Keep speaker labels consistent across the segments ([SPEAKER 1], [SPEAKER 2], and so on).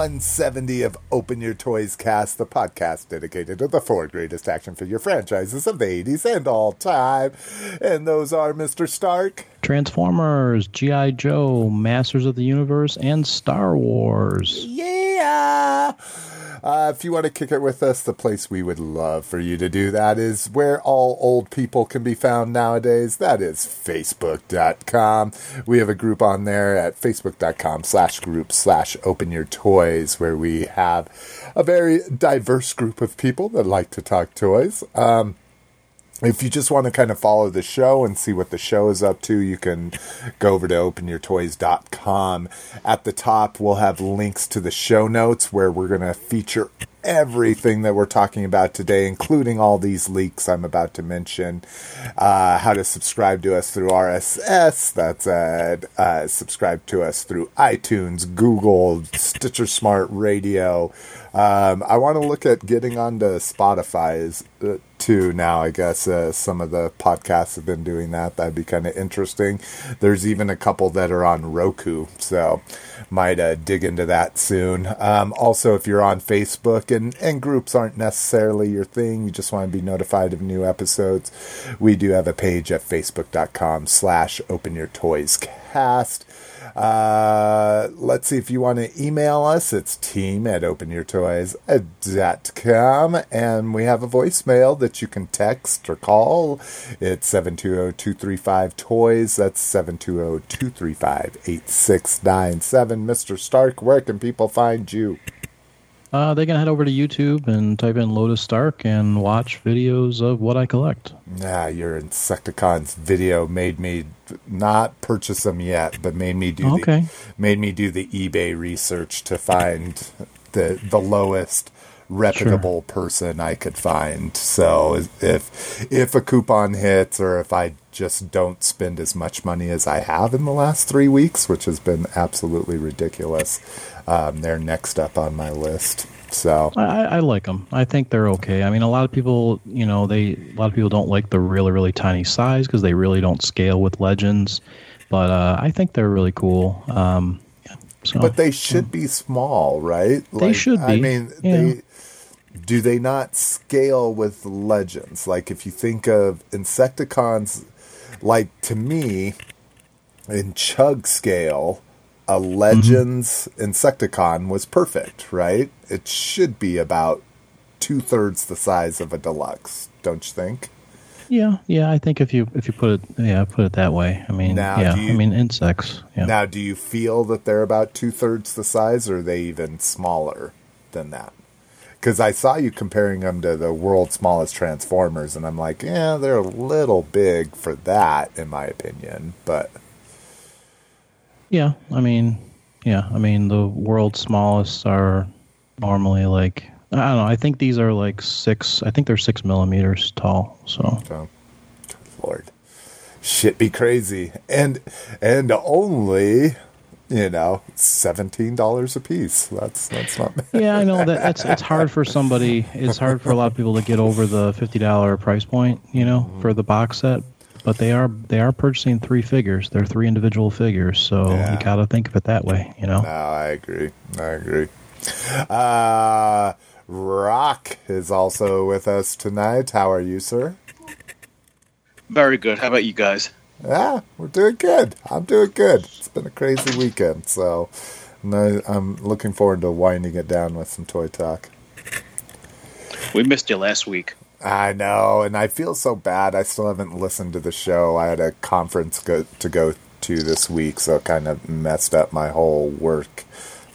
[SPEAKER 1] 170 of Open Your Toys Cast, the podcast dedicated to the four greatest action figure franchises of the 80s and all time. And those are Mr. Stark,
[SPEAKER 2] Transformers, G.I. Joe, Masters of the Universe, and Star Wars.
[SPEAKER 1] If you want to kick it with us, the place we would love for you to do that is where all old people can be found nowadays. That is facebook.com. We have a group on there at facebook.com slash group slash open your toys where we have a very diverse group of people that like to talk toys. Um, if you just want to kind of follow the show and see what the show is up to, you can go over to openyourtoys.com. At the top, we'll have links to the show notes where we're going to feature everything that we're talking about today, including all these leaks I'm about to mention. Uh, how to subscribe to us through RSS. That's uh, uh, subscribe to us through iTunes, Google, Stitcher Smart Radio. Um, I want to look at getting onto Spotify uh, too now. I guess uh, some of the podcasts have been doing that. That'd be kind of interesting. There's even a couple that are on Roku, so might uh, dig into that soon. Um, also, if you're on Facebook and and groups aren't necessarily your thing, you just want to be notified of new episodes. We do have a page at facebook.com/slash Open Your Toys Cast. Uh, let's see if you want to email us. It's team at openyourtoys.com. And we have a voicemail that you can text or call. It's 720-235-TOYS. That's 720-235-8697. Mr. Stark, where can people find you?
[SPEAKER 2] Uh, they can head over to YouTube and type in Lotus Stark and watch videos of what I collect.
[SPEAKER 1] Nah, your Insecticons video made me not purchase them yet, but made me do
[SPEAKER 2] Okay.
[SPEAKER 1] the, made me do the eBay research to find the the lowest reputable person I could find. So if if a coupon hits or if I just don't spend as much money as I have in the last three weeks, which has been absolutely ridiculous, um, they're next up on my list. So
[SPEAKER 2] I, I I like them. I think they're okay. I mean, a lot of people, you know, they a lot of people don't like the really really tiny size because they really don't scale with Legends. But uh, I think they're really cool. Um, yeah, so,
[SPEAKER 1] But they should be small, right?
[SPEAKER 2] They should
[SPEAKER 1] I
[SPEAKER 2] be,
[SPEAKER 1] mean,
[SPEAKER 2] yeah.
[SPEAKER 1] they do they not scale with legends? Like if you think of Insecticons, like to me, in chug scale, a Legends Insecticon was perfect, right? It should be about two thirds the size of a deluxe, don't you think?
[SPEAKER 2] yeah, yeah. I think if you if you put it yeah put it that way. I mean,
[SPEAKER 1] Now,
[SPEAKER 2] yeah.
[SPEAKER 1] you-
[SPEAKER 2] I mean, insects. Yeah.
[SPEAKER 1] Now, do you feel that they're about two thirds the size, or are they even smaller than that? Because I saw you comparing them to the world's smallest Transformers, and I'm like, yeah, they're a little big for that, in my opinion. But
[SPEAKER 2] Yeah, I mean, yeah, I mean the world's smallest are normally like I don't know. I think these are like six. I think they're six millimeters tall. So oh,
[SPEAKER 1] so, Lord, shit be crazy, and and only you know seventeen dollars a piece. That's that's not bad.
[SPEAKER 2] yeah, I know that that's it's hard for somebody. It's hard for a lot of people to get over the fifty dollar price point. You know, for the box set. but they are they are purchasing three figures. They're three individual figures, so
[SPEAKER 1] Yeah.
[SPEAKER 2] you got to think of it that way. You know.
[SPEAKER 1] No, I agree. I agree. Uh, Rock is also with us tonight. How are you, sir?
[SPEAKER 3] Very good. How about you guys?
[SPEAKER 1] Yeah, we're doing good. I'm doing good. It's been a crazy weekend, so I'm looking forward to winding it down with some toy talk.
[SPEAKER 3] We missed you last week.
[SPEAKER 1] I know, and I feel so bad. I still haven't listened to the show. I had a conference go, to go to this week, so it kind of messed up my whole work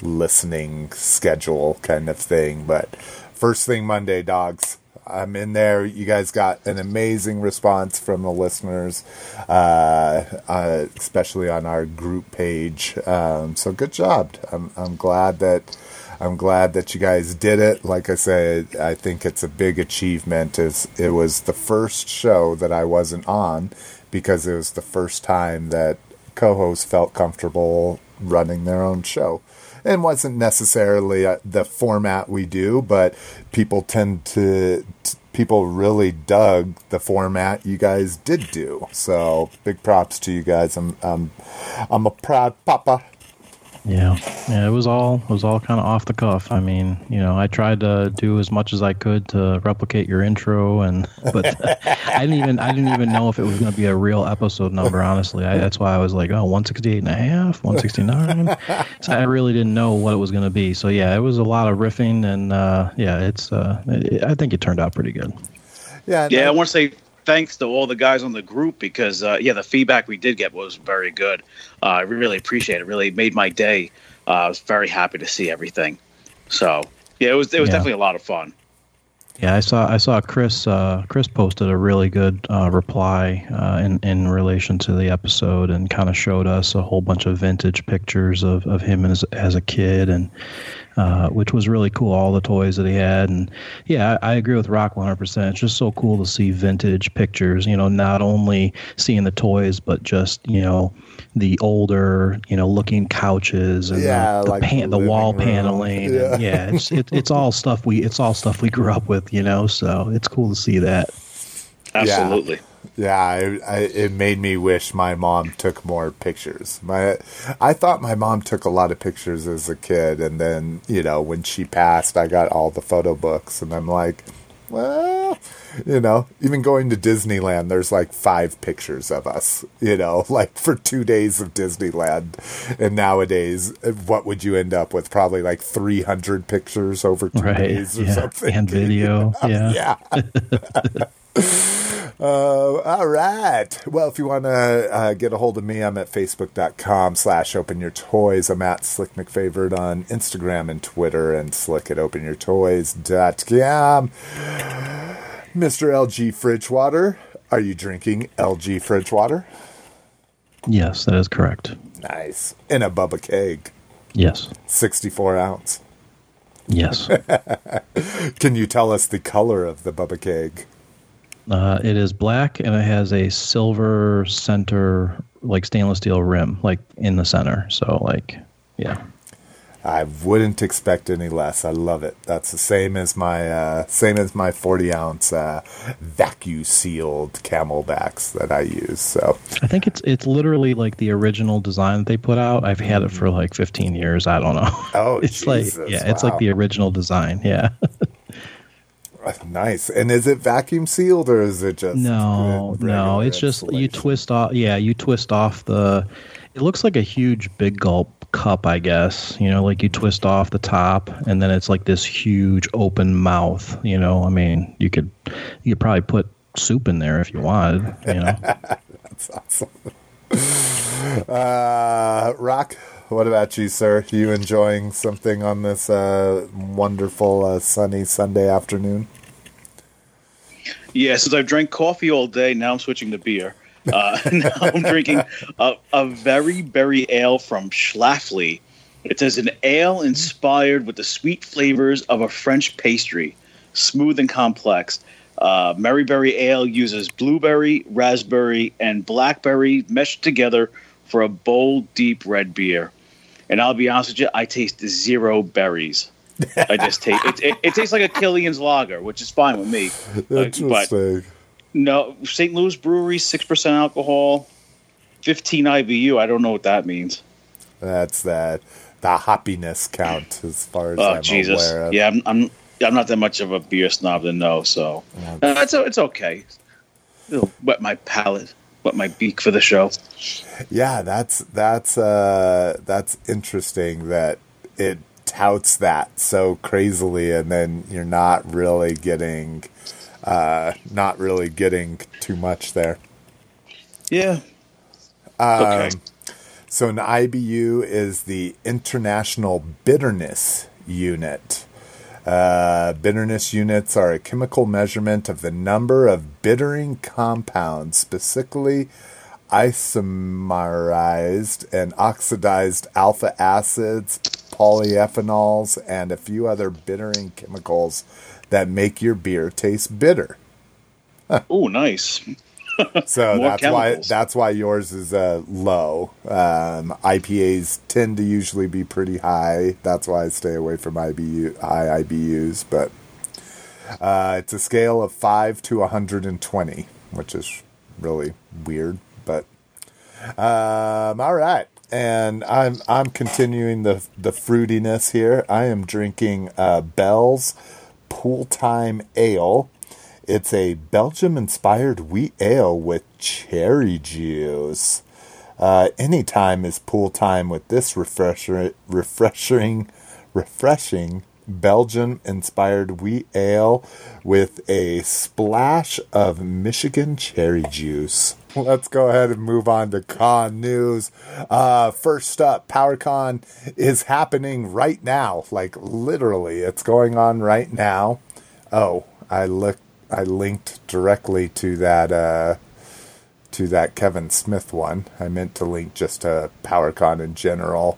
[SPEAKER 1] listening schedule kind of thing. But first thing Monday, dogs. I'm in there. You guys got an amazing response from the listeners, uh, uh, especially on our group page. Um, so good job. I'm, I'm glad that I'm glad that you guys did it. Like I said, I think it's a big achievement. Is it was the first show that I wasn't on because it was the first time that co-hosts felt comfortable running their own show. And wasn't necessarily uh, the format we do, but people tend to t- people really dug the format you guys did do. So big props to you guys. I'm I'm I'm a proud papa.
[SPEAKER 2] Yeah, yeah, it was all it was all kind of off the cuff. I mean, you know, I tried to do as much as I could to replicate your intro, and but I didn't even I didn't even know if it was going to be a real episode number. Honestly, I, that's why I was like, oh, 168 and a half, 169. so I really didn't know what it was going to be. So yeah, it was a lot of riffing, and uh, yeah, it's uh, it, I think it turned out pretty good.
[SPEAKER 1] Yeah,
[SPEAKER 3] Yeah, I want to say thanks to all the guys on the group because uh, yeah, the feedback we did get was very good. Uh, I really appreciate it. Really made my day. Uh, I was very happy to see everything. So yeah, it was it was
[SPEAKER 2] Yeah.
[SPEAKER 3] definitely a lot of fun.
[SPEAKER 2] Yeah, I saw I saw Chris uh, Chris posted a really good uh, reply uh, in in relation to the episode and kind of showed us a whole bunch of vintage pictures of, of him as as a kid and uh, which was really cool. All the toys that he had and yeah, I, I agree with Rock 100. percent It's just so cool to see vintage pictures. You know, not only seeing the toys but just you know the older you know looking couches and
[SPEAKER 1] Yeah,
[SPEAKER 2] the the,
[SPEAKER 1] like
[SPEAKER 2] pan, the
[SPEAKER 1] living
[SPEAKER 2] wall
[SPEAKER 1] room.
[SPEAKER 2] paneling.
[SPEAKER 1] Yeah.
[SPEAKER 2] And, yeah, it's it, it's all stuff we it's all stuff we grew up with, you know. So it's cool to see that.
[SPEAKER 3] Absolutely.
[SPEAKER 1] Yeah, I, I, it made me wish my mom took more pictures. My, I thought my mom took a lot of pictures as a kid, and then you know when she passed, I got all the photo books, and I'm like, well, you know, even going to Disneyland, there's like five pictures of us, you know, like for two days of Disneyland, and nowadays, what would you end up with? Probably like 300 pictures over two
[SPEAKER 2] Right.
[SPEAKER 1] days or
[SPEAKER 2] Yeah.
[SPEAKER 1] something,
[SPEAKER 2] And video. Yeah.
[SPEAKER 1] yeah. Uh, all right. Well, if you want to uh, get a hold of me, I'm at facebook.com slash open your toys. I'm at Slick McFavorite on Instagram and Twitter and slick at openyourtoys.com. Mr. LG Fridge Water, are you drinking LG Fridge Water?
[SPEAKER 2] Yes, that is correct.
[SPEAKER 1] Nice. In a Bubba keg,
[SPEAKER 2] Yes.
[SPEAKER 1] 64 ounce.
[SPEAKER 2] Yes.
[SPEAKER 1] Can you tell us the color of the Bubba keg?
[SPEAKER 2] Uh, it is black and it has a silver center, like stainless steel rim, like in the center. So, like, yeah.
[SPEAKER 1] I wouldn't expect any less. I love it. That's the same as my uh, same as my forty ounce uh, vacuum sealed Camelbacks that I use. So
[SPEAKER 2] I think it's it's literally like the original design that they put out. I've had it for like 15 years. I don't know.
[SPEAKER 1] Oh,
[SPEAKER 2] it's
[SPEAKER 1] Jesus,
[SPEAKER 2] like yeah, it's like the original design. Yeah.
[SPEAKER 1] nice. And is it vacuum sealed or is it just
[SPEAKER 2] No, no. It's just you twist off. Yeah, you twist off the. It looks like a huge big gulp cup, I guess. You know, like you twist off the top, and then it's like this huge open mouth. You know, I mean, you could you could probably put soup in there if you wanted. You know,
[SPEAKER 1] That's awesome. uh, Rock. What about you, sir? You enjoying something on this uh, wonderful uh, sunny Sunday afternoon?
[SPEAKER 3] Yeah, since I've drank coffee all day, now I'm switching to beer. Uh, now I'm drinking a, a very berry ale from Schlafly. It says an ale inspired with the sweet flavors of a French pastry, smooth and complex. Uh, Maryberry Ale uses blueberry, raspberry, and blackberry meshed together for a bold, deep red beer. And I'll be honest with you, I taste zero berries. I just taste it, it. It tastes like a Killian's lager, which is fine with me. Uh, but
[SPEAKER 1] Interesting.
[SPEAKER 3] No, St. Louis Brewery, six percent alcohol, fifteen IBU. I don't know what that means.
[SPEAKER 1] That's that the hoppiness count as far as
[SPEAKER 3] Oh
[SPEAKER 1] I'm
[SPEAKER 3] Jesus!
[SPEAKER 1] aware of.
[SPEAKER 3] Yeah, I'm, I'm I'm not that much of a beer snob to know, so uh, it's it's okay. It'll wet my palate, wet my beak for the show.
[SPEAKER 1] Yeah, that's that's uh that's interesting that it touts that so crazily and then you're not really getting uh not really getting too much there.
[SPEAKER 3] Yeah.
[SPEAKER 1] Um,
[SPEAKER 3] okay.
[SPEAKER 1] So an IBU is the International Bitterness Unit. Uh, bitterness units are a chemical measurement of the number of bittering compounds, specifically isomerized and oxidized alpha acids, polyphenols, and a few other bittering chemicals that make your beer taste bitter.
[SPEAKER 3] Oh, nice.
[SPEAKER 1] So that's why that's why yours is uh, low. Um, IPAs tend to usually be pretty high. That's why I stay away from IBU high IBUs. But uh, it's a scale of five to 120, which is really weird. But um, all right, and I'm I'm continuing the the fruitiness here. I am drinking uh, Bell's Pool Time Ale. It's a Belgium-inspired wheat ale with cherry juice. Uh, anytime is pool time with this refresher, refreshing, refreshing Belgian-inspired wheat ale with a splash of Michigan cherry juice. Let's go ahead and move on to con news. Uh, first up, PowerCon is happening right now. Like literally, it's going on right now. Oh, I looked. I linked directly to that. Uh, to that Kevin Smith one. I meant to link just to PowerCon in general.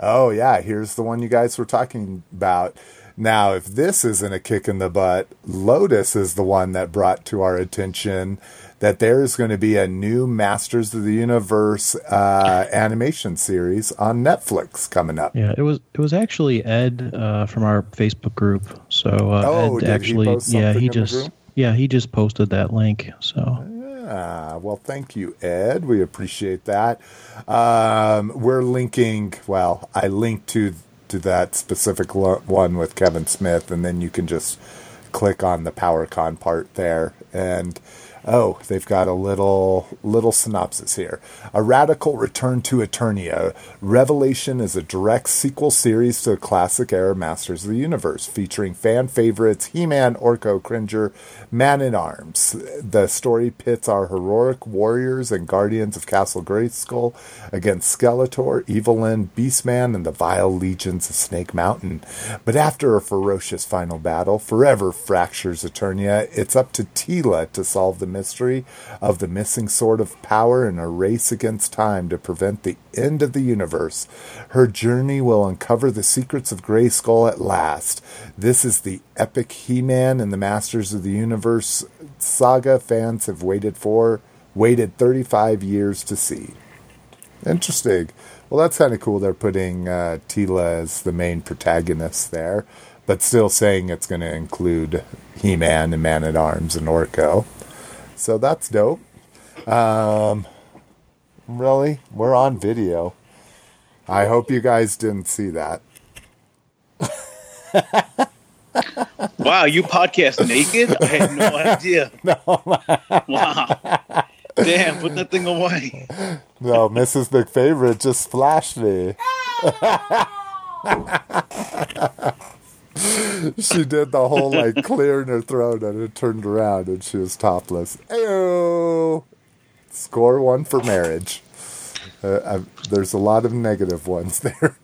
[SPEAKER 1] Oh yeah, here's the one you guys were talking about. Now, if this isn't a kick in the butt, Lotus is the one that brought to our attention that there is going to be a new Masters of the Universe uh, animation series on Netflix coming up.
[SPEAKER 2] Yeah, it was it was actually Ed uh, from our Facebook group. So uh,
[SPEAKER 1] Oh,
[SPEAKER 2] Ed
[SPEAKER 1] did he
[SPEAKER 2] actually,
[SPEAKER 1] post
[SPEAKER 2] yeah, he just? Yeah he just posted that link. So
[SPEAKER 1] Ah, well, thank you, Ed. We appreciate that. Um, we're linking. Well, I linked to to that specific lo- one with Kevin Smith, and then you can just click on the PowerCon part there. And oh, they've got a little little synopsis here. A radical return to Eternia. Revelation is a direct sequel series to the classic era Masters of the Universe, featuring fan favorites He-Man, Orko, Cringer, Man at Arms. The story pits our heroic warriors and guardians of Castle Grayskull against Skeletor, Evil-Lyn, Beastman, and the vile legions of Snake Mountain. But after a ferocious final battle, forever fractures Eternia, it's up to Teela to solve the mystery of the missing sword of power in a race against time to prevent the end of the universe. Her journey will uncover the secrets of Grayskull at last. This is the epic He-Man and the Masters of the Universe saga fans have waited for, waited 35 years to see. Interesting. Well, that's kind of cool. They're putting uh, Teela as the main protagonist there, but still saying it's going to include He-Man and Man at Arms and Orko. So that's dope. Um, really, we're on video. I hope you guys didn't see that.
[SPEAKER 3] Wow, you podcast naked? I had no idea. No. Wow. Damn, put that thing away.
[SPEAKER 1] No, Mrs. McFavorite just flashed me. she did the whole like clearing her throat and it turned around and she was topless. Ayo! Score one for marriage. Uh, there's a lot of negative ones there.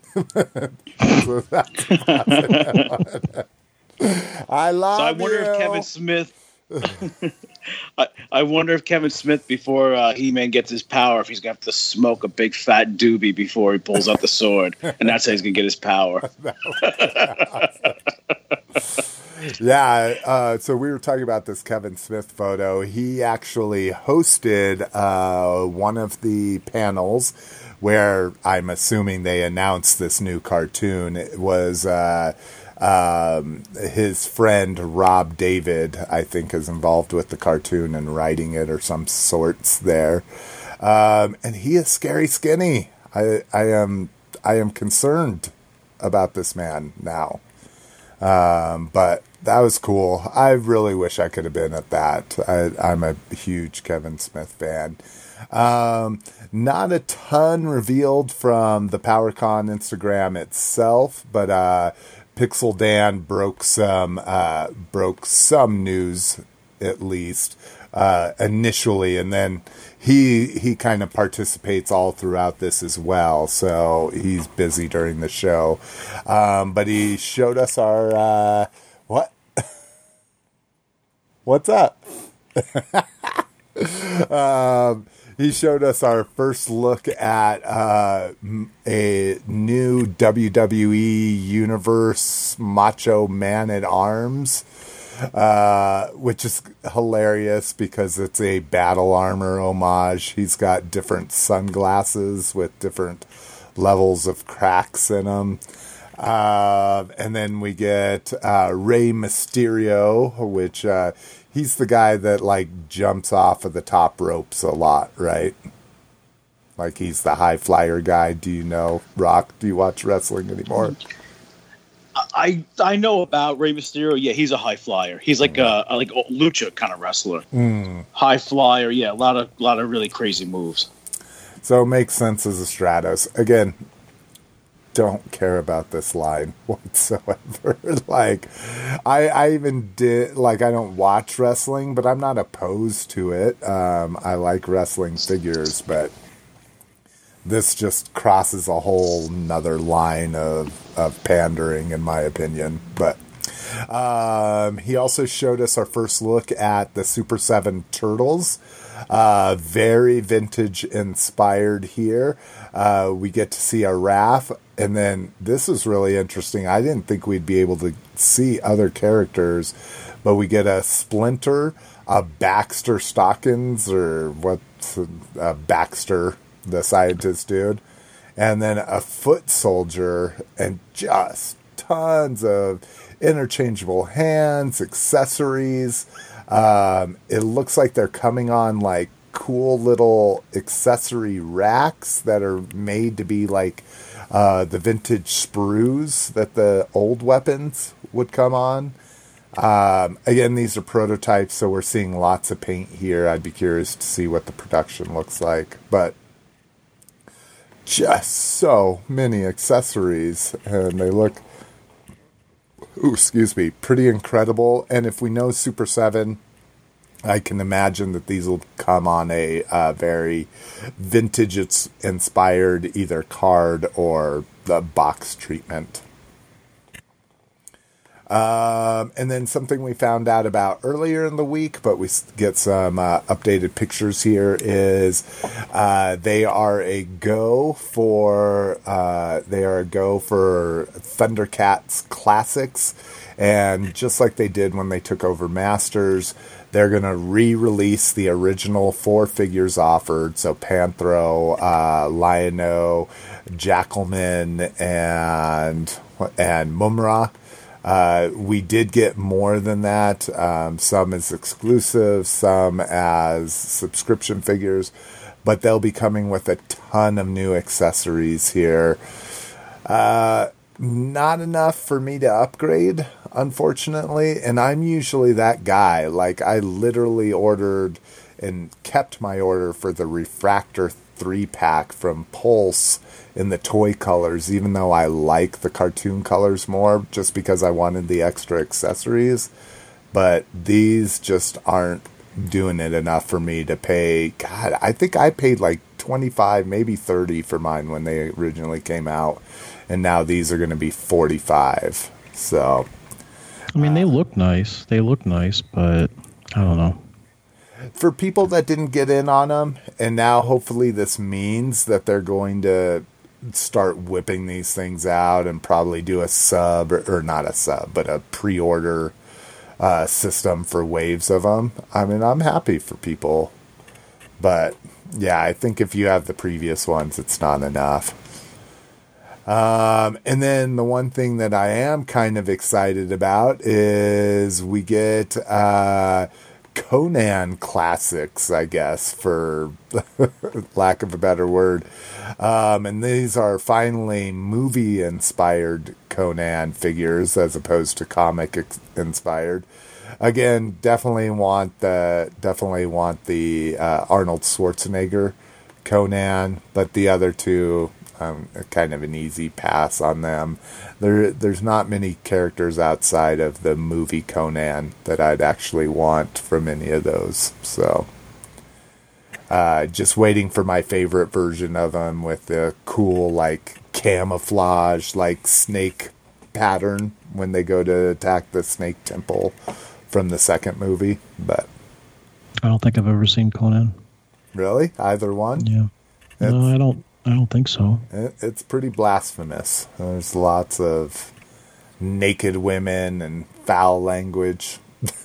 [SPEAKER 1] So that's a positive one. I love
[SPEAKER 3] So I wonder
[SPEAKER 1] you.
[SPEAKER 3] if Kevin Smith. I, I wonder if Kevin Smith, before uh, He Man gets his power, if he's gonna have to smoke a big fat doobie before he pulls out the sword, and that's how he's gonna get his power.
[SPEAKER 1] Yeah, uh, so we were talking about this Kevin Smith photo. He actually hosted uh, one of the panels where I'm assuming they announced this new cartoon. It was uh, um, his friend Rob David, I think, is involved with the cartoon and writing it or some sorts there. Um, and he is scary skinny. I, I am I am concerned about this man now. Um, but that was cool. I really wish I could have been at that. I, I'm a huge Kevin Smith fan. Um, not a ton revealed from the PowerCon Instagram itself, but uh, Pixel Dan broke some uh, broke some news at least uh, initially, and then he he kind of participates all throughout this as well. So he's busy during the show, um, but he showed us our uh, what? What's up? um, he showed us our first look at uh, a new WWE Universe Macho Man at Arms, uh, which is hilarious because it's a battle armor homage. He's got different sunglasses with different levels of cracks in them. Uh, and then we get uh, Rey Mysterio, which uh, he's the guy that like jumps off of the top ropes a lot, right? Like he's the high flyer guy. Do you know Rock? Do you watch wrestling anymore?
[SPEAKER 3] I I know about Rey Mysterio. Yeah, he's a high flyer. He's like a, a like lucha kind of wrestler.
[SPEAKER 1] Mm.
[SPEAKER 3] High flyer. Yeah, a lot of lot of really crazy moves.
[SPEAKER 1] So it makes sense as a Stratos. Again, don't care about this line whatsoever. like, I, I even did, like, I don't watch wrestling, but I'm not opposed to it. Um, I like wrestling figures, but this just crosses a whole nother line of, of pandering, in my opinion. But um, he also showed us our first look at the Super 7 Turtles. Uh, very vintage inspired here. Uh, we get to see a Raph, and then this is really interesting. I didn't think we'd be able to see other characters, but we get a Splinter, a Baxter Stockins, or what's a Baxter, the scientist dude, and then a Foot Soldier, and just tons of interchangeable hands, accessories. Um, it looks like they're coming on like cool little accessory racks that are made to be like uh, the vintage sprues that the old weapons would come on. Um, again, these are prototypes, so we're seeing lots of paint here. I'd be curious to see what the production looks like, but just so many accessories, and they look, ooh, excuse me, pretty incredible. And if we know Super Seven, I can imagine that these will come on a uh, very vintage inspired either card or the box treatment. Um, and then something we found out about earlier in the week, but we get some uh, updated pictures here. Is uh, they are a go for uh, they are a go for Thundercats classics, and just like they did when they took over Masters, they're going to re-release the original four figures offered. So Panthro, uh, Lion-O, Jackalman, and and Mumm-Ra. Uh, we did get more than that. Um, some as exclusive, some as subscription figures, but they'll be coming with a ton of new accessories here. Uh, not enough for me to upgrade, unfortunately. And I'm usually that guy. Like, I literally ordered and kept my order for the Reflector 3 pack from Pulse in the toy colors, even though I like the cartoon colors more, just because I wanted the extra accessories. But these just aren't doing it enough for me to pay. God, I think I paid like 25, maybe 30 for mine when they originally came out. And now these are going to be 45. So.
[SPEAKER 2] I mean, they look nice. They look nice, but I don't know
[SPEAKER 1] for people that didn't get in on them, and now hopefully this means that they're going to start whipping these things out and probably do a sub or, or not a sub, but a pre-order uh, system for waves of them. I mean, I'm happy for people, but yeah, I think if you have the previous ones, it's not enough. Um, and then the one thing that I am kind of excited about is we get uh, Conan classics, I guess, for lack of a better word. Um, and these are finally movie inspired Conan figures as opposed to comic inspired. Again, definitely want the definitely want the uh, Arnold Schwarzenegger Conan, but the other two um, kind of an easy pass on them. There, there's not many characters outside of the movie Conan that I'd actually want from any of those. So, uh, just waiting for my favorite version of them with the cool, like camouflage, like snake pattern when they go to attack the snake temple from the second movie. But
[SPEAKER 2] I don't think I've ever seen Conan.
[SPEAKER 1] really, either one.
[SPEAKER 2] Yeah. No, I don't. I don't think so.
[SPEAKER 1] It, it's pretty blasphemous. There's lots of naked women and foul language.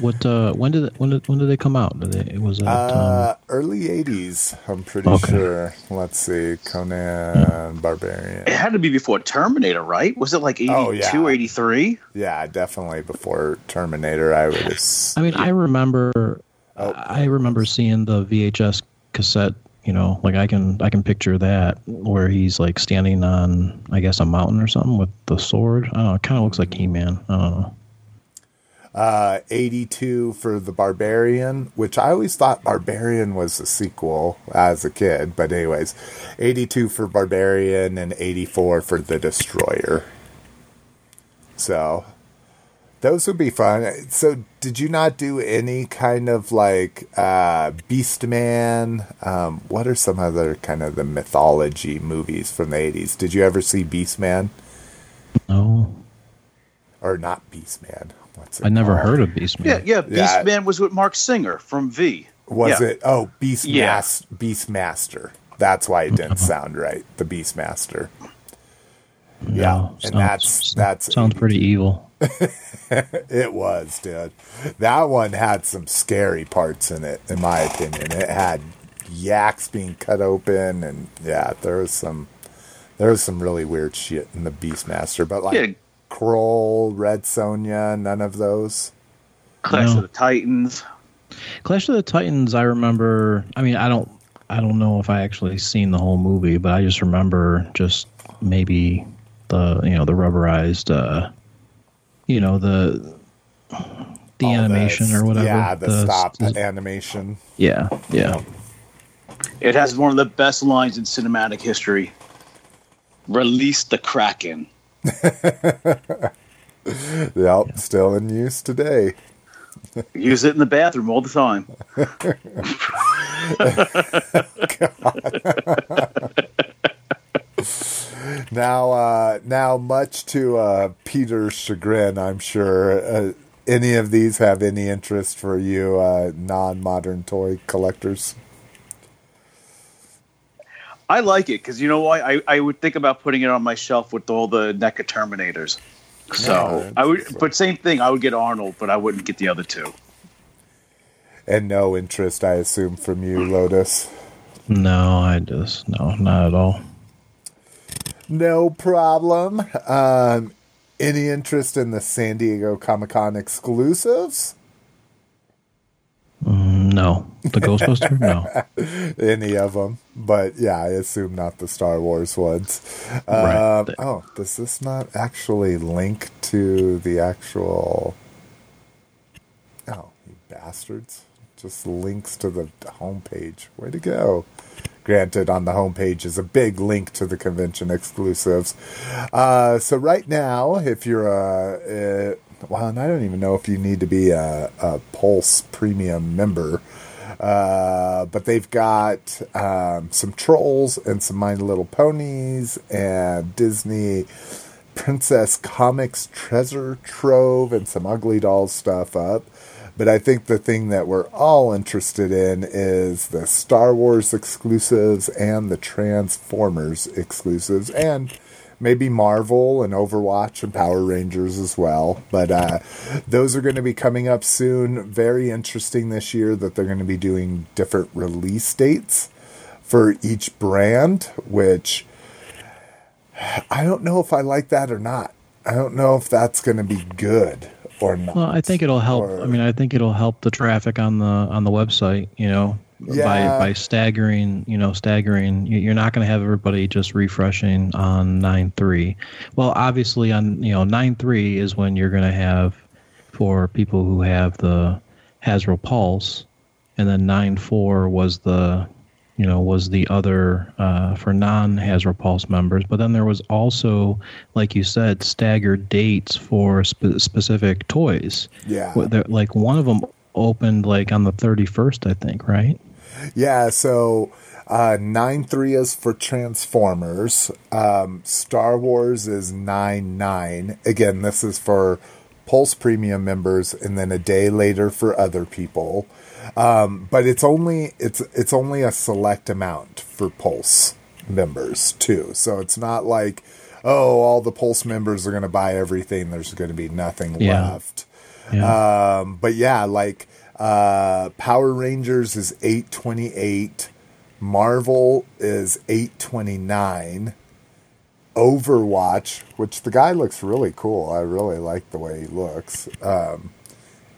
[SPEAKER 2] What? Uh, when did when did when did they come out? Did they, was it?
[SPEAKER 1] Uh,
[SPEAKER 2] um,
[SPEAKER 1] early 80s, I'm pretty
[SPEAKER 2] Okay.
[SPEAKER 1] sure. Let's see. Conan Barbarian.
[SPEAKER 3] It had to be before Terminator, right? Was it like 82,
[SPEAKER 1] Oh, yeah.
[SPEAKER 3] 83?
[SPEAKER 1] Yeah, definitely before Terminator, I would have.
[SPEAKER 2] I mean, I remember.
[SPEAKER 1] Oh.
[SPEAKER 2] I remember seeing the VHS cassette. You know, like I can I can picture that where he's like standing on I guess a mountain or something with the sword. I don't know. It kind of looks like He Man. I don't know.
[SPEAKER 1] Uh, 82 for the Barbarian, which I always thought Barbarian was a sequel as a kid. But, anyways, 82 for Barbarian and 84 for the Destroyer. So, those would be fun. So, did you not do any kind of like uh, Beastman? Um, what are some other kind of the mythology movies from the 80s? Did you ever see Beast Man?
[SPEAKER 2] No,
[SPEAKER 1] Or not Beastman? What's it
[SPEAKER 2] I never
[SPEAKER 1] called?
[SPEAKER 2] heard of Beast Man.
[SPEAKER 3] Yeah, yeah.
[SPEAKER 1] Yeah.
[SPEAKER 3] Beastman was with Marc Singer from V.
[SPEAKER 1] Was
[SPEAKER 3] Yeah.
[SPEAKER 1] it? Oh, Beast
[SPEAKER 3] Yeah.
[SPEAKER 1] Mas- Beastmaster. That's why it didn't sound right. The Beastmaster. Yeah,
[SPEAKER 2] No,
[SPEAKER 1] and
[SPEAKER 2] sounds-
[SPEAKER 1] that's that's
[SPEAKER 2] sounds pretty evil.
[SPEAKER 1] It was, dude. That one had some scary parts in it, in my opinion. It had yaks being cut open, and yeah, there was some there was some really weird shit in the Beastmaster. But like
[SPEAKER 3] Yeah.
[SPEAKER 1] Krull, Red Sonja, none of those.
[SPEAKER 3] Clash
[SPEAKER 2] No.
[SPEAKER 3] of the Titans.
[SPEAKER 2] Clash of the Titans. I remember. I mean, I don't. I don't know if I actually seen the whole movie, but I just remember just maybe the you know the rubberized, uh, you know the the
[SPEAKER 1] All
[SPEAKER 2] animation
[SPEAKER 1] the-
[SPEAKER 2] or whatever.
[SPEAKER 1] Yeah, the, stop
[SPEAKER 2] the-
[SPEAKER 1] animation.
[SPEAKER 2] yeah, yeah.
[SPEAKER 3] It has one of the best lines in cinematic history. Release the Kraken.
[SPEAKER 1] Yep, still in use today.
[SPEAKER 3] Use it in the bathroom all the time.
[SPEAKER 1] Now, uh, now, much to uh, Peter's chagrin, I'm sure. Uh, any of these have any interest for you, uh, non-modern toy collectors?
[SPEAKER 3] I like it because you know why? I, I would think about putting it on my shelf with all the NECA Terminators. So
[SPEAKER 1] Yeah,
[SPEAKER 3] I would,
[SPEAKER 1] it's-
[SPEAKER 3] but same thing. I would get Arnold, but I wouldn't get the other two.
[SPEAKER 1] And no interest, I assume, from you, Lotus.
[SPEAKER 2] No, I just no, not at all.
[SPEAKER 1] No problem. Um, any interest in the San Diego Comic Con exclusives?
[SPEAKER 2] Mm, no, the Ghostbuster. No.
[SPEAKER 1] Any of them? But yeah, I assume not the Star Wars ones.
[SPEAKER 2] Right.
[SPEAKER 1] Um, oh, does this not actually link to the actual? Oh, you bastards! Just links to the homepage. Way to go! Granted, on the homepage is a big link to the convention exclusives. Uh, so right now, if you're a, uh, well, and I don't even know if you need to be a, a Pulse Premium member. Uh, but they've got um, some trolls and some My Little Ponies and Disney Princess Comics treasure trove and some Ugly Dolls stuff up. But I think the thing that we're all interested in is the Star Wars exclusives and the Transformers exclusives and maybe Marvel and Overwatch and Power Rangers as well. But uh, those are going to be coming up soon. Very interesting this year that they're going to be doing different release dates for each brand, which I don't know if I like that or not. I don't know if that's going to be good or not.
[SPEAKER 2] Well, I think it'll help.
[SPEAKER 1] Or-
[SPEAKER 2] I mean, I think it'll help the traffic on the on the website. You know,
[SPEAKER 1] Yeah.
[SPEAKER 2] by by staggering. You know, staggering. you- You're not going to have everybody just refreshing on nine three. Well, obviously, on you know nine three is when you're going to have for people who have the Hasbro Pulse, and then nine four was the you know was the other uh, for non Hasbro Pulse members. But then there was also, like you said, staggered dates for spe- specific toys.
[SPEAKER 1] Yeah.
[SPEAKER 2] Like one of them opened like on the 31st, I think, right?
[SPEAKER 1] Yeah, so uh, nine three is for Transformers. Um, Star Wars is nine nine. Again, this is for Pulse Premium members, and then a day later for other people. Um, but it's only it's it's only a select amount for Pulse members too. So it's not like oh all the Pulse members are going to buy everything. There's going to be nothing
[SPEAKER 2] Yeah.
[SPEAKER 1] left.
[SPEAKER 2] Yeah.
[SPEAKER 1] Um, but yeah, like uh, Power Rangers is eight twenty eight, Marvel is eight twenty nine, Overwatch, which the guy looks really cool. I really like the way he looks. Um,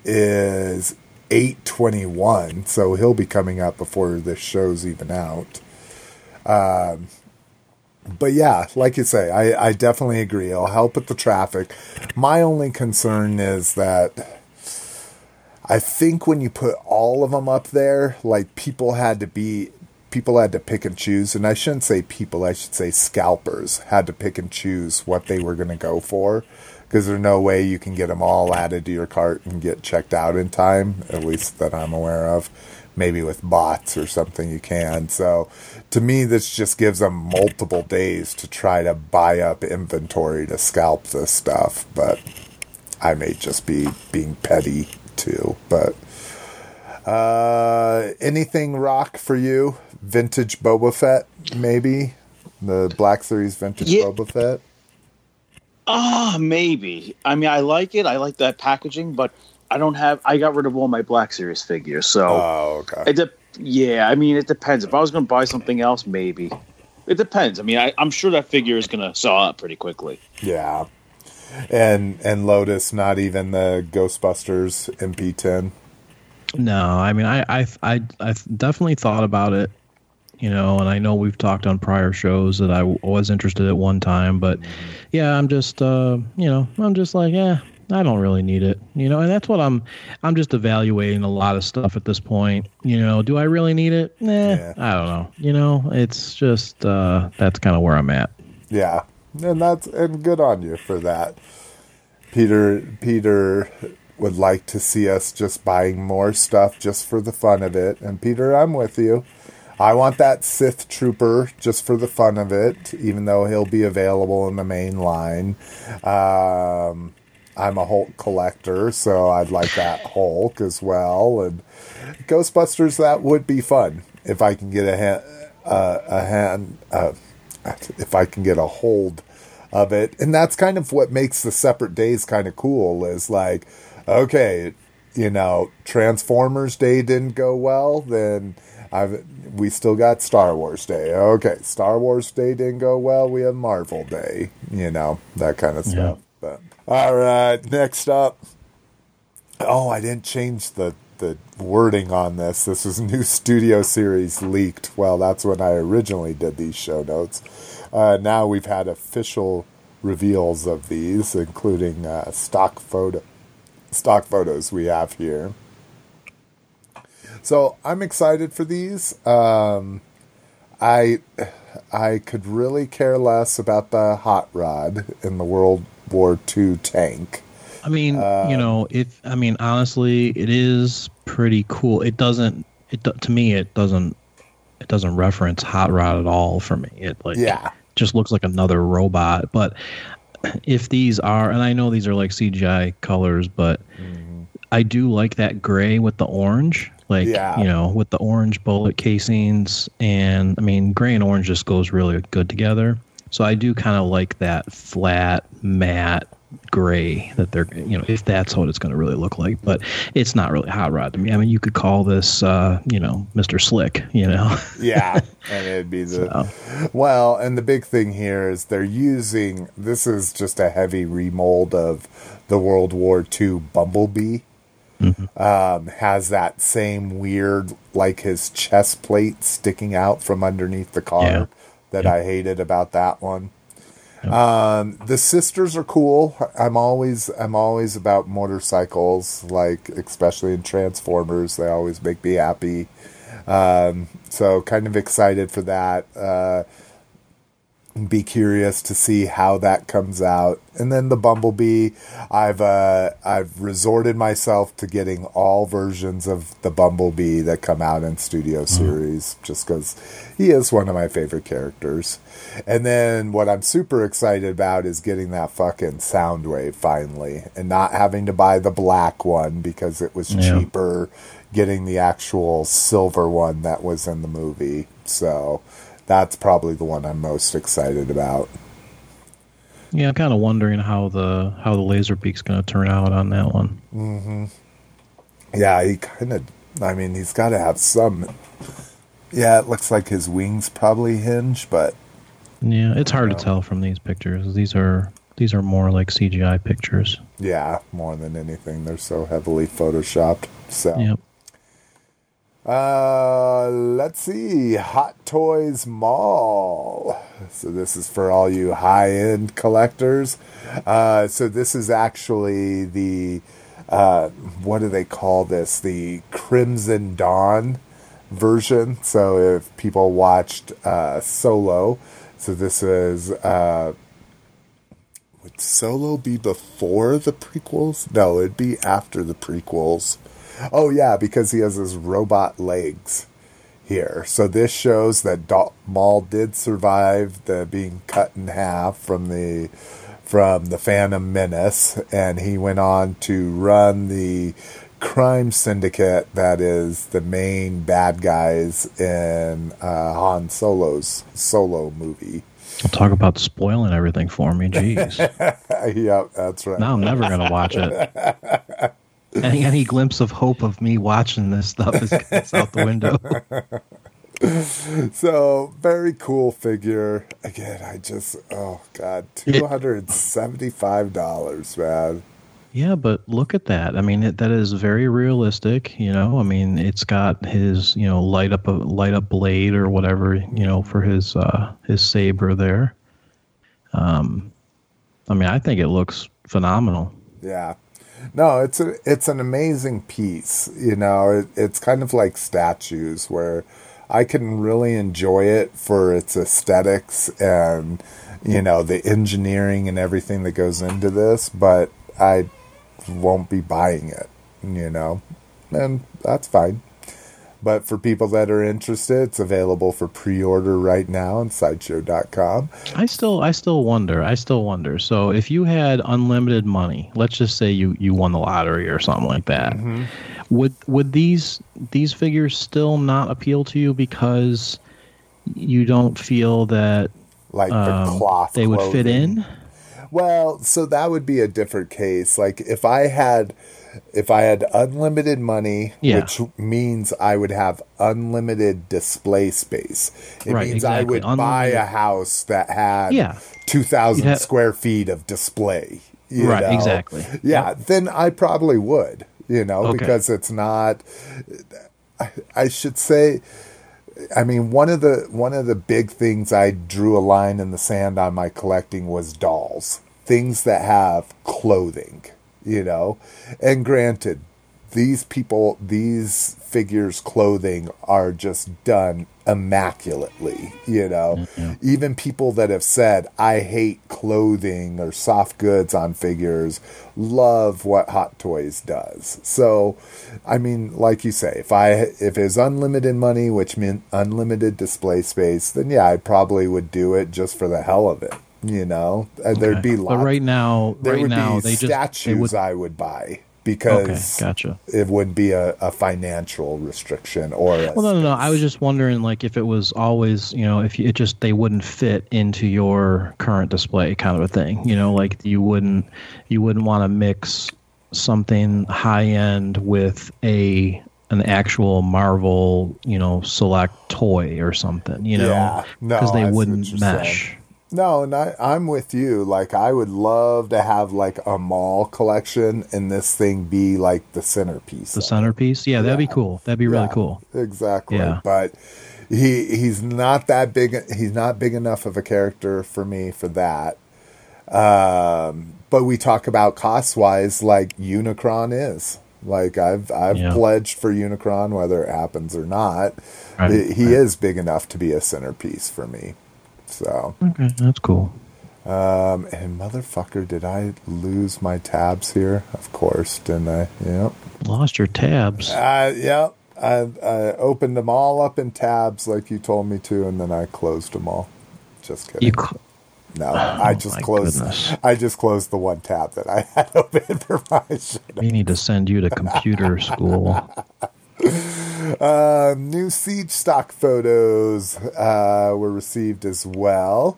[SPEAKER 1] is eight twenty one, so he'll be coming up before this show's even out. Um, but yeah, like you say, I, I definitely agree. It'll help with the traffic. My only concern is that I think when you put all of them up there, like people had to be, people had to pick and choose. And I shouldn't say people, I should say scalpers had to pick and choose what they were going to go for. Because there's no way you can get them all added to your cart and get checked out in time, at least that I'm aware of. Maybe with bots or something you can. So to me, this just gives them multiple days to try to buy up inventory to scalp this stuff. But I may just be being petty too. But uh, anything rock for you? Vintage Boba Fett, maybe the Black Series Vintage
[SPEAKER 3] Yeah.
[SPEAKER 1] Boba Fett.
[SPEAKER 3] Ah, maybe. I mean, I like it. I like that packaging, but I don't have. I got rid of all my Black Series figures, so
[SPEAKER 1] Oh, okay.
[SPEAKER 3] it. De- yeah, I mean, it depends. If I was going to buy something else, maybe. It depends. I mean, I, I'm sure that figure is going to sell out pretty quickly.
[SPEAKER 1] Yeah. And and Lotus, not even the Ghostbusters MP10.
[SPEAKER 2] No, I mean, I, I, I, I definitely thought about it, you know, and I know we've talked on prior shows that I w- was interested at one time, but yeah, I'm just, uh, you know, I'm just like, yeah, I don't really need it, you know, and that's what I'm, I'm just evaluating a lot of stuff at this point, you know, do I really need it? Nah,
[SPEAKER 1] Yeah.
[SPEAKER 2] I don't know, you know, it's just, uh, that's kind of where I'm at.
[SPEAKER 1] Yeah, and that's and good on you for that. Peter Peter would like to see us just buying more stuff just for the fun of it. And Peter, I'm with you. I want that Sith trooper just for the fun of it, even though he'll be available in the main line. Um, I'm a Hulk collector, so I'd like that Hulk as well. And Ghostbusters, that would be fun if I can get a hand, uh, a hand, uh, if I can get a hold of it. And that's kind of what makes the separate days kind of cool is like, okay, you know, Transformers Day didn't go well, then I've we still got Star Wars Day. Okay, Star Wars Day didn't go well, we have Marvel Day, you know, that kind of stuff. But all right, next up. Oh, I didn't change the the wording on this. This was new studio series leaked. Well, that's when I originally did these show notes. Uh, now we've had official reveals of these, including uh, stock photo stock photos we have here. So I'm excited for these. Um, I I could really care less about the hot rod in the World War II tank.
[SPEAKER 2] I mean, you know, if I mean honestly, it is pretty cool. It doesn't. It to me, it doesn't. It doesn't reference Hot Rod at all for me. It like
[SPEAKER 1] Yeah.
[SPEAKER 2] just looks like another robot. But if these are, and I know these are like CGI colors, but I do like that gray with the orange. Like
[SPEAKER 1] Yeah.
[SPEAKER 2] you know, with the orange bullet casings, and I mean, gray and orange just goes really good together. So I do kind of like that flat matte gray that they're you know if that's what it's going to really look like but it's not really hot rod to me i mean you could call this uh you know mr slick you know
[SPEAKER 1] yeah and it'd be the
[SPEAKER 2] So.
[SPEAKER 1] well and the big thing here is they're using this is just a heavy remold of the world war ii bumblebee um, has that same weird like his chest plate sticking out from underneath the car
[SPEAKER 2] Yeah.
[SPEAKER 1] that
[SPEAKER 2] Yeah.
[SPEAKER 1] i hated about that one um, the sisters are cool. I'm always I'm always about motorcycles, like especially in Transformers. They always make me happy. Um, so kind of excited for that. Uh, be curious to see how that comes out. And then the Bumblebee, I've uh, I've resorted myself to getting all versions of the Bumblebee that come out in Studio Series, just because he is one of my favorite characters. And then what I'm super excited about is getting that fucking Soundwave finally, and not having to buy the black one because it was
[SPEAKER 2] Yeah.
[SPEAKER 1] cheaper. Getting the actual silver one that was in the movie, so that's probably the one I'm most excited about.
[SPEAKER 2] yeah i'm kind of wondering how the how the Laserbeak's going to turn out on that one mm-hmm.
[SPEAKER 1] Yeah, he kind of. I mean, he's got to have some. Yeah, it looks like his wings probably hinge, but
[SPEAKER 2] yeah it's hard to tell from these pictures these are these are more like cgi pictures
[SPEAKER 1] yeah, more than anything, they're so heavily photoshopped. So,
[SPEAKER 2] yep
[SPEAKER 1] uh, let's see, Hot Toys Maul. So this is for all you high-end collectors. Uh, so this is actually the uh, what do they call this? The Crimson Dawn version. So if people watched uh, Solo, so this is uh, would Solo be before the prequels? No, it'd be after the prequels. Oh yeah, because he has his robot legs here. So this shows that Do- Maul did survive the being cut in half from the from the Phantom Menace, and he went on to run the crime syndicate that is the main bad guys in uh, Han Solo's Solo movie.
[SPEAKER 2] talk about spoiling everything for me jeez
[SPEAKER 1] yep, that's right.
[SPEAKER 2] now i'm never going to watch it any, any glimpse of hope of me watching this stuff is out the window
[SPEAKER 1] So very cool figure. Again, I just oh god, two hundred and seventy five dollars, man.
[SPEAKER 2] Yeah, but look at that. I mean, it, that is very realistic. You know, I mean, it's got his you know light up a light up blade or whatever you know for his uh, his saber there. Um, I mean, I think it looks phenomenal.
[SPEAKER 1] Yeah. No, it's a it's an amazing piece. You know, it, it's kind of like statues where I can really enjoy it for its aesthetics and you know the engineering and everything that goes into this, but I won't be buying it. You know, and that's fine. But for people that are interested, it's available for pre-order right now on sideshow.com.
[SPEAKER 2] I still, I still wonder. I still wonder. So, if you had unlimited money, let's just say you you won the lottery or something like that, would would these these figures still not appeal to you because you don't feel that
[SPEAKER 1] Like the
[SPEAKER 2] um,
[SPEAKER 1] cloth
[SPEAKER 2] they would fit in?
[SPEAKER 1] Well, so that would be a different case. Like if I had if I had unlimited money,
[SPEAKER 2] Yeah.
[SPEAKER 1] which means I would have unlimited display space. It
[SPEAKER 2] Right,
[SPEAKER 1] means I
[SPEAKER 2] exactly.
[SPEAKER 1] would buy a house that had
[SPEAKER 2] Yeah.
[SPEAKER 1] 2000
[SPEAKER 2] have-
[SPEAKER 1] square feet of display. you
[SPEAKER 2] Right,
[SPEAKER 1] know?
[SPEAKER 2] exactly.
[SPEAKER 1] Yeah, then I probably would, you know,
[SPEAKER 2] Okay.
[SPEAKER 1] because it's not I, I should say I mean, one of the one of the big things I drew a line in the sand on my collecting was dolls, things that have clothing, you know. And granted, these people, these figures' clothing are just done immaculately, you know. Mm-hmm. Even people that have said, I hate clothing or soft goods on figures, love what Hot Toys does. So, I mean, like you say, if I if it's unlimited money, which meant unlimited display space, then yeah, I probably would do it just for the hell of it. You know, uh, there'd
[SPEAKER 2] Okay.
[SPEAKER 1] be
[SPEAKER 2] But
[SPEAKER 1] lots.
[SPEAKER 2] right now,
[SPEAKER 1] there
[SPEAKER 2] right
[SPEAKER 1] would
[SPEAKER 2] now
[SPEAKER 1] be
[SPEAKER 2] they just
[SPEAKER 1] statues
[SPEAKER 2] would
[SPEAKER 1] I would buy. because
[SPEAKER 2] Okay, gotcha.
[SPEAKER 1] it would be a, a financial restriction or a
[SPEAKER 2] Well, no, no, no. I was just wondering, like, if it was always, you know, if you, it just they wouldn't fit into your current display, kind of a thing. You know, like you wouldn't you wouldn't want to mix something high end with a an actual Marvel, you know, select toy or something. You know,
[SPEAKER 1] Yeah. No,
[SPEAKER 2] because they wouldn't mesh.
[SPEAKER 1] saying. No, and I, I'm with you. Like, I would love to have like a Maul collection, and this thing be like the centerpiece.
[SPEAKER 2] The centerpiece, yeah, that'd be cool. That'd be really
[SPEAKER 1] Yeah,
[SPEAKER 2] cool.
[SPEAKER 1] Exactly.
[SPEAKER 2] Yeah.
[SPEAKER 1] But he he's not that big. He's not big enough of a character for me for that. Um, but we talk about cost wise, like Unicron is. Like I've I've
[SPEAKER 2] Yeah.
[SPEAKER 1] pledged for Unicron, whether it happens or not.
[SPEAKER 2] Right,
[SPEAKER 1] He- he
[SPEAKER 2] right.
[SPEAKER 1] is big enough to be a centerpiece for me. So,
[SPEAKER 2] Okay, that's cool.
[SPEAKER 1] um, and motherfucker, did I lose my tabs here? Of course, didn't I? Yep.
[SPEAKER 2] Lost your tabs.
[SPEAKER 1] Uh, yep. I, I opened them all up in tabs like you told me to, and then I closed them all. Just kidding.
[SPEAKER 2] You cl-
[SPEAKER 1] no, I
[SPEAKER 2] Oh,
[SPEAKER 1] just
[SPEAKER 2] my
[SPEAKER 1] closed.
[SPEAKER 2] goodness.
[SPEAKER 1] I just closed the one tab that I had open for my shit.
[SPEAKER 2] we need to send you to computer school.
[SPEAKER 1] Um, new siege stock photos uh, were received as well.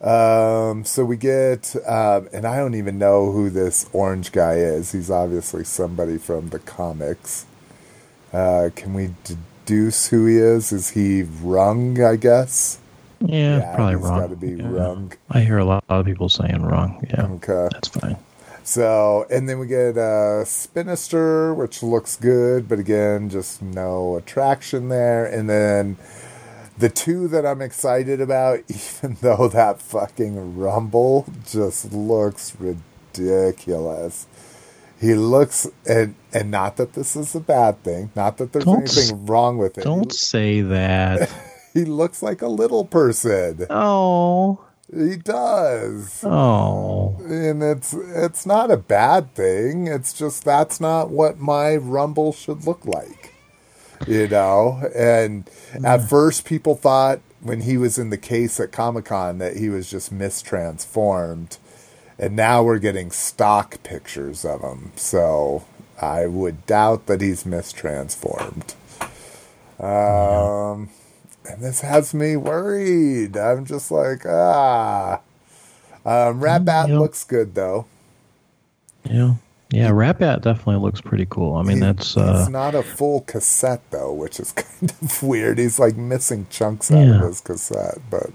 [SPEAKER 1] Um, so we get, um, and I don't even know who this orange guy is. He's obviously somebody from the comics. Uh, can we deduce who he is? Is he Rung? I guess.
[SPEAKER 2] Yeah, probably
[SPEAKER 1] he's
[SPEAKER 2] wrong.
[SPEAKER 1] got to be
[SPEAKER 2] Yeah.
[SPEAKER 1] Rung.
[SPEAKER 2] I hear a lot of people saying wrong. Yeah,
[SPEAKER 1] Okay.
[SPEAKER 2] that's fine.
[SPEAKER 1] So, and then we get uh, Spinister, which looks good, but again, just no attraction there. And then the two that I'm excited about, even though that fucking Rumble just looks ridiculous. He looks, and and not that this is a bad thing, not that there's
[SPEAKER 2] Don't
[SPEAKER 1] anything wrong with it.
[SPEAKER 2] Don't say that.
[SPEAKER 1] He looks like a little person.
[SPEAKER 2] oh,
[SPEAKER 1] He does.
[SPEAKER 2] oh.
[SPEAKER 1] and it's it's not a bad thing. It's just that's not what my Rumble should look like, you know. And at first, people thought when he was in the case at Comic Con that he was just mistransformed, and now we're getting stock pictures of him. So I would doubt that he's mistransformed. Um, and this has me worried. I'm just like ah. Um, Rat Bat
[SPEAKER 2] Yeah.
[SPEAKER 1] looks good though.
[SPEAKER 2] Yeah, yeah. Rat Bat definitely looks pretty cool. I mean,
[SPEAKER 1] He-
[SPEAKER 2] that's uh,
[SPEAKER 1] he's not a full cassette though, which is kind of weird. He's like missing chunks out
[SPEAKER 2] Yeah.
[SPEAKER 1] of his cassette, but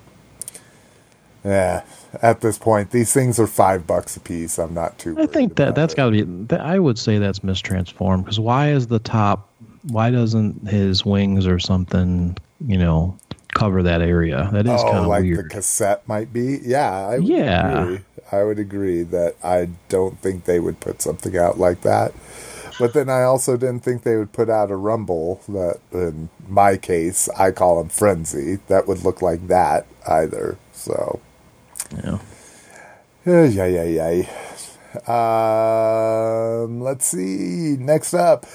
[SPEAKER 1] yeah. At this point, these things are five bucks a piece. I'm not too.
[SPEAKER 2] I think that that's got to be. That, I would say that's mistransformed because why is the top? Why doesn't his wings or something, you know, cover that area? That is kind
[SPEAKER 1] Oh,
[SPEAKER 2] of
[SPEAKER 1] like the cassette might be. Yeah, I would
[SPEAKER 2] Yeah.
[SPEAKER 1] agree. I would agree that I don't think they would put something out like that. But then I also didn't think they would put out a Rumble that, in my case, I call them Frenzy, that would look like that either. So,
[SPEAKER 2] yeah.
[SPEAKER 1] yeah, yeah, yeah, yeah. Um, let's see. Next up,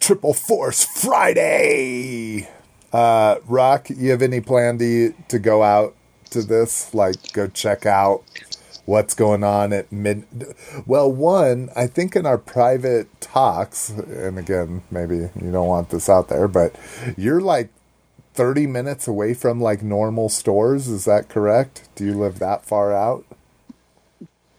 [SPEAKER 1] Triple Force Friday. Uh, Rock, you have any plan to to go out to this? Like, go check out what's going on at mid. Well, one, I think in our private talks, and again, maybe you don't want this out there, but you're like 30 minutes away from like normal stores. Is that correct? Do you live that far out?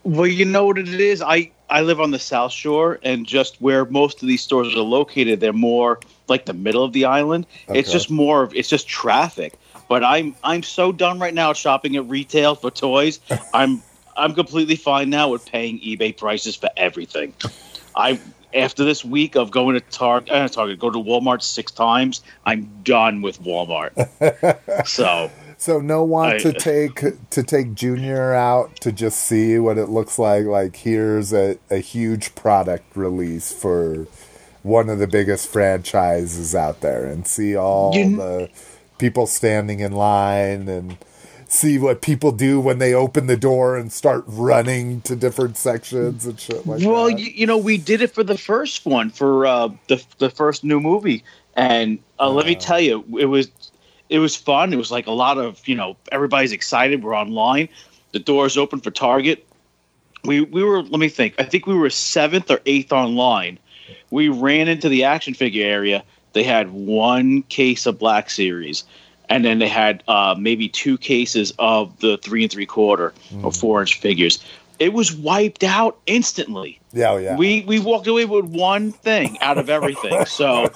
[SPEAKER 3] Well, you know what it is. I I live on the South Shore, and just where most of these stores are located, they're more like the middle of the island. It's just more of it's just traffic. But I'm I'm so done right now shopping at retail for toys. I'm I'm completely fine now with paying eBay prices for everything. I after this week of going to Target, uh, Target, go to Walmart six times. I'm done with Walmart. so
[SPEAKER 1] So no want
[SPEAKER 3] I-
[SPEAKER 1] to take to take Junior out to just see what it looks like. Like here's a, a huge product release for one of the biggest franchises out there, and see all
[SPEAKER 3] You-
[SPEAKER 1] the people standing in line and see what people do when they open the door and start running to different sections and shit like
[SPEAKER 3] well,
[SPEAKER 1] that.
[SPEAKER 3] you, you know, we did it for the first one for uh, the the first new movie, and uh, let me tell you, it was it was fun. It was like a lot of you know everybody's excited. We're online. The doors open for Target. we we were let me think. I think we were seventh or eighth online. We ran into the action figure area. They had one case of Black Series, and then they had uh, maybe two cases of the three and three quarter or four inch figures. It was wiped out instantly.
[SPEAKER 1] Yeah, oh, yeah.
[SPEAKER 3] We we walked away with one thing out of everything. so,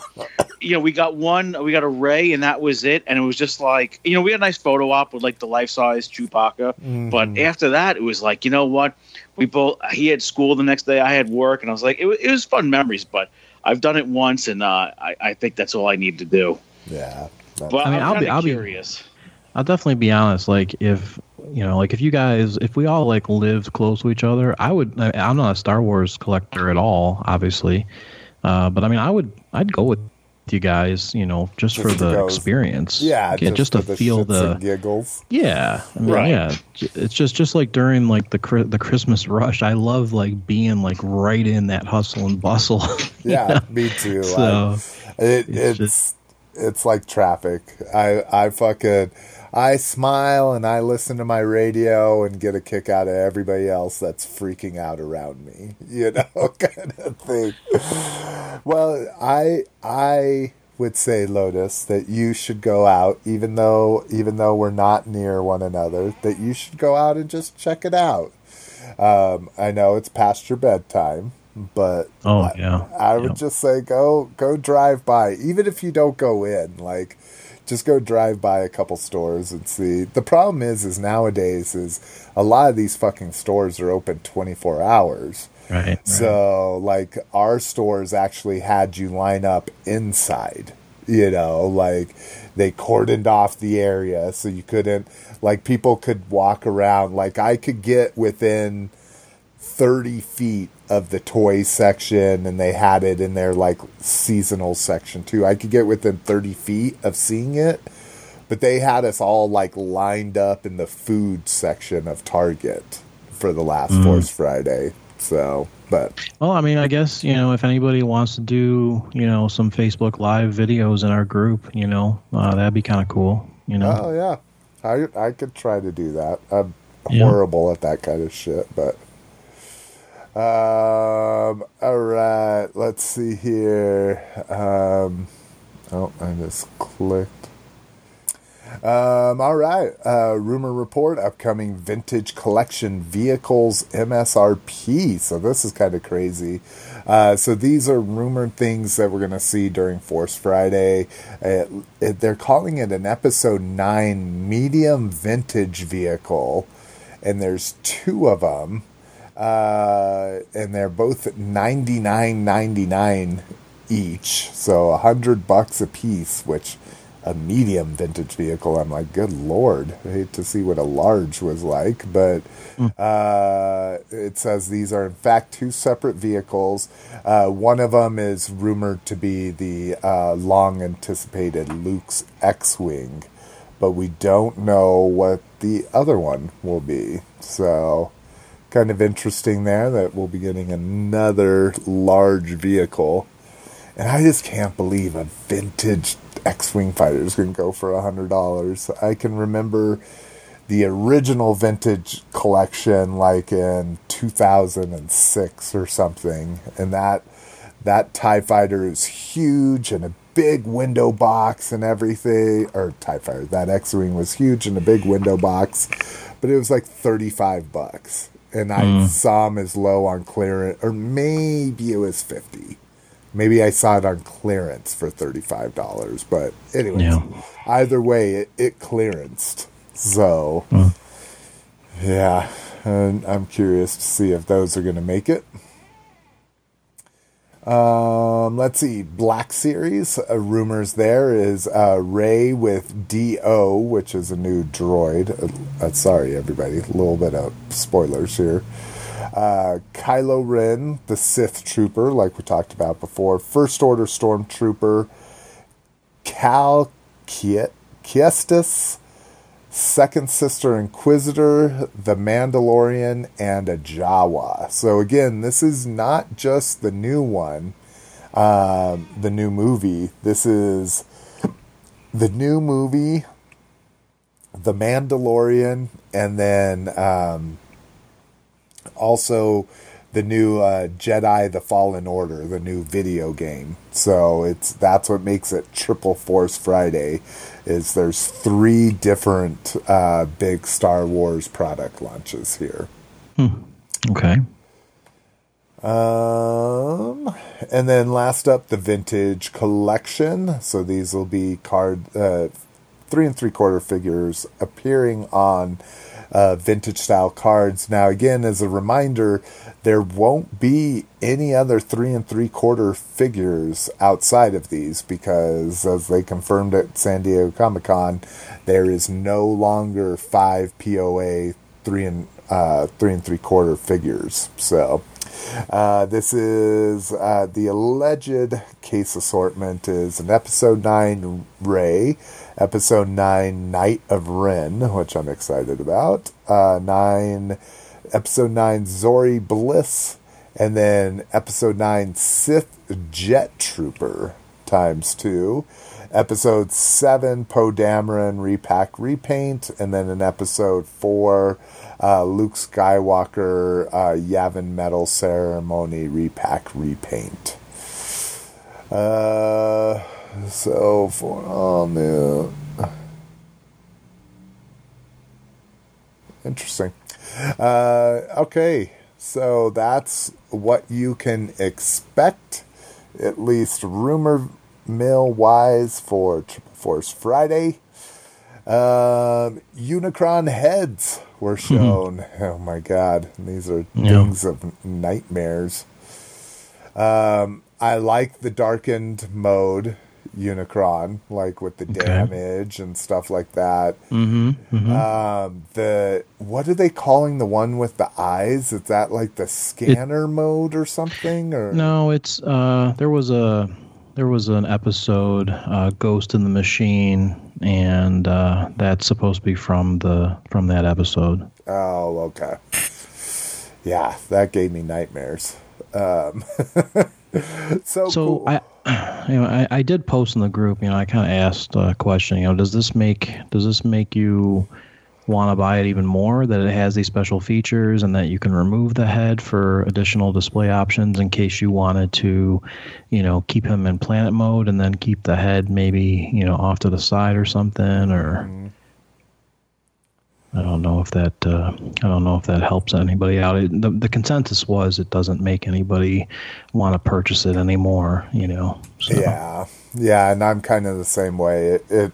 [SPEAKER 3] you know, we got one, we got a Rey, and that was it. And it was just like, you know, we had a nice photo op with like the life size Chewbacca. But after that, it was like, you know what? We both. He had school the next day. I had work, and I was like, it, wa- it was fun memories. But I've done it once, and uh, I, I think that's all I need to do.
[SPEAKER 1] yeah.
[SPEAKER 3] But
[SPEAKER 2] I mean,
[SPEAKER 3] I'm
[SPEAKER 2] I'll be- I'll be-
[SPEAKER 3] curious.
[SPEAKER 2] I'll definitely be honest. Like if you know, like if you guys, if we all like lived close to each other, I would. I, I'm not a Star Wars collector at all, obviously, uh, but I mean, I would. I'd go with you guys. You know, just, for
[SPEAKER 1] Just to
[SPEAKER 2] the
[SPEAKER 1] go-
[SPEAKER 2] experience.
[SPEAKER 1] yeah,
[SPEAKER 2] just,
[SPEAKER 1] for
[SPEAKER 2] to
[SPEAKER 1] the
[SPEAKER 2] feel the.
[SPEAKER 1] giggles.
[SPEAKER 2] Yeah, I mean,
[SPEAKER 3] Right.
[SPEAKER 2] yeah. It's just just like during like the the Christmas rush. I love like being like right in that hustle and bustle.
[SPEAKER 1] Yeah,
[SPEAKER 2] know?
[SPEAKER 1] me too.
[SPEAKER 2] So
[SPEAKER 1] I, it,
[SPEAKER 2] it's
[SPEAKER 1] it's
[SPEAKER 2] just-
[SPEAKER 1] it's like traffic. I I fucking I smile and I listen to my radio and get a kick out of everybody else that's freaking out around me. You know, kind of thing. Well, I I would say Lotus that you should go out even though even though we're not near one another that you should go out and just check it out. Um, I know it's past your bedtime, but
[SPEAKER 2] oh
[SPEAKER 1] I-
[SPEAKER 2] yeah,
[SPEAKER 1] I would
[SPEAKER 2] yeah.
[SPEAKER 1] just say go go drive by, even if you don't go in. Like, just go drive by a couple stores and see. The problem is, is nowadays is a lot of these fucking stores are open twenty four hours.
[SPEAKER 2] right. right.
[SPEAKER 1] So, like, our stores actually had you line up inside. You know, like they cordoned off the area so you couldn't, like, people could walk around. Like, I could get within 30 feet of the toy section, and they had it in their, like, seasonal section too. I could get within 30 feet of seeing it, but they had us all, like, lined up in the food section of Target for the last Force Friday. So, but
[SPEAKER 2] Well, I mean, I guess you know if anybody wants to do you know some Facebook Live videos in our group, you know uh, that'd be kind of cool. You know,
[SPEAKER 1] oh yeah, I I could try to do that. I'm
[SPEAKER 2] Yeah.
[SPEAKER 1] horrible at that kind of shit, but um, all right. Let's see here. Um, oh, I just clicked. Um, all right. Uh, rumor report upcoming vintage collection vehicles MSRP. So this is kind of crazy. Uh, so these are rumored things that we're going to see during Force Friday. It, it, they're calling it an episode 9 medium vintage vehicle. And there's two of them. Uh, and they're both ninety nine ninety nine each, so a hundred bucks a piece. Which a medium vintage vehicle, I'm like, good lord, I hate to see what a large was like, but uh, it says these are in fact two separate vehicles. Uh, one of them is rumored to be the uh, long anticipated Luke's X-wing, but we don't know what the other one will be. So kind of interesting there that we'll be getting another large vehicle. And I just can't believe a vintage X-wing fighter is going to go for a hundred dollars. I can remember the original vintage collection, like in 2006 or something, and that that Tie Fighter is huge and a big window box and everything. Or Tie Fighter, that X-wing was huge and a big window box, but it was like 35 bucks, and I mm. saw them as low on clearance, or maybe it was 50. Maybe I saw it on clearance for thirty-five dollars, but anyways,
[SPEAKER 2] Yeah.
[SPEAKER 1] either way, it, it clearanced. So, mm. yeah, and I'm curious to see if those are going to make it. Um, let's see, Black Series uh, rumors. There is uh, Rey with D-O, which is a new droid. Uh, uh, sorry, everybody, a little bit of spoilers here. Uh, Kylo Ren, the Sith Trooper, like we talked about before. First Order Stormtrooper. Cal Kestis, Second Sister Inquisitor, The Mandalorian, and a Jawa. So again, this is not just the new one, um, the new movie. This is the new movie, The Mandalorian, and then um, Also, the new uh, Jedi: The Fallen Order, the new video game. So it's that's what makes it Triple Force Friday. Is there's three different uh, big Star Wars product launches here.
[SPEAKER 2] Okay.
[SPEAKER 1] Um, and then last up, the vintage collection. So these will be card uh, three and three quarter figures appearing on uh, vintage style cards. Now, again, as a reminder, there won't be any other three and three quarter figures outside of these because, as they confirmed at San Diego Comic Con, there is no longer five POA three and uh, three and three quarter figures. So. Uh, this is uh, the alleged case assortment is an episode 9 Rey, episode 9 Knight of Ren, which I'm excited about, uh, 9 episode 9 Zorii Bliss, and then episode 9 Sith Jet Trooper times 2. Episode 7 Poe Dameron Repack Repaint, and then in episode 4 uh, Luke Skywalker uh, Yavin Medal Ceremony Repack Repaint. Uh, so for on the interesting. Uh, okay, so that's what you can expect, at least rumor mill wise, for Triple Force Friday. Um, Unicron heads were shown. Oh my god, these are
[SPEAKER 2] Yeah.
[SPEAKER 1] things of nightmares. Um, I like the darkened mode Unicron, like with the
[SPEAKER 2] Okay.
[SPEAKER 1] damage and stuff like that.
[SPEAKER 2] Mm-hmm.
[SPEAKER 1] Um, the what are they calling the one with the eyes? Is that like the scanner mode or something? Or
[SPEAKER 2] No, it's uh there was a there was an episode uh Ghost in the Machine and uh that's supposed to be from the from that episode.
[SPEAKER 1] Oh, okay. Yeah, that gave me nightmares. Um, so
[SPEAKER 2] So
[SPEAKER 1] cool.
[SPEAKER 2] I you know I, I did post in the group, you know, I kind of asked uh, a question, you know, does this make does this make you want to buy it even more that it has these special features and that you can remove the head for additional display options in case you wanted to, you know, keep him in planet mode and then keep the head maybe, you know, off to the side or something or mm-hmm. I don't know if that uh, I don't know if that helps anybody out. It, the the consensus was it doesn't make anybody want to purchase it anymore, you know. So,
[SPEAKER 1] Yeah, yeah, and I'm kind of the same way. It, it,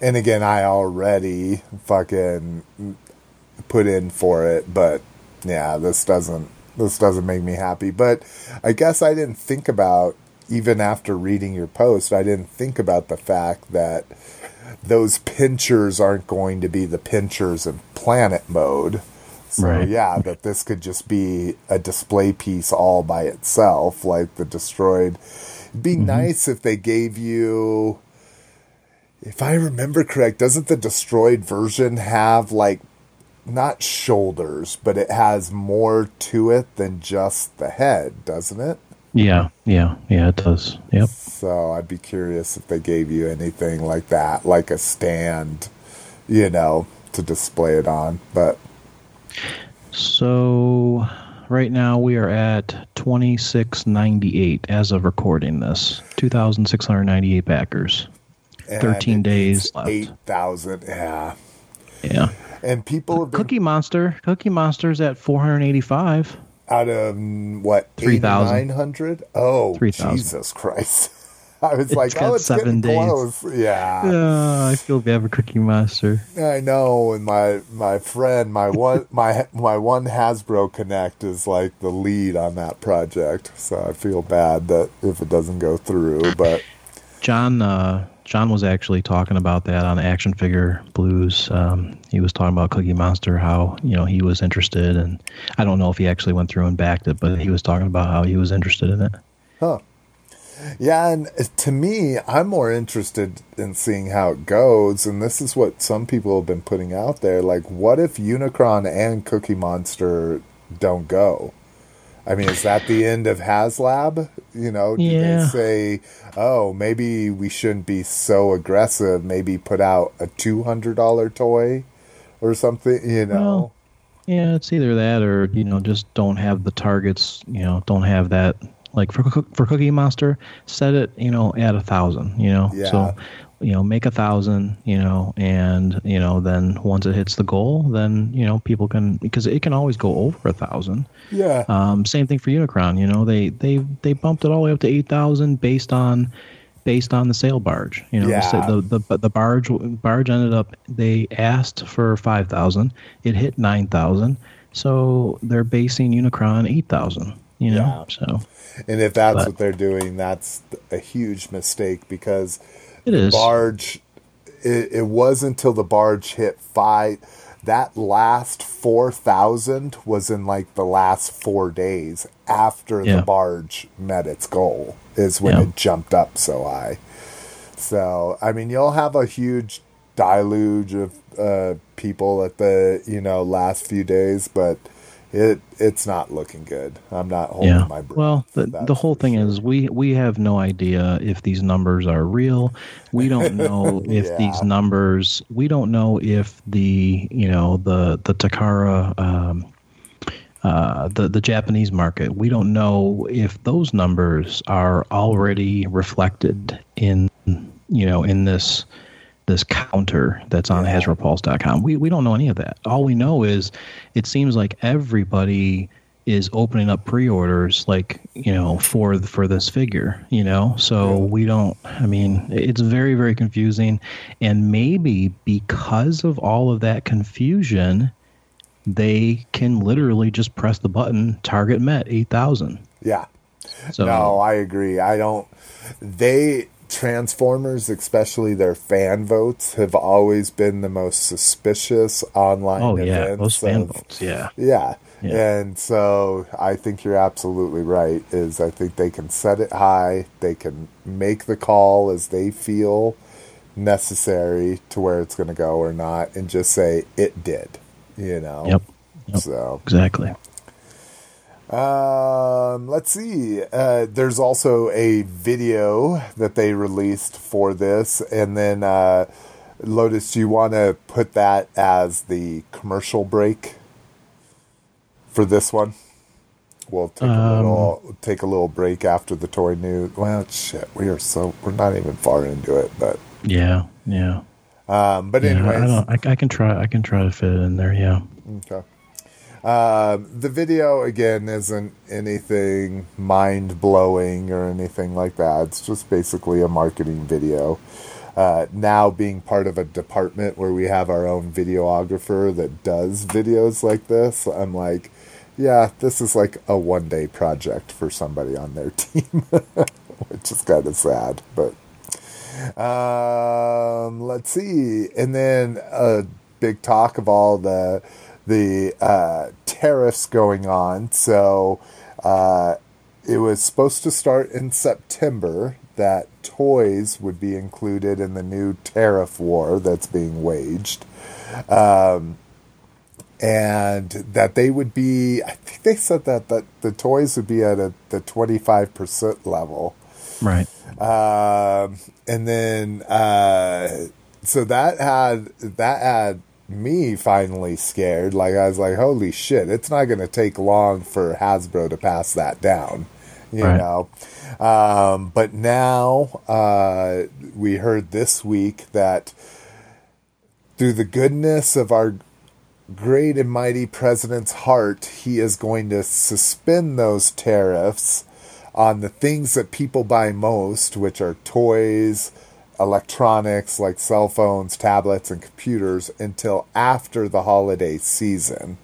[SPEAKER 1] and again, I already fucking put in for it, but yeah, this doesn't this doesn't make me happy. But I guess I didn't think about even after reading your post, I didn't think about the fact that those pinchers aren't going to be the pinchers in planet mode. So
[SPEAKER 2] Right.
[SPEAKER 1] yeah, that this could just be a display piece all by itself, like the destroyed. It'd be mm-hmm. nice if they gave you, if I remember correct, doesn't the destroyed version have like not shoulders, but it has more to it than just the head, doesn't it?
[SPEAKER 2] Yeah, yeah, yeah, it does. Yep.
[SPEAKER 1] So I'd be curious if they gave you anything like that, like a stand, you know, to display it on. But
[SPEAKER 2] So right now we are at twenty six ninety eight as of recording this. Two thousand six hundred ninety eight backers.
[SPEAKER 1] and
[SPEAKER 2] 13
[SPEAKER 1] it
[SPEAKER 2] days left.
[SPEAKER 1] Eight thousand, yeah.
[SPEAKER 2] Yeah.
[SPEAKER 1] And people have been
[SPEAKER 2] Cookie Monster. Cookie Monster's at four hundred eighty five.
[SPEAKER 1] Out of mm, what 3900? Oh,
[SPEAKER 2] 3,000.
[SPEAKER 1] Jesus Christ! I was like,
[SPEAKER 2] got
[SPEAKER 1] oh, it's
[SPEAKER 2] seven
[SPEAKER 1] getting
[SPEAKER 2] days.
[SPEAKER 1] close. Yeah,
[SPEAKER 2] I feel bad for Cookie Monster.
[SPEAKER 1] I know. And my my friend, my one my my one Hasbro Connect is like the lead on that project. So I feel bad that if it doesn't go through, but
[SPEAKER 2] John uh, John was actually talking about that on Action Figure Blues. Um, he was talking about Cookie Monster, how you know he was interested, and I don't know if he actually went through and backed it, but he was talking about how he was interested in it.
[SPEAKER 1] Huh. Yeah, and to me, I'm more interested in seeing how it goes, and this is what some people have been putting out there. Like, what if Unicron and Cookie Monster don't go? I mean, is that the end of HasLab? You know, do
[SPEAKER 2] Yeah.
[SPEAKER 1] they say, oh, maybe we shouldn't be so aggressive, maybe put out a $200 toy or something, you know?
[SPEAKER 2] Well, Yeah, it's either that or you know just don't have the targets. You know, don't have that like for for Cookie Monster, set it you know at a thousand. You know,
[SPEAKER 1] Yeah.
[SPEAKER 2] so you know make a thousand. You know, and you know then once it hits the goal, then you know people can because it can always go over a thousand.
[SPEAKER 1] Yeah.
[SPEAKER 2] Um, same thing for Unicron. You know, they they they bumped it all the way up to eight thousand based on based on the sail barge. You know, the
[SPEAKER 1] Yeah.
[SPEAKER 2] the, the the barge barge ended up they asked for five thousand. It hit nine thousand. So they're basing Unicron eight thousand. You know, yeah. so
[SPEAKER 1] And if that's
[SPEAKER 2] But-
[SPEAKER 1] what they're doing, that's a huge mistake because
[SPEAKER 2] it is.
[SPEAKER 1] barge. It, it was until the barge hit five. That last four thousand was in like the last four days after
[SPEAKER 2] Yeah.
[SPEAKER 1] the barge met its goal. Is when
[SPEAKER 2] Yeah.
[SPEAKER 1] it jumped up so high. So I mean, you'll have a huge deluge of uh, people at the you know last few days, but it it's not looking good. I'm not holding
[SPEAKER 2] yeah.
[SPEAKER 1] my breath.
[SPEAKER 2] Well, the, the whole thing
[SPEAKER 1] sure.
[SPEAKER 2] is we we have no idea if these numbers are real. We don't know if
[SPEAKER 1] Yeah.
[SPEAKER 2] these numbers. We don't know if the you know the the Takara. Um, uh, the the Japanese market. We don't know if those numbers are already reflected in you know in this this counter that's on
[SPEAKER 1] Yeah.
[SPEAKER 2] HasbroPulse.com. We we don't know any of that. All we know is it seems like everybody is opening up pre-orders like you know for for this figure you know so we don't i mean it's very very confusing and maybe because of all of that confusion they can literally just press the button target met 8000
[SPEAKER 1] yeah.
[SPEAKER 2] so
[SPEAKER 1] No, I agree. I don't. They Transformers, especially their fan votes, have always been the most suspicious online
[SPEAKER 2] oh yeah
[SPEAKER 1] events.
[SPEAKER 2] those fan
[SPEAKER 1] of-
[SPEAKER 2] votes yeah
[SPEAKER 1] Yeah.
[SPEAKER 2] Yeah.
[SPEAKER 1] And so I think you're absolutely right. Is I think they can set it high. They can make the call as they feel necessary to where it's going to go or not, and just say it did. You know.
[SPEAKER 2] yep, yep
[SPEAKER 1] So
[SPEAKER 2] exactly
[SPEAKER 1] um, let's see. Uh, there's also a video that they released for this, and then uh, Lotus, do you want to put that as the commercial break for this one? We'll take a
[SPEAKER 2] Um,
[SPEAKER 1] little take a little break after the toy news. Well, shit, we are so we're not even far into it, but
[SPEAKER 2] yeah yeah
[SPEAKER 1] um, but
[SPEAKER 2] yeah
[SPEAKER 1] anyways,
[SPEAKER 2] I, don't, I, I can try i can try to fit it in there yeah
[SPEAKER 1] Okay. Um, the video again isn't anything mind blowing or anything like that. It's just basically a marketing video. Uh, now being part of a department where we have our own videographer that does videos like this, I'm like, yeah, this is like a one day project for somebody on their team, which is kind of sad, but um, let's see. And then a big talk of all the the uh, tariffs going on. So uh, it was supposed to start in September that toys would be included in the new tariff war that's being waged. Um, and that they would be, I think they said that, that the toys would be at a, the 25% level.
[SPEAKER 2] right
[SPEAKER 1] Um, and then, uh, so that had, that had me finally scared. Like, I was like, holy shit, it's not going to take long for Hasbro to pass that down, you
[SPEAKER 2] Right.
[SPEAKER 1] know? Um, but now, uh, we heard this week that through the goodness of our great and mighty president's heart, he is going to suspend those tariffs on the things that people buy most, which are toys, electronics like cell phones, tablets, and computers, until after the holiday season.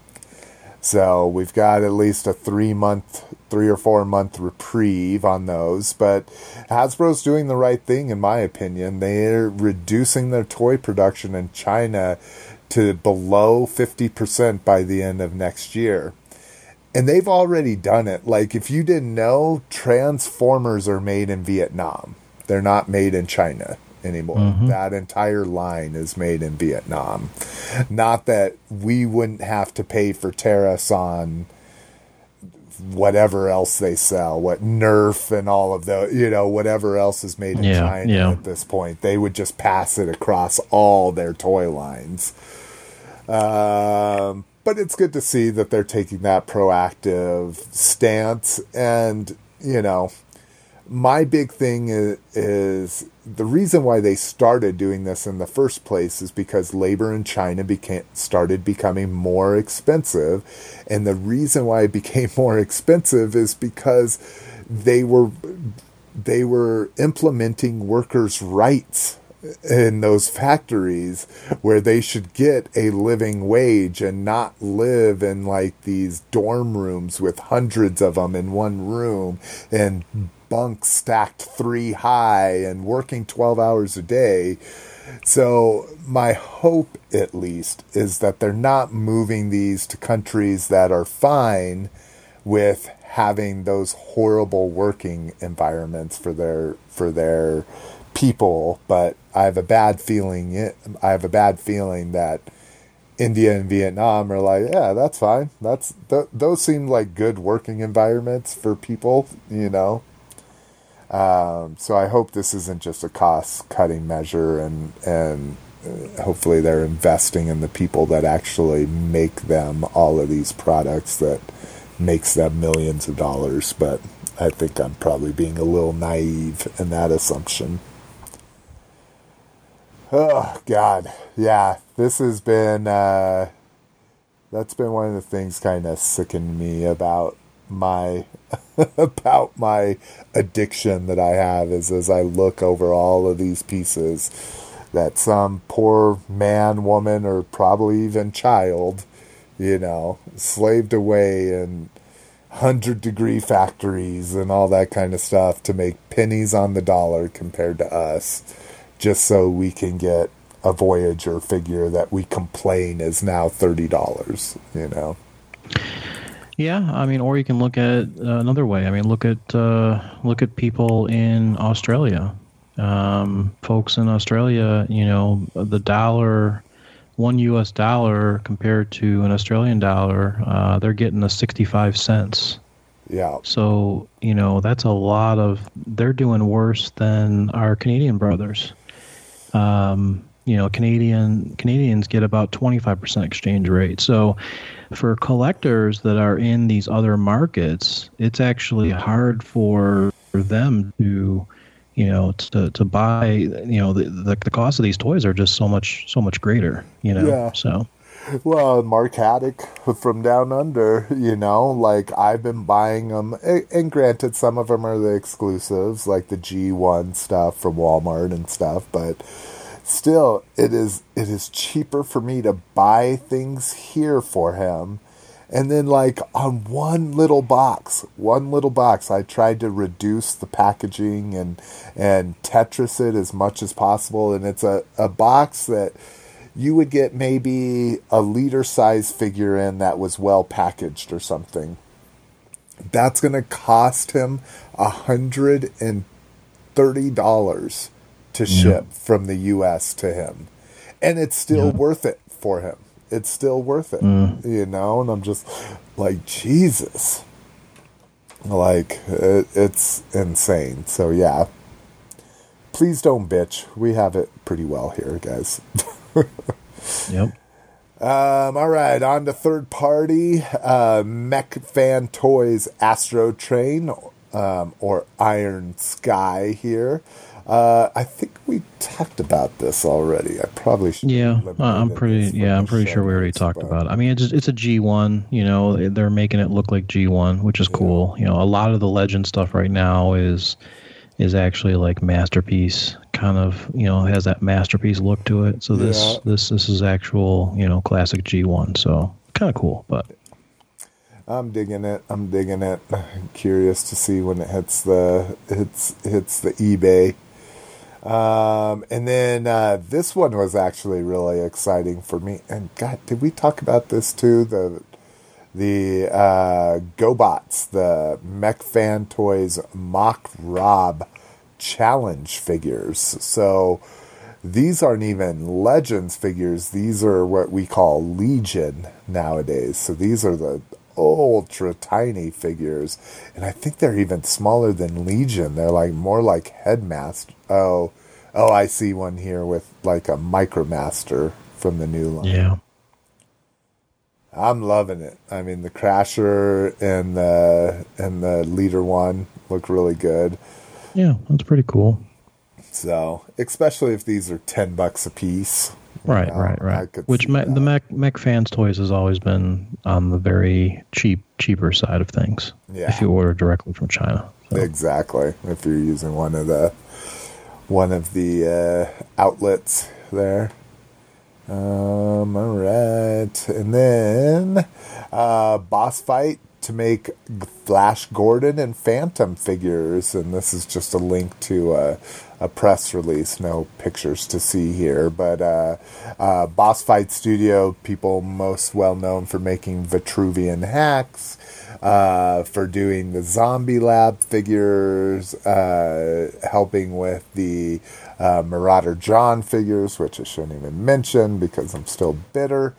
[SPEAKER 1] So we've got at least a three month, three or four month reprieve on those. But Hasbro's doing the right thing, in my opinion. They're reducing their toy production in China to below 50% by the end of next year. And they've already done it. Like, if you didn't know, Transformers are made in Vietnam, they're not made in China anymore. That entire line is made in Vietnam. Not that we wouldn't have to pay for tariffs on whatever else they sell, what Nerf and all of the, you know, whatever else is made in
[SPEAKER 2] Yeah,
[SPEAKER 1] China
[SPEAKER 2] yeah.
[SPEAKER 1] at this point. They would just pass it across all their toy lines. Um, but it's good to see that they're taking that proactive stance. And, you know, my big thing is, is, the reason why they started doing this in the first place is because labor in China became started becoming more expensive, and the reason why it became more expensive is because they were they were implementing workers' rights in those factories where they should get a living wage and not live in like these dorm rooms with hundreds of them in one room and bunks stacked three high and working 12 hours a day. So, my hope, at least, is that they're not moving these to countries that are fine with having those horrible working environments for their for their people. But I have a bad feeling. I have a bad feeling that India and Vietnam are like, yeah, that's fine. That's th- those seem like good working environments for people, you know. Um, so I hope this isn't just a cost cutting measure, and and hopefully they're investing in the people that actually make them all of these products that makes them millions of dollars. But I think I'm probably being a little naive in that assumption. Oh God, yeah, this has been uh, that's been one of the things kind of sickened me about my about my addiction that I have is as I look over all of these pieces that some poor man, woman, or probably even child, you know, slaved away in hundred degree factories and all that kind of stuff to make pennies on the dollar compared to us, just so we can get a Voyager figure that we complain is now thirty dollars, you know.
[SPEAKER 2] Yeah, I mean, or you can look at uh, another way. I mean, look at uh, look at people in Australia. Um, folks in Australia, you know, the dollar, one U.S. dollar compared to an Australian dollar, uh, they're getting a sixty-five cents.
[SPEAKER 1] Yeah.
[SPEAKER 2] So you know, that's a lot of. They're doing worse than our Canadian brothers. Um, you know, Canadian Canadians get about twenty five percent exchange rate. So for collectors that are in these other markets, it's actually hard for them to, you know, to to buy. You know, the the, the cost of these toys are just so much so much greater. You know,
[SPEAKER 1] Yeah.
[SPEAKER 2] so
[SPEAKER 1] Well, Mark Haddock from Down Under, you know, like I've been buying them, and granted, some of them are the exclusives, like the G1 stuff from Walmart and stuff, but still, it is it is cheaper for me to buy things here for him. And then, like on one little box, one little box, I tried to reduce the packaging and and Tetris it as much as possible. And it's a, a box that you would get maybe a Leader size figure in that was well packaged or something. That's going to cost him a hundred and thirty dollars to ship from the U.S. to him, and it's still worth it for him. It's still worth it, you know. And I'm just like Jesus, like it, it's insane. So yeah, please don't bitch. We have it pretty well here, guys.
[SPEAKER 2] yep.
[SPEAKER 1] Um, all right, on to third party. Uh, Mech Fan Toys Astro Train, um, or Iron Sky here. Uh, I think we talked about this already. I probably should.
[SPEAKER 2] Yeah, uh, I'm pretty. Yeah, I'm pretty sure we already talked
[SPEAKER 1] but-
[SPEAKER 2] about it. I mean, it's it's a G1. You know, they're making it look like G1, which is cool. You know, a lot of the Legend stuff right now is is actually like masterpiece kind of. You know, has that masterpiece look to it. So this
[SPEAKER 1] Yeah.
[SPEAKER 2] this this is actual. You know, classic G1. So kind of cool, but
[SPEAKER 1] I'm digging it. I'm digging it. curious to see when it hits the hits hits the eBay. Um, and then uh, this one was actually really exciting for me. And God, did we talk about this too? The the uh, GoBots, the Mech Fan Toys Mock Rob challenge figures. So these aren't even Legends figures. These are what we call Legion nowadays. So these are the ultra tiny figures. And I think they're even smaller than Legion. They're like more like Headmaster. Oh, oh, I see one here with like a Micromaster from the new line.
[SPEAKER 2] yeah.
[SPEAKER 1] I'm loving it. I mean, the Crasher and the and the leader one look really good.
[SPEAKER 2] Yeah, that's pretty cool.
[SPEAKER 1] So, especially if these are ten bucks a piece.
[SPEAKER 2] Right,
[SPEAKER 1] know,
[SPEAKER 2] right, right. Which the. Mech Mech Fans Toys has always been on the very cheap, cheaper side of things.
[SPEAKER 1] Yeah.
[SPEAKER 2] If you order directly from China. So,
[SPEAKER 1] Exactly. If you're using one of the one of the uh, outlets there. Um, all right, and then uh, boss fight to make Flash Gordon and Phantom figures, and this is just a link to a, a press release. No pictures to see here, but uh, uh, Boss Fight Studio, people most well known for making Vitruvian hacks uh, for doing the Zombie Lab figures, uh, helping with the uh, Marauder John figures, which I shouldn't even mention because I'm still bitter.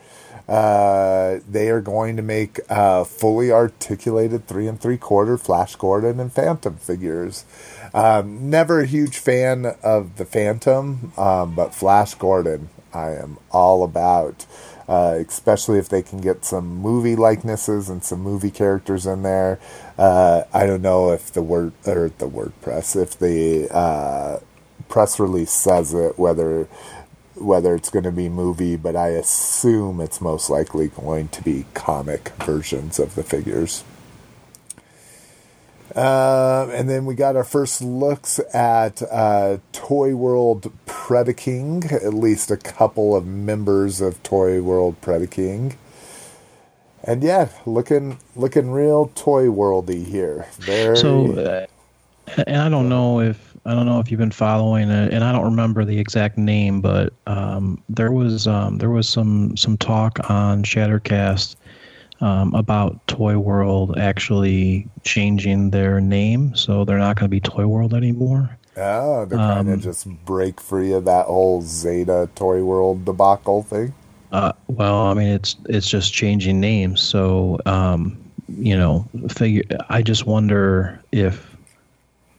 [SPEAKER 1] Uh, they are going to make uh, fully articulated three and three quarter Flash Gordon and Phantom figures. Um, never a huge fan of the Phantom, um, but Flash Gordon I am all about uh, especially if they can get some movie likenesses and some movie characters in there. Uh, I don't know if the word or the WordPress, if the uh, press release says it, whether whether it's going to be movie, but I assume it's most likely going to be comic versions of the figures. Uh, and then we got our first looks at uh, Toy World Predaking, at least a couple of members of Toy World Predaking. And yeah, looking looking real toy worldy here. Very
[SPEAKER 2] so uh, and I don't know if I don't know if you've been following it, and I don't remember the exact name, but um, there was um, there was some some talk on Shattercast um, about Toy World actually changing their name, so they're not going to be Toy World anymore.
[SPEAKER 1] oh, to kind
[SPEAKER 2] Um,
[SPEAKER 1] of just break free of that whole Zeta Toy World debacle thing.
[SPEAKER 2] Uh, well, I mean, it's it's just changing names. So, um, you know, figure. I just wonder if,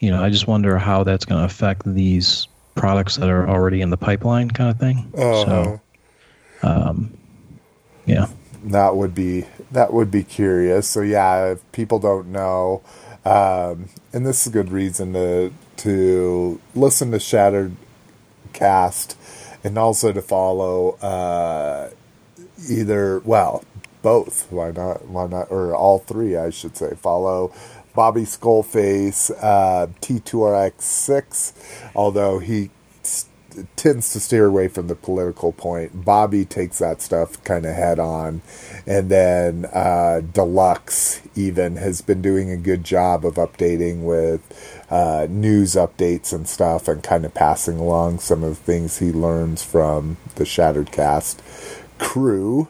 [SPEAKER 2] you know, I just wonder how that's going to affect these products that are already in the pipeline, kind of thing. So, um, yeah,
[SPEAKER 1] that would be that would be curious. So yeah, if people don't know, um, and this is a good reason to to listen to Shattered Cast, and also to follow uh, either well both. Why not? Why not? Or all three, I should say. Follow. Bobby Skullface, uh, T2RX6, although he tends to steer away from the political point. Bobby takes that stuff kind of head on. And then uh, Deluxe, even, has been doing a good job of updating with uh, news updates and stuff and kind of passing along some of the things he learns from the Shattered Cast crew.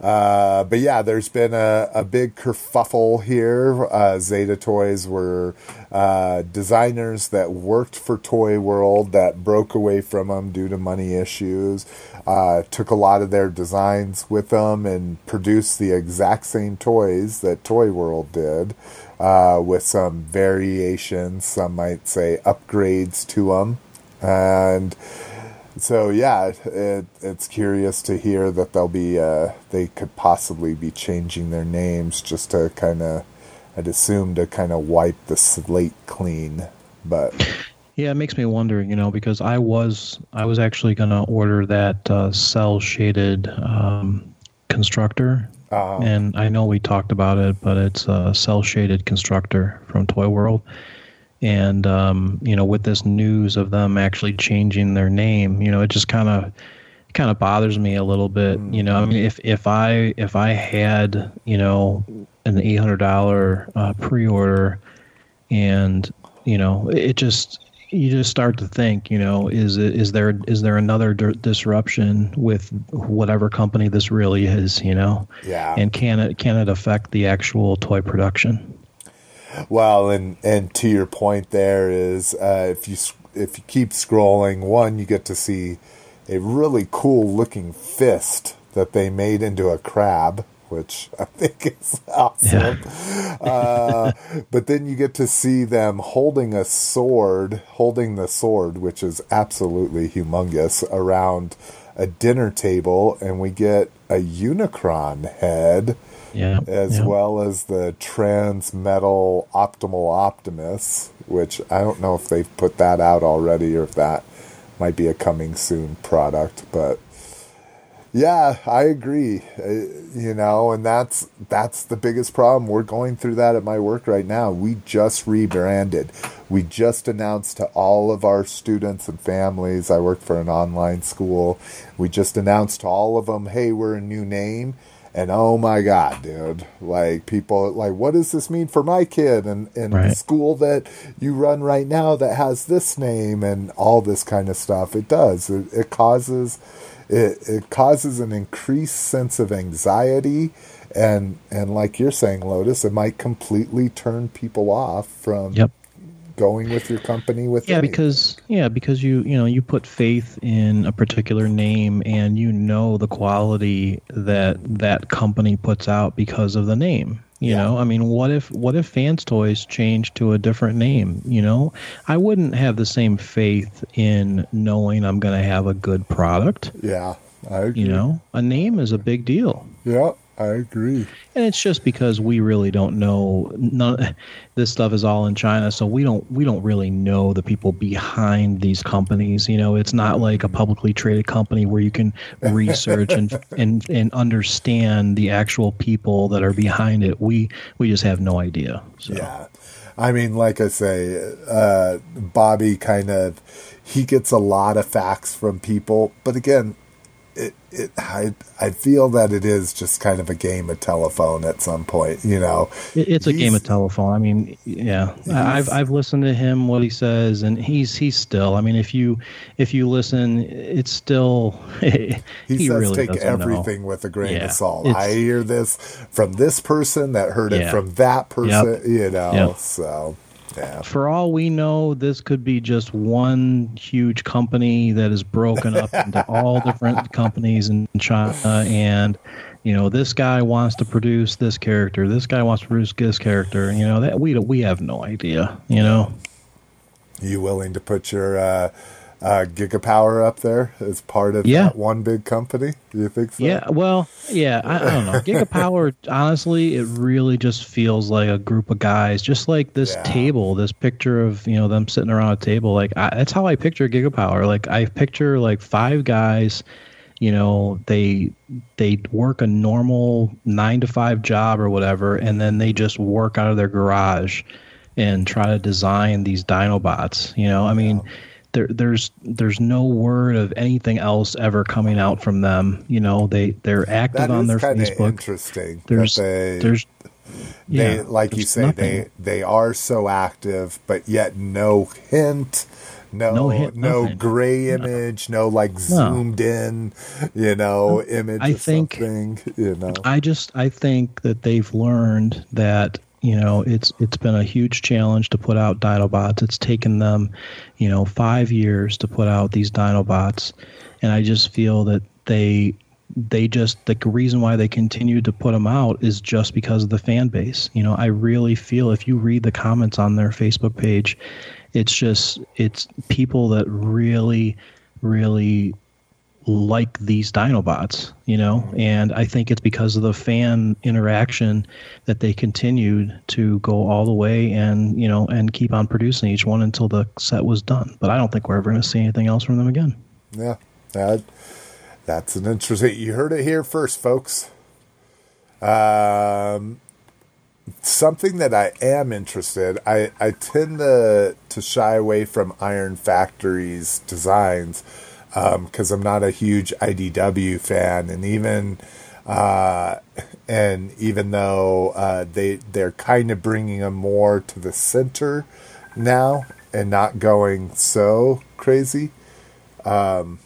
[SPEAKER 1] Uh, but yeah, there's been a, a big kerfuffle here. Uh, Zeta Toys were uh, designers that worked for Toy World that broke away from them due to money issues. Uh, took a lot of their designs with them and produced the exact same toys that Toy World did, uh, with some variations, some might say upgrades to them. And so yeah, it, it's curious to hear that they'll be uh, they could possibly be changing their names just to kind of I'd assume to kind of wipe the slate clean, but
[SPEAKER 2] yeah, it makes me wonder, you know, because I was I was actually going to order that uh, cell shaded um, constructor.
[SPEAKER 1] uh,
[SPEAKER 2] and I know we talked about it, but it's a cell shaded constructor from Toy World. And um, you know, with this news of them actually changing their name, you know, it just kind of kind of bothers me a little bit. You know, I mean, if if I if I had you know an eight hundred dollar uh, pre order, and you know, it just you just start to think, you know, is it is there is there another d- disruption with whatever company this really is, you know?
[SPEAKER 1] yeah.
[SPEAKER 2] and can it can it affect the actual toy production?
[SPEAKER 1] Well, and and to your point, there is uh, if you if you keep scrolling, one you get to see a really cool looking fist that they made into a crab, which I think is awesome. uh, but then you get to see them holding a sword, holding the sword, which is absolutely humongous around a dinner table, and we get a Unicron head,
[SPEAKER 2] Yeah.
[SPEAKER 1] as
[SPEAKER 2] yeah.
[SPEAKER 1] well as the Trans Metal Optimal Optimus, which I don't know if they've put that out already or if that might be a coming soon product, but yeah, I agree. Uh, you know, and that's that's the biggest problem. We're going through that at my work right now. We just rebranded. We just announced to all of our students and families. I work for an online school. We just announced to all of them, "Hey, we're a new name." And oh my god, dude! Like people, like, what does this mean for my kid and and the school that you run right now that has this name and all this kind of stuff? It does. It, it causes it it causes an increased sense of anxiety and and like you're saying lotus it might completely turn people off from
[SPEAKER 2] Yep.
[SPEAKER 1] Going with your company with
[SPEAKER 2] Yeah, because yeah, because you you know you put faith in a particular name and you know the quality that that company puts out because of the name. You
[SPEAKER 1] Yeah.
[SPEAKER 2] know, I mean, what if what if Fans Toys changed to a different name? You know, I wouldn't have the same faith in knowing I'm going to have a good product.
[SPEAKER 1] yeah i agree
[SPEAKER 2] You know, a name is a big deal.
[SPEAKER 1] yeah i agree
[SPEAKER 2] And it's just because we really don't know. None, this stuff is all in China, so we don't we don't really know the people behind these companies. You know, it's not like a publicly traded company where you can research and and and understand the actual people that are behind it. We we just have no idea. So.
[SPEAKER 1] yeah i mean like i say uh bobby kind of he gets a lot of facts from people but again it, it I I feel that it is just kind of a game of telephone at some point, you know.
[SPEAKER 2] It- It's a game of telephone. I mean, yeah, I've I've listened to him what he says, and he's he's still. I mean, if you if you listen, it's still he,
[SPEAKER 1] He, says
[SPEAKER 2] really
[SPEAKER 1] take
[SPEAKER 2] doesn't know.
[SPEAKER 1] everything with a grain
[SPEAKER 2] Yeah,
[SPEAKER 1] of salt. I hear this from this person that heard it from that person, you know.
[SPEAKER 2] Yep.
[SPEAKER 1] So yeah.
[SPEAKER 2] For all we know, this could be just one huge company that is broken up into all different companies in China. And, you know, this guy wants to produce this character. This guy wants to produce this character. You know, that we we have no idea. You know,
[SPEAKER 1] You willing to put your uh, uh, Gigapower up there as part of
[SPEAKER 2] Yeah.
[SPEAKER 1] that one big company? Do you think so?
[SPEAKER 2] yeah. Well, yeah. I, I don't know. Gigapower. honestly, it really just feels like a group of guys, just like this
[SPEAKER 1] Yeah.
[SPEAKER 2] table, this picture of you know them sitting around a table. Like I, that's how I picture Gigapower. Like I picture like five guys. You know, they they work a normal nine to five job or whatever, and then they just work out of their garage and try to design these Dinobots. You know, I mean, there there's there's no word of anything else ever coming out from them. You know, they they're active on their Facebook.
[SPEAKER 1] interesting.
[SPEAKER 2] There's
[SPEAKER 1] that they,
[SPEAKER 2] there's
[SPEAKER 1] they
[SPEAKER 2] yeah,
[SPEAKER 1] like you say
[SPEAKER 2] nothing.
[SPEAKER 1] they they are so active, but yet no hint. No,
[SPEAKER 2] No hint,
[SPEAKER 1] no gray image, no like zoomed in, you know, image
[SPEAKER 2] I think-
[SPEAKER 1] something, you know.
[SPEAKER 2] I just I think that they've learned that you know it's it's been a huge challenge to put out Dinobots. It's taken them, you know, five years to put out these Dinobots, and I just feel that they they just the reason why they continue to put them out is just because of the fan base. You know, I really feel if you read the comments on their Facebook page, it's just it's people that really really like these Dinobots, you know, and I think it's because of the fan interaction that they continued to go all the way and you know and keep on producing each one until the set was done. But I don't think we're ever going to see anything else from them again.
[SPEAKER 1] Yeah, that that's an interesting. You heard it here first, folks. Um, something that I am interested. I I tend to to shy away from Iron Factory's designs because I'm not a huge IDW fan, and even. Uh, and even though uh, they they're kind of bringing them more to the center now and not going so crazy, um,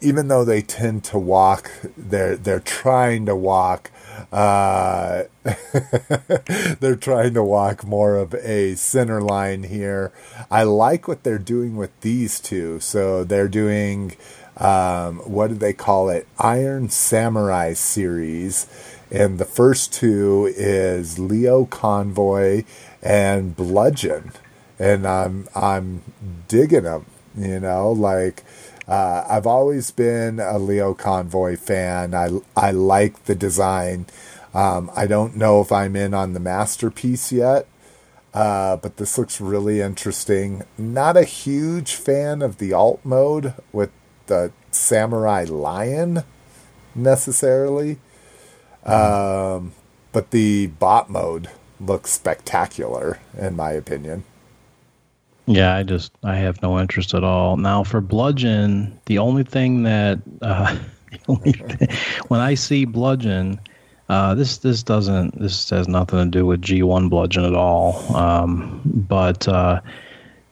[SPEAKER 1] even though they tend to walk, they're they're trying to walk. Uh, they're trying to walk more of a center line here. I like what they're doing with these two. So they're doing um, what do they call it? Iron Samurai series, and the first two is Leo Convoy and Bludgeon, and I'm I'm digging them. You know, like Uh, I've always been a Leo Convoy fan. I I like the design. Um, I don't know if I'm in on the masterpiece yet, uh, but this looks really interesting. Not a huge fan of the alt mode with the samurai lion necessarily, um, but the bot mode looks spectacular in my opinion.
[SPEAKER 2] Yeah, I just I have no interest at all. Now for bludgeon, the only thing that uh, the only thing, when I see bludgeon, uh, this this doesn't this has nothing to do with G one bludgeon at all. Um, but uh,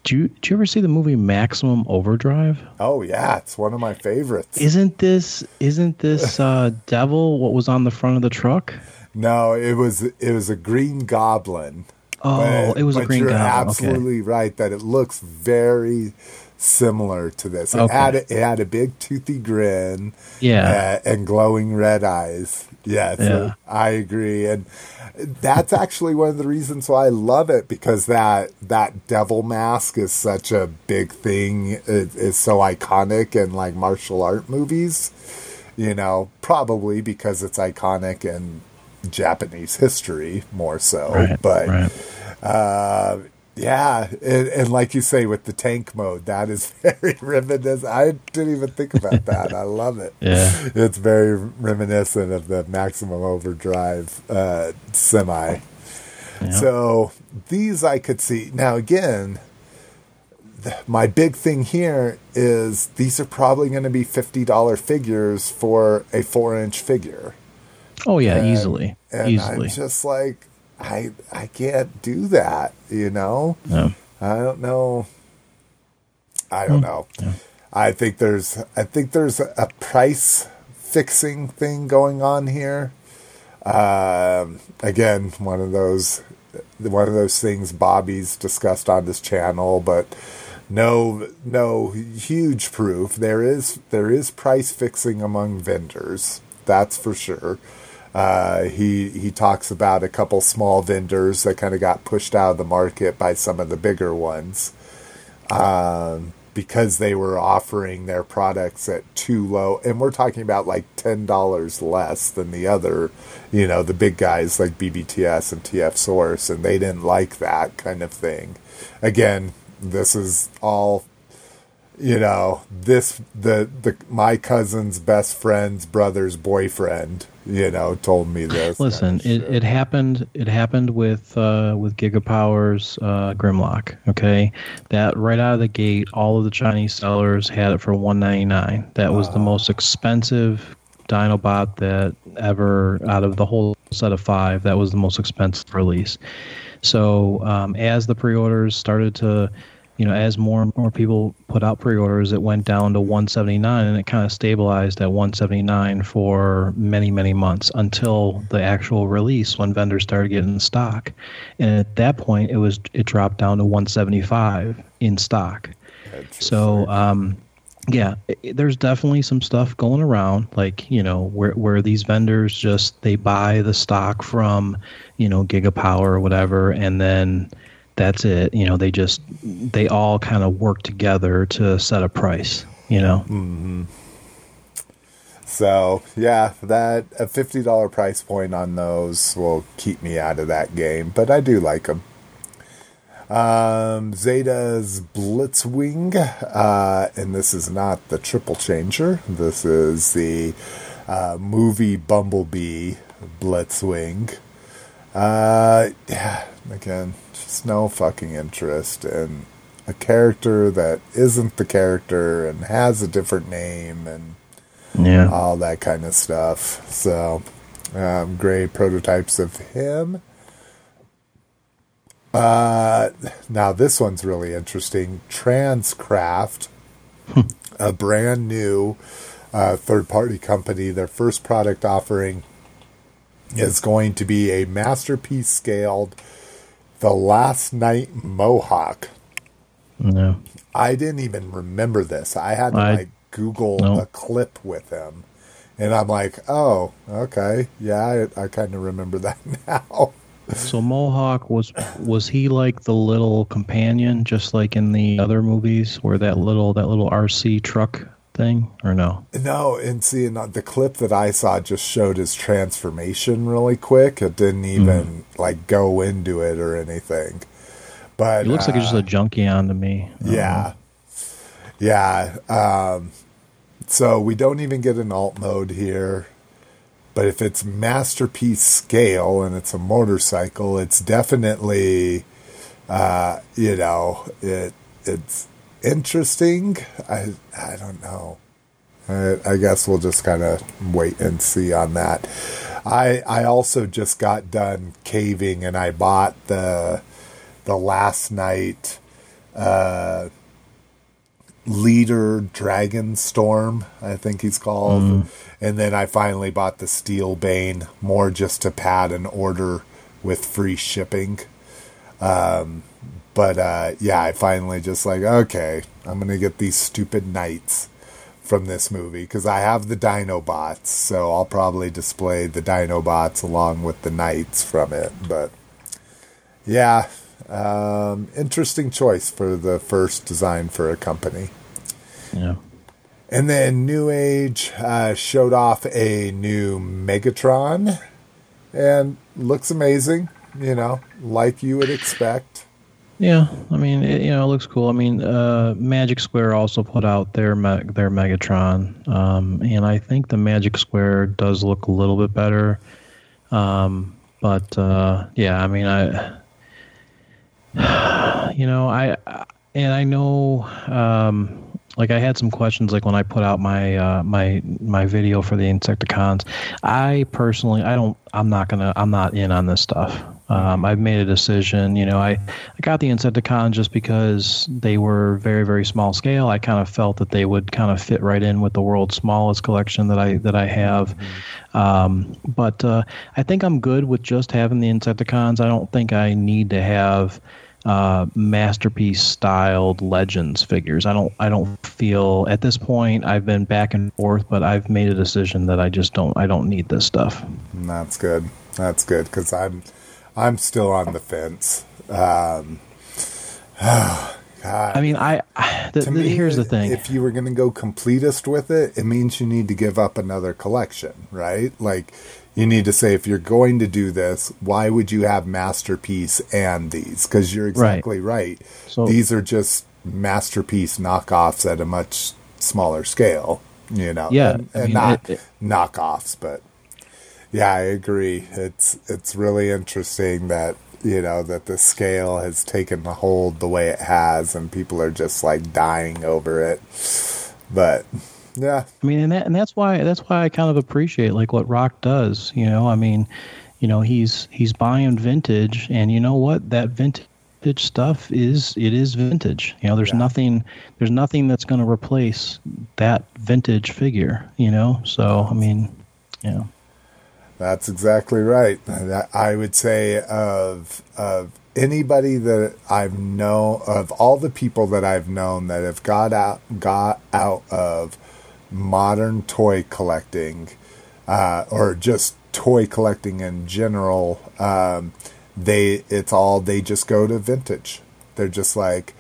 [SPEAKER 2] do you do you ever see the movie Maximum Overdrive?
[SPEAKER 1] Oh yeah, it's one of my favorites.
[SPEAKER 2] Isn't this isn't this uh, devil what was on the front of the truck?
[SPEAKER 1] No, it was it was a green goblin.
[SPEAKER 2] Oh,
[SPEAKER 1] But-
[SPEAKER 2] it was a green
[SPEAKER 1] you're
[SPEAKER 2] goblin. Okay.
[SPEAKER 1] absolutely right that it looks very similar to this. It
[SPEAKER 2] Okay.
[SPEAKER 1] had a, it had a big toothy grin,
[SPEAKER 2] Yeah.
[SPEAKER 1] uh, and glowing red eyes. Yes,
[SPEAKER 2] Yeah.
[SPEAKER 1] I agree, and that's actually one of the reasons why I love it because that that devil mask is such a big thing. It, it's so iconic in like martial art movies. You know, probably because it's iconic in Japanese history more so,
[SPEAKER 2] Right,
[SPEAKER 1] but
[SPEAKER 2] right.
[SPEAKER 1] uh, yeah, and, and like you say with the tank mode, that is very reminiscent. I didn't even think about that. I love it.
[SPEAKER 2] Yeah.
[SPEAKER 1] it's very reminiscent of the Maximum Overdrive uh, semi. So these I could see now. Again, my big thing here is these are probably going to be fifty dollar figures for a four inch figure.
[SPEAKER 2] Oh yeah,
[SPEAKER 1] And-
[SPEAKER 2] easily,
[SPEAKER 1] and
[SPEAKER 2] easily.
[SPEAKER 1] I'm just like, I I can't do that, you know.
[SPEAKER 2] Yeah.
[SPEAKER 1] I don't know. I
[SPEAKER 2] Hmm.
[SPEAKER 1] don't know. I think there's I think there's a price fixing thing going on here. Um, again, one of those one of those things Bobby's discussed on this channel, but no no huge proof. There is there is price fixing among vendors. That's for sure. Uh, he he talks about a couple small vendors that kind of got pushed out of the market by some of the bigger ones um, because they were offering their products at too low, and we're talking about like ten dollars less than the other, you know, the big guys like BBTS and TF Source, and they didn't like that kind of thing. Again, this is all you know this the the my cousin's best friend's brother's boyfriend you know told me this
[SPEAKER 2] Listen,
[SPEAKER 1] kind of
[SPEAKER 2] it, it happened. It happened with uh, with Gigapower's uh, Grimlock. Okay, that right out of the gate, all of the Chinese sellers had it for one ninety nine. That was the most expensive Dinobot that ever out of the whole set of five. That was the most expensive release. So um, as the pre-orders started to, you know, as more and more people put out pre-orders, it went down to 179, and it kind of stabilized at 179 for many, many months until the actual release when vendors started getting in stock. And at that point, it was it dropped down to 175 in stock. So, um, yeah, i- i- there's definitely some stuff going around, like you know, where where these vendors just they buy the stock from, you know, Gigapower or whatever, and then that's it. You know, they just they all kind of work together to set a price. You know,
[SPEAKER 1] So yeah, that a fifty dollar price point on those will keep me out of that game, but I do like them. Um, Zeta's Blitzwing, uh, and this is not the triple changer. This is the uh, movie Bumblebee Blitzwing. Uh, yeah, again, just no fucking interest in a character that isn't the character and has a different name and
[SPEAKER 2] yeah.
[SPEAKER 1] all that kind of stuff. So, um, great prototypes of him. Uh, now this one's really interesting. Transcraft, a brand new uh, third-party company. Their first product offering is going to be a masterpiece scaled The Last Knight Mohawk.
[SPEAKER 2] No.
[SPEAKER 1] I didn't even remember this. I had to
[SPEAKER 2] I-
[SPEAKER 1] like Google
[SPEAKER 2] no.
[SPEAKER 1] a clip with him, and I'm like, oh, okay, yeah, I, I kind of remember that now.
[SPEAKER 2] So Mohawk was was he like the little companion, just like in the other movies, where that little that little RC truck thing or no?
[SPEAKER 1] No, and see, and the clip that I saw just showed his transformation really quick. It didn't even like go into it or anything. But
[SPEAKER 2] He looks like he's just
[SPEAKER 1] uh,
[SPEAKER 2] a junkie on to me. Um,
[SPEAKER 1] yeah, yeah. Um, so we don't even get an alt mode here. But if it's masterpiece scale and it's a motorcycle, it's definitely, uh, you know, it it's interesting. I I don't know. I, I guess we'll just kind of wait and see on that. I I also just got done caving and I bought the the Last Knight uh, leader Dragon Storm, I think he's called. And then I finally bought the Steel Bane more just to pad an order with free shipping. Um, but uh, yeah, I finally just like, okay, I'm going to get these stupid knights from this movie because I have the Dinobots, so I'll probably display the Dinobots along with the knights from it. But yeah, um, interesting choice for the first design for a company.
[SPEAKER 2] Yeah.
[SPEAKER 1] And then New Age uh, showed off a new Megatron and looks amazing, you know, like you would expect.
[SPEAKER 2] Yeah, I mean, it, you know, it looks cool. I mean, uh, Magic Square also put out their their Megatron, um, and I think the Magic Square does look a little bit better. Um, but uh, yeah, I mean, I, you know, I, and I know, um, like I had some questions, like when I put out my uh, my my video for the Insecticons. I personally, I don't, I'm not gonna, I'm not in on this stuff. Um, I've made a decision. You know, I, I got the Insecticons just because they were very, very small scale. I kind of felt that they would kind of fit right in with the world's smallest collection that I that I have. Um, but uh, I think I'm good with just having the Insecticons. I don't think I need to have uh, masterpiece styled legends figures. I don't I don't feel at this point I've been back and forth, but I've made a decision that I just don't I don't need this stuff.
[SPEAKER 1] That's good. That's good because I'm I'm still on the fence. Um, God.
[SPEAKER 2] I mean, I, I the,
[SPEAKER 1] me,
[SPEAKER 2] here's the thing.
[SPEAKER 1] If you were going to go completist with it, it means you need to give up another collection, right? Like, you need to say, if you're going to do this, why would you have Masterpiece and these? Because you're exactly right.
[SPEAKER 2] So-
[SPEAKER 1] these are just Masterpiece knockoffs at a much smaller scale, you know?
[SPEAKER 2] Yeah,
[SPEAKER 1] And,
[SPEAKER 2] I mean,
[SPEAKER 1] not
[SPEAKER 2] it- it-
[SPEAKER 1] knockoffs, but yeah, I agree. It's it's really interesting that you know that the scale has taken the hold the way it has, and people are just like dying over it. But yeah,
[SPEAKER 2] I mean, and that and that's why that's why I kind of appreciate like what Rock does. You know, I mean, you know, he's he's buying vintage, and you know what? That vintage stuff is it is vintage. You know, there's
[SPEAKER 1] Yeah.
[SPEAKER 2] nothing there's nothing that's going to replace that vintage figure. You know, so I mean, you know,
[SPEAKER 1] That's exactly right. I- would say of of anybody that I've known of all the people that I've known that have got out got out of modern toy collecting uh, or just toy collecting in general, um, they it's all they just go to vintage. They're just like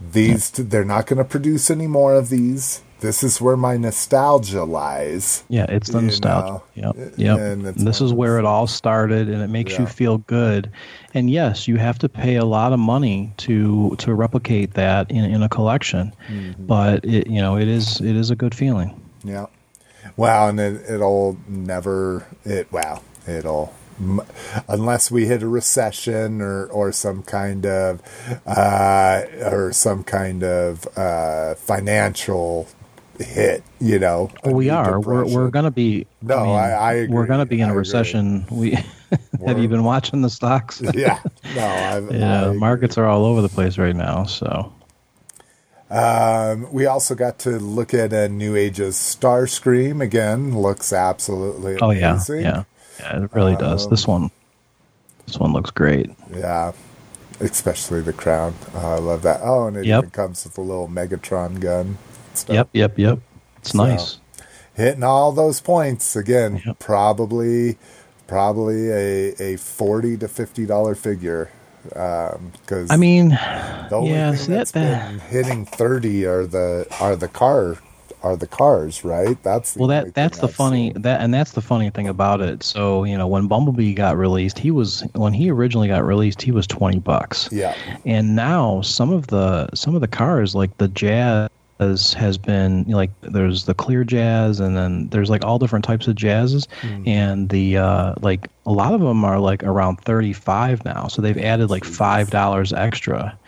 [SPEAKER 1] these. They're not going to produce any more of these. This is where my nostalgia lies.
[SPEAKER 2] yeah, it's the nostalgia.
[SPEAKER 1] know,
[SPEAKER 2] Yep, yep. And this is where it all started, and it makes
[SPEAKER 1] Yeah.
[SPEAKER 2] you feel good. And yes, you have to pay a lot of money to to replicate that in, in a collection,
[SPEAKER 1] Mm-hmm.
[SPEAKER 2] but it you know it is it is a good feeling.
[SPEAKER 1] Yeah. Wow, and it, it'll never it wow, it'll unless we hit a recession or or some kind of uh or some kind of uh financial hit, you know.
[SPEAKER 2] Well, we are. We're we're gonna be.
[SPEAKER 1] No, I- I agree.
[SPEAKER 2] We're gonna be in
[SPEAKER 1] I
[SPEAKER 2] a
[SPEAKER 1] agree.
[SPEAKER 2] recession. We have you been watching the stocks?
[SPEAKER 1] Yeah. No, I've,
[SPEAKER 2] yeah,
[SPEAKER 1] I
[SPEAKER 2] markets are all over the place right now. So
[SPEAKER 1] Um, we also got to look at a New Age's Starscream again. Looks absolutely
[SPEAKER 2] oh yeah,
[SPEAKER 1] amazing.
[SPEAKER 2] yeah, yeah. It really does.
[SPEAKER 1] Um,
[SPEAKER 2] This one, this one looks great.
[SPEAKER 1] Yeah, especially the crown. Oh, I love that. Oh, and it
[SPEAKER 2] Yep.
[SPEAKER 1] even comes with a little Megatron gun. And stuff.
[SPEAKER 2] Yep, yep, yep. It's
[SPEAKER 1] So-
[SPEAKER 2] nice.
[SPEAKER 1] Hitting all those points again.
[SPEAKER 2] Yep.
[SPEAKER 1] Probably, probably a a forty to fifty dollar figure. Um, because
[SPEAKER 2] I mean,
[SPEAKER 1] the only
[SPEAKER 2] yeah,
[SPEAKER 1] thing
[SPEAKER 2] see, that-
[SPEAKER 1] that's
[SPEAKER 2] that-
[SPEAKER 1] been hitting thirty are the are the car are the cars, right? That's the
[SPEAKER 2] Well, that that's the
[SPEAKER 1] I've
[SPEAKER 2] funny
[SPEAKER 1] seen.
[SPEAKER 2] that and that's the funny thing about it. So you know, when Bumblebee got released, he was when he originally got released, he was twenty bucks.
[SPEAKER 1] Yeah,
[SPEAKER 2] And now some of the some of the cars, like the Jazz, has been like there's the clear Jazz, and then there's like all different types of Jazzes, and the uh, like a lot of them are like around thirty five now. So they've added like five dollars extra.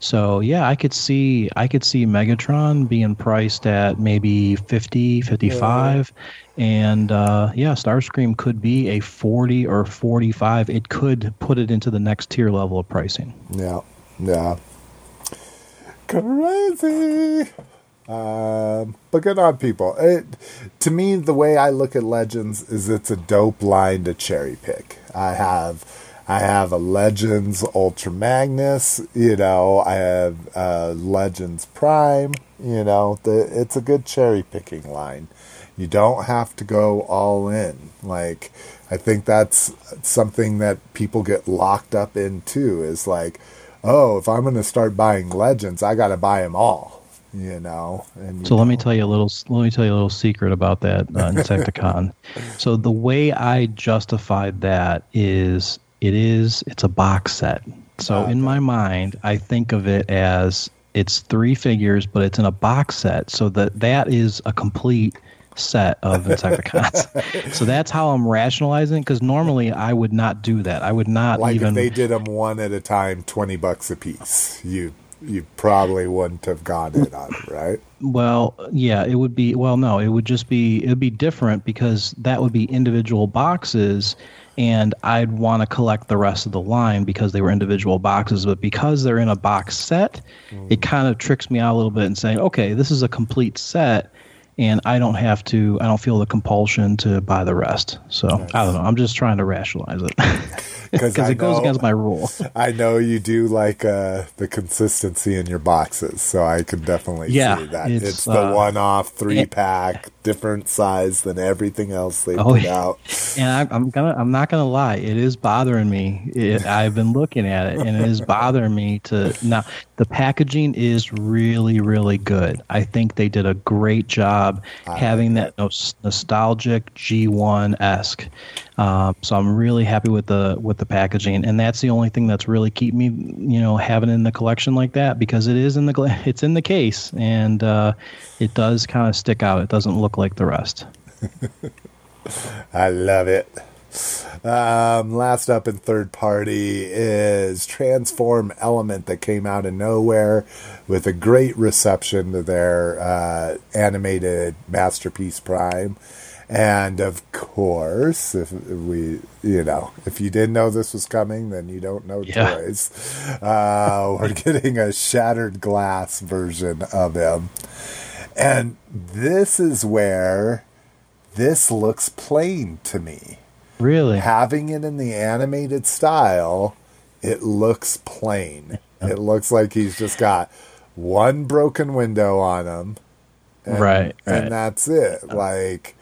[SPEAKER 2] So yeah, I could see I could see Megatron being priced at maybe 50, 55 and uh, yeah, Starscream could be a 40 or 45. It could put it into the next tier level of pricing.
[SPEAKER 1] yeah, yeah. Crazy. Um, but good on people. It, to me, the way I look at Legends is it's a dope line to cherry pick. I have, I have a Legends Ultra Magnus. You know, I have Legends Prime. You know, the, it's a good cherry picking line. You don't have to go all in. Like, I think that's something that people get locked up in too. Is like, oh, if I'm going to start buying Legends, I got to buy them all. You know, and you
[SPEAKER 2] So let me tell you a little. Let me tell you a little secret about that uh, Insecticon. so the way I justified that is it is it's a box set. So in my mind, I think of it as it's three figures, but it's in a box set. So that that is a complete set of Insecticons. so that's how I'm rationalizing. Because normally I would not do that. I would not
[SPEAKER 1] like
[SPEAKER 2] even.
[SPEAKER 1] if they did them one at a time, twenty bucks a piece, you you probably wouldn't have gone in on it, right?
[SPEAKER 2] Well, yeah, it would be. Well, no, it would just be. It would be different because that would be individual boxes, and I'd want to collect the rest of the line because they were individual boxes. But because they're in a box set, it mm. kind of tricks me out a little bit and saying, okay, this is a complete set, and I don't have to. I don't feel the compulsion to buy the rest. So I don't know. I'm just trying to rationalize it because it goes against my rule.
[SPEAKER 1] I know you do like uh, the consistency in your boxes, so I can definitely
[SPEAKER 2] Yeah,
[SPEAKER 1] see that.
[SPEAKER 2] it's,
[SPEAKER 1] It's, the
[SPEAKER 2] uh,
[SPEAKER 1] one-off three
[SPEAKER 2] it-
[SPEAKER 1] pack, different size than everything else they
[SPEAKER 2] Oh,
[SPEAKER 1] put
[SPEAKER 2] yeah.
[SPEAKER 1] out.
[SPEAKER 2] And I, I'm gonna, I'm not gonna lie, it is bothering me. It, I've been looking at it, and it is bothering me to now. The packaging is really, really good. I think they did a great job having that nos- nostalgic G1 esque. Um, so I'm really happy with the with the packaging, and that's the only thing that's really keep me, you know, having it in the collection like that because it is in the it's in the case, and uh, it does kind of stick out. It doesn't look like the rest.
[SPEAKER 1] I love it. Um, last up in third party is Transform Element that came out of nowhere with a great reception to their uh, animated Masterpiece Prime. And of course, if we, you know, if you didn't know this was coming, then you don't know
[SPEAKER 2] Yeah.
[SPEAKER 1] toys. Uh, we're getting a shattered glass version of him. And this is where this looks plain to me.
[SPEAKER 2] Really?
[SPEAKER 1] Having it in the animated style, it looks plain. It looks like he's just got one broken window on him. And,
[SPEAKER 2] Right, right.
[SPEAKER 1] And that's it. Oh. Like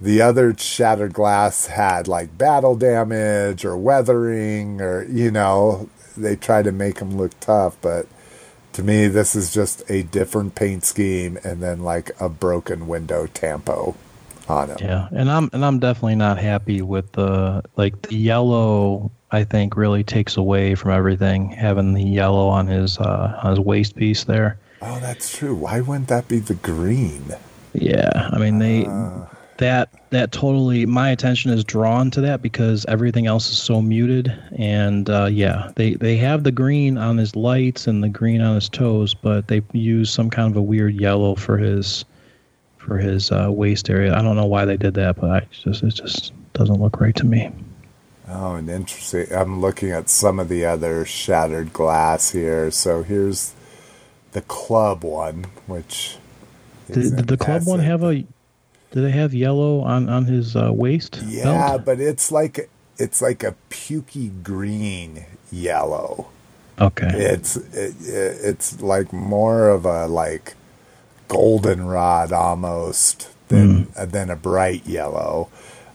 [SPEAKER 1] the other shattered glass had like battle damage or weathering or, you know, they try to make him look tough, but to me, this is just a different paint scheme and then like a broken window tampo on.
[SPEAKER 2] Yeah, and I'm and I'm definitely not happy with the like the yellow. I think really takes away from everything having the yellow on his uh, on his waist piece there.
[SPEAKER 1] Oh, that's true. Why wouldn't that be the green?
[SPEAKER 2] Yeah, I mean they
[SPEAKER 1] Uh.
[SPEAKER 2] that that totally my attention is drawn to that because everything else is so muted and uh, yeah they they have the green on his lights and the green on his toes but they use some kind of a weird yellow for his for his uh, waist area. I don't know why they did that, but I just it just doesn't look right to me.
[SPEAKER 1] Oh, and interesting. I'm looking at some of the other shattered glass here. So here's the club one, which
[SPEAKER 2] Did, did the club one have a? Did they have yellow on on his uh, waist?
[SPEAKER 1] Yeah,
[SPEAKER 2] belt?
[SPEAKER 1] but it's like it's like a pukey green yellow.
[SPEAKER 2] Okay.
[SPEAKER 1] It's it, it's like more of a like goldenrod almost than than a bright yellow.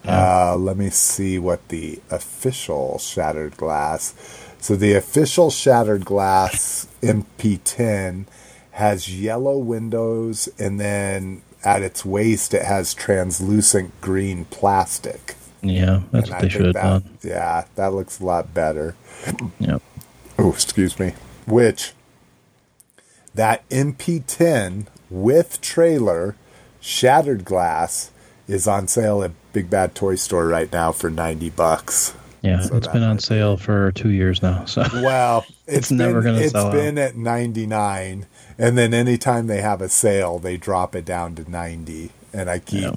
[SPEAKER 1] Uh, let me see what the official shattered glass. So the official shattered glass MP10 has yellow windows and then at its waist it has translucent green plastic.
[SPEAKER 2] Yeah, that's
[SPEAKER 1] And
[SPEAKER 2] what they should have
[SPEAKER 1] that,
[SPEAKER 2] done.
[SPEAKER 1] Yeah, that looks a lot better.
[SPEAKER 2] Yep.
[SPEAKER 1] Oh, excuse me. Which that MP10 with trailer, shattered glass, is on sale at Big Bad Toy Store right now for ninety bucks.
[SPEAKER 2] Yeah,
[SPEAKER 1] So
[SPEAKER 2] it's been on sale for two years now. So
[SPEAKER 1] Well,
[SPEAKER 2] It's never
[SPEAKER 1] been-
[SPEAKER 2] gonna
[SPEAKER 1] It's
[SPEAKER 2] sell out.
[SPEAKER 1] been at ninety nine, and then anytime they have a sale, they drop it down to ninety. And I keep,
[SPEAKER 2] Yeah.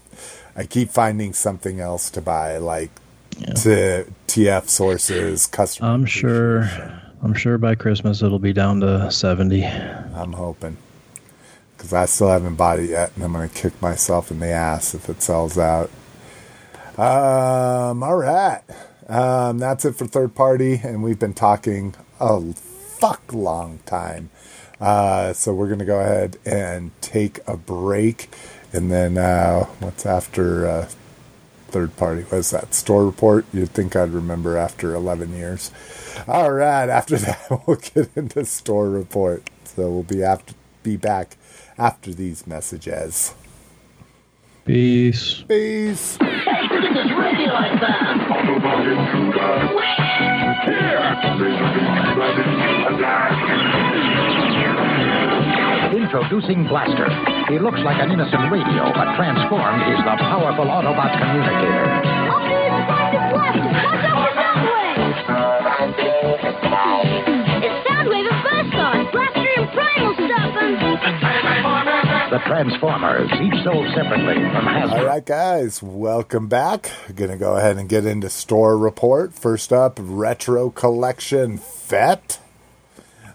[SPEAKER 1] I keep finding something else to buy, like
[SPEAKER 2] Yeah.
[SPEAKER 1] to TF sources, customer.
[SPEAKER 2] I'm sure, I'm sure by Christmas it'll be down to seventy.
[SPEAKER 1] I'm hoping because I still haven't bought it yet, and I'm going to kick myself in the ass if it sells out. Um, all right, um, that's it for third party, and we've been talking a fuck long time. Uh, so we're going to go ahead and take a break, and then uh, what's after uh, third party? What's that store report? You'd think I'd remember after 11 years. All right, after that we'll get into store report. So we'll be after be back after these messages.
[SPEAKER 2] Peace.
[SPEAKER 1] Peace.
[SPEAKER 4] Introducing Blaster. He looks like an innocent radio, but transformed, he's the powerful Autobot communicator.
[SPEAKER 5] Up there is Plastic Blaster! Watch out for Soundwave! It's Soundwave
[SPEAKER 4] The Transformers, each sold separately from Hasbro.
[SPEAKER 1] right, guys, welcome back. Gonna go ahead and get into store report. First up, retro collection FET.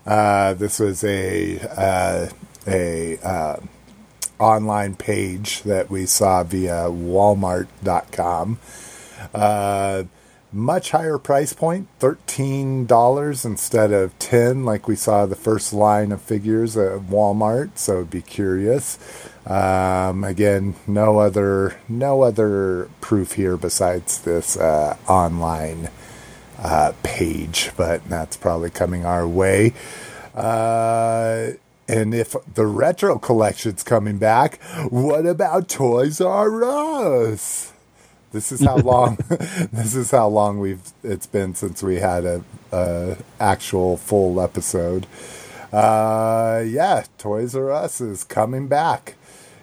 [SPEAKER 1] Uh, this was a uh, a uh, online page that we saw via Walmart.com. Much higher price point, point, $13 instead of ten, like we saw the first line of figures at Walmart. So be curious. Um, again, no other no other proof here besides this uh, online uh, page, but that's probably coming our way. Uh, and if the retro collection's coming back, what about Toys R Us? This is how long. this is how long we've it's been since we had a, a actual full episode. Uh, yeah, Toys R Us is coming back,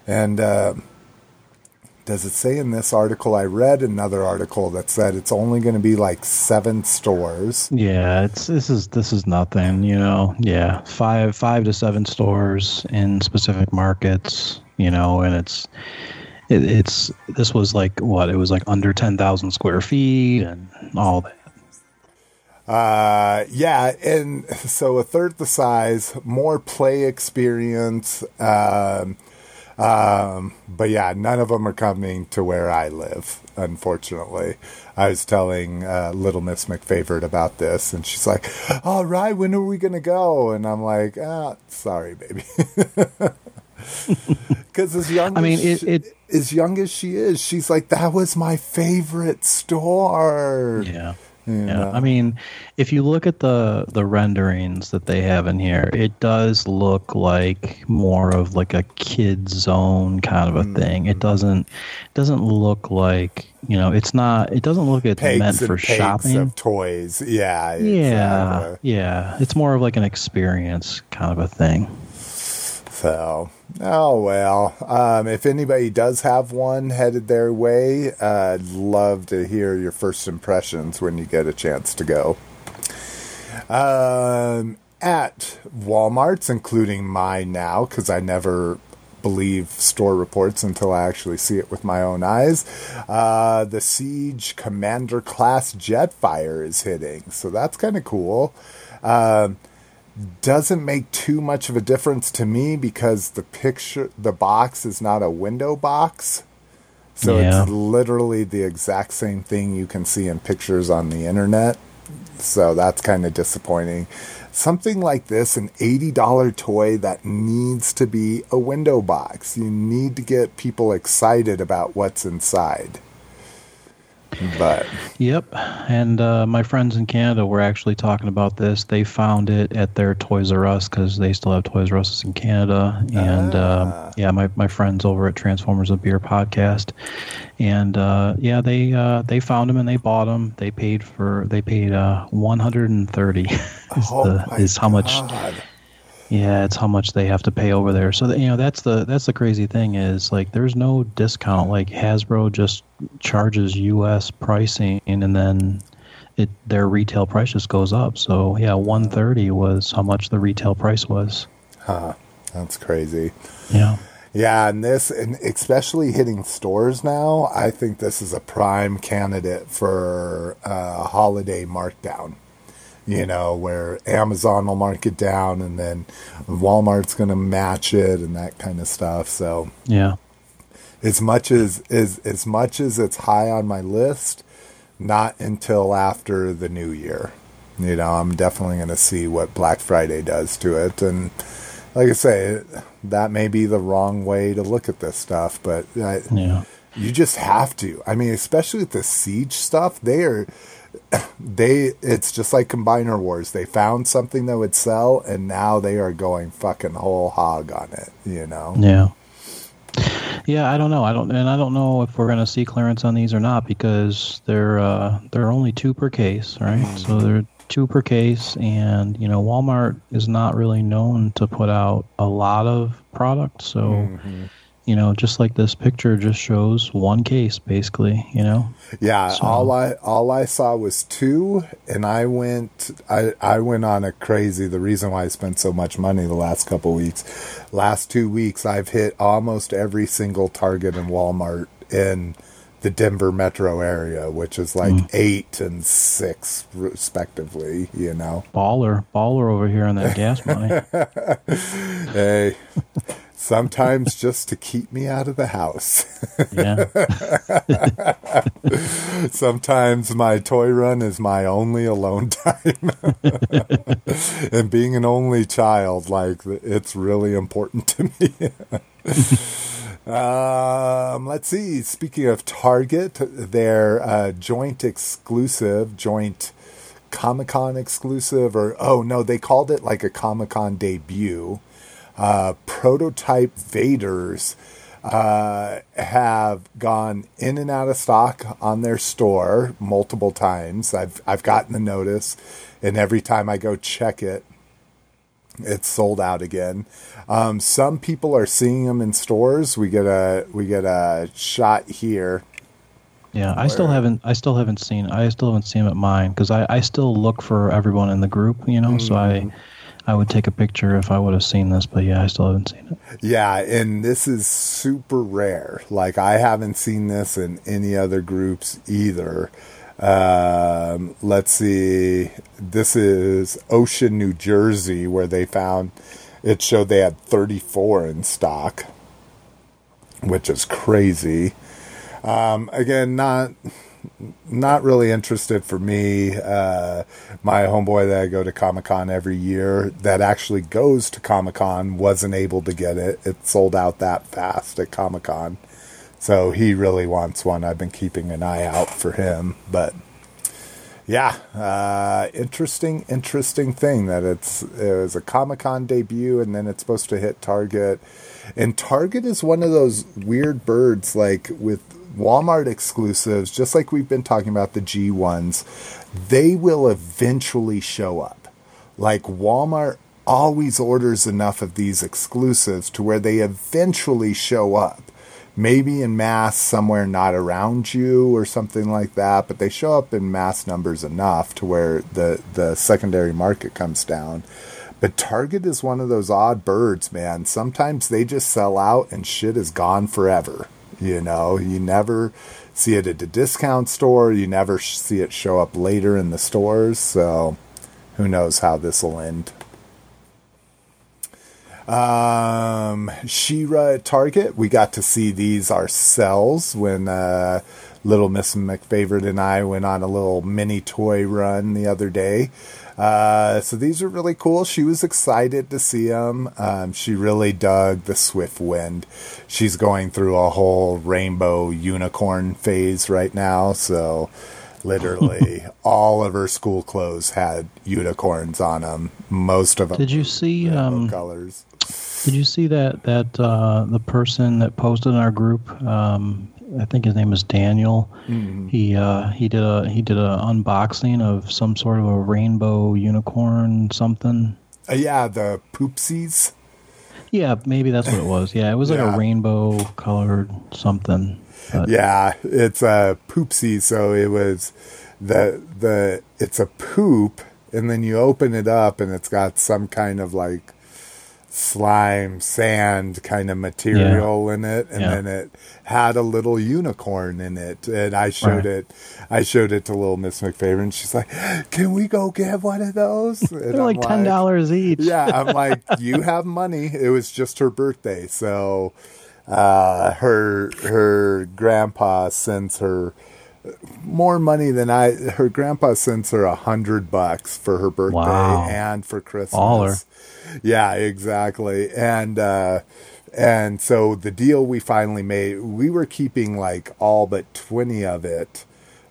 [SPEAKER 1] and uh, does it say in this article? I read another article that said it's only going to be like seven stores.
[SPEAKER 2] Yeah, it's this is this is nothing, you know. Yeah, five five to seven stores in specific markets, you know, and it's it, it's this was like what it was like under ten thousand square feet and all that.
[SPEAKER 1] Uh, yeah, and so a third the size, more play experience. Um, um, but yeah, none of them are coming to where I live. Unfortunately, I was telling uh, Little Miss McFavorite about this, and she's like, "All right, when are we gonna go?" And I'm like, "Ah, sorry, baby." Because as young,
[SPEAKER 2] I mean,
[SPEAKER 1] as
[SPEAKER 2] it-
[SPEAKER 1] she-
[SPEAKER 2] it-
[SPEAKER 1] as young as she is, she's like, "That was my favorite store."
[SPEAKER 2] Yeah.
[SPEAKER 1] You
[SPEAKER 2] Yeah. I mean, if you look at the the renderings that they have in here, it does look like more of like a kid zone kind of a thing.
[SPEAKER 1] Mm-hmm.
[SPEAKER 2] It doesn't doesn't look like you know, it's not. It doesn't look it's
[SPEAKER 1] pegs
[SPEAKER 2] meant for shopping.
[SPEAKER 1] of toys. Yeah,
[SPEAKER 2] yeah,
[SPEAKER 1] exactly.
[SPEAKER 2] yeah. It's more of like an experience kind of a thing.
[SPEAKER 1] So, oh well. Um, if anybody does have one headed their way, uh, I'd love to hear your first impressions when you get a chance to go. Um, at Walmart's, including mine now, because I never believe store reports until I actually see it with my own eyes. Uh, the Siege Commander class Jetfire is hitting, so that's kind of cool. Um, doesn't make too much of a difference to me because the picture, the box is not a window box. So
[SPEAKER 2] Yeah.
[SPEAKER 1] it's literally the exact same thing you can see in pictures on the internet. So that's kind of disappointing. Something like this, an $80 toy that needs to be a window box. You need to get people excited about what's inside. But
[SPEAKER 2] Yep. And uh, my friends in Canada were actually talking about this. They found it at their Toys R Us because they still have Toys R Us in Canada. And uh, yeah, my, my friends over at Transformers of Beer podcast. And uh, yeah, they uh, they found them and they bought them. They paid for they paid uh, 130 is,
[SPEAKER 1] Oh
[SPEAKER 2] the, is how much
[SPEAKER 1] God.
[SPEAKER 2] Yeah, it's how much they have to pay over there. So you know, that's the that's the crazy thing is like there's no discount. Like Hasbro just charges U.S. pricing, and then it their retail price just goes up. So yeah, 130 was how much the retail price was. Huh.
[SPEAKER 1] That's crazy.
[SPEAKER 2] Yeah,
[SPEAKER 1] Yeah, and this, and especially hitting stores now, I think this is a prime candidate for a holiday markdown. You know, where Amazon will mark it down, and then Walmart's going to match it, and that kind of stuff. So,
[SPEAKER 2] yeah,
[SPEAKER 1] as much as as as much as it's high on my list, not until after the new year. You know, I'm definitely going to see what Black Friday does to it, and like I say, that may be the wrong way to look at this stuff, but I,
[SPEAKER 2] yeah.
[SPEAKER 1] you just have to. I mean, especially with the siege stuff, they are they it's just like combiner wars. They found something that would sell and now they are going fucking whole hog on it, you know.
[SPEAKER 2] Yeah. Yeah, I don't know. I don't, and I don't know if we're going to see clearance on these or not because they're uh, they're only two per case, right? So they're two per case, and you know Walmart is not really known to put out a lot of product. So, you know, just like this picture just shows one case, basically. You know,
[SPEAKER 1] Yeah,
[SPEAKER 2] So-
[SPEAKER 1] all I all I saw was two, and I went I I went on a crazy. The reason why I spent so much money the last couple weeks, last two weeks, I've hit almost every single Target and Walmart in the Denver metro area, which is like mm. eight and six respectively. You know,
[SPEAKER 2] baller, baller over here on that gas money.
[SPEAKER 1] hey. Sometimes just to keep me out of the house.
[SPEAKER 2] Yeah,
[SPEAKER 1] Sometimes my toy run is my only alone time. and being an only child, like, it's really important to me. um, let's see. Speaking of Target, their uh, joint exclusive, joint Comic Con exclusive, or oh no, they called it like a Comic Con debut. Uh, prototype Vaders uh, have gone in and out of stock on their store multiple times. I've I've gotten the notice, and every time I go check it, it's sold out again. Um, some people are seeing them in stores. We get a we get a shot here.
[SPEAKER 2] yeah. I still haven't, I still haven't seen, I still haven't seen them at mine because I, I still look for everyone in the group. You know, so I, I would take a picture if I would have seen this, but yeah, I still haven't seen it.
[SPEAKER 1] Yeah, and this is super rare. Like I haven't seen this in any other groups either. Um, let's see. This is Ocean, New Jersey, where they found it showed they had 34 in stock, which is crazy. Um, again, not not really interested for me. Uh, my homeboy that I go to Comic Con every year that actually goes to Comic Con wasn't able to get it. It sold out that fast at Comic Con. So he really wants one. I've been keeping an eye out for him. But yeah, uh, interesting, interesting thing that it's it was a Comic Con debut and then it's supposed to hit Target. And Target is one of those weird birds, like with Walmart exclusives, just like we've been talking about the G ones, they will eventually show up. Like Walmart always orders enough of these exclusives to where they eventually show up maybe in mass somewhere not around you or something like that, but they show up in mass numbers enough to where the, the secondary market comes down. But Target is one of those odd birds, man. Sometimes they just sell out and shit is gone forever. You know, you never see it at a discount store, you never see it show up later in the stores, so who knows how this will end. Um, She-Ra at Target. We got to see these ourselves when uh, little Miss McFavorite and I went on a little mini toy run the other day. Uh, so these are really cool. She was excited to see them. Um, she really dug the Swift Wind. She's going through a whole rainbow unicorn phase right now. So literally all of her school clothes had unicorns on them. Most of them.
[SPEAKER 2] Did you see? Um,
[SPEAKER 1] colors?
[SPEAKER 2] did you see that that uh, the person that posted in our group? Um, I think his name is Daniel.
[SPEAKER 1] Mm-hmm.
[SPEAKER 2] He uh, he did a he did a unboxing of some sort of a rainbow unicorn something.
[SPEAKER 1] Uh, yeah, the poopsies.
[SPEAKER 2] Yeah, maybe that's what it was. Yeah, it was like
[SPEAKER 1] Yeah.
[SPEAKER 2] a rainbow colored something. But
[SPEAKER 1] Yeah, it's a poopsie. So it was the the it's a poop, and then you open it up, and it's got some kind of like slime, sand kind of material in it, and
[SPEAKER 2] Yeah.
[SPEAKER 1] then it had a little unicorn in it. And I showed
[SPEAKER 2] Right.
[SPEAKER 1] it, I showed it to little Miss McFavor, and she's like, "Can we go get one of those?"
[SPEAKER 2] They're
[SPEAKER 1] I'm
[SPEAKER 2] like ten dollars each.
[SPEAKER 1] yeah, I'm like, you have money. It was just her birthday, so uh, her her grandpa sends her more money than I. Her grandpa sends her a hundred bucks for her birthday
[SPEAKER 2] Wow.
[SPEAKER 1] and for Christmas.
[SPEAKER 2] Baller.
[SPEAKER 1] Yeah, exactly. And uh, and so the deal we finally made, we were keeping like all but twenty of it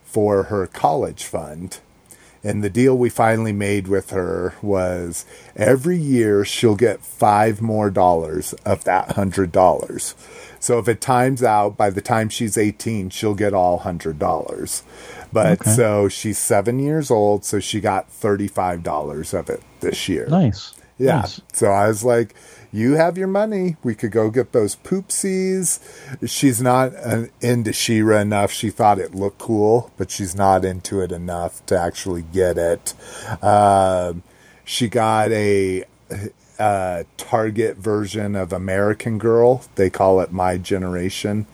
[SPEAKER 1] for her college fund. And the deal we finally made with her was every year she'll get five more dollars of that hundred dollars. So if it times out, by the time she's 18, she'll get all hundred dollars. But
[SPEAKER 2] Okay.
[SPEAKER 1] so she's seven years old, so she got $35 of it this year.
[SPEAKER 2] Nice.
[SPEAKER 1] Yeah.
[SPEAKER 2] Nice.
[SPEAKER 1] So I was like, you have your money. We could go get those poopsies. She's not uh, into She-Ra enough. She thought it looked cool, but she's not into it enough to actually get it. Um, she got a, uh Target version of American Girl. They call it My Generation.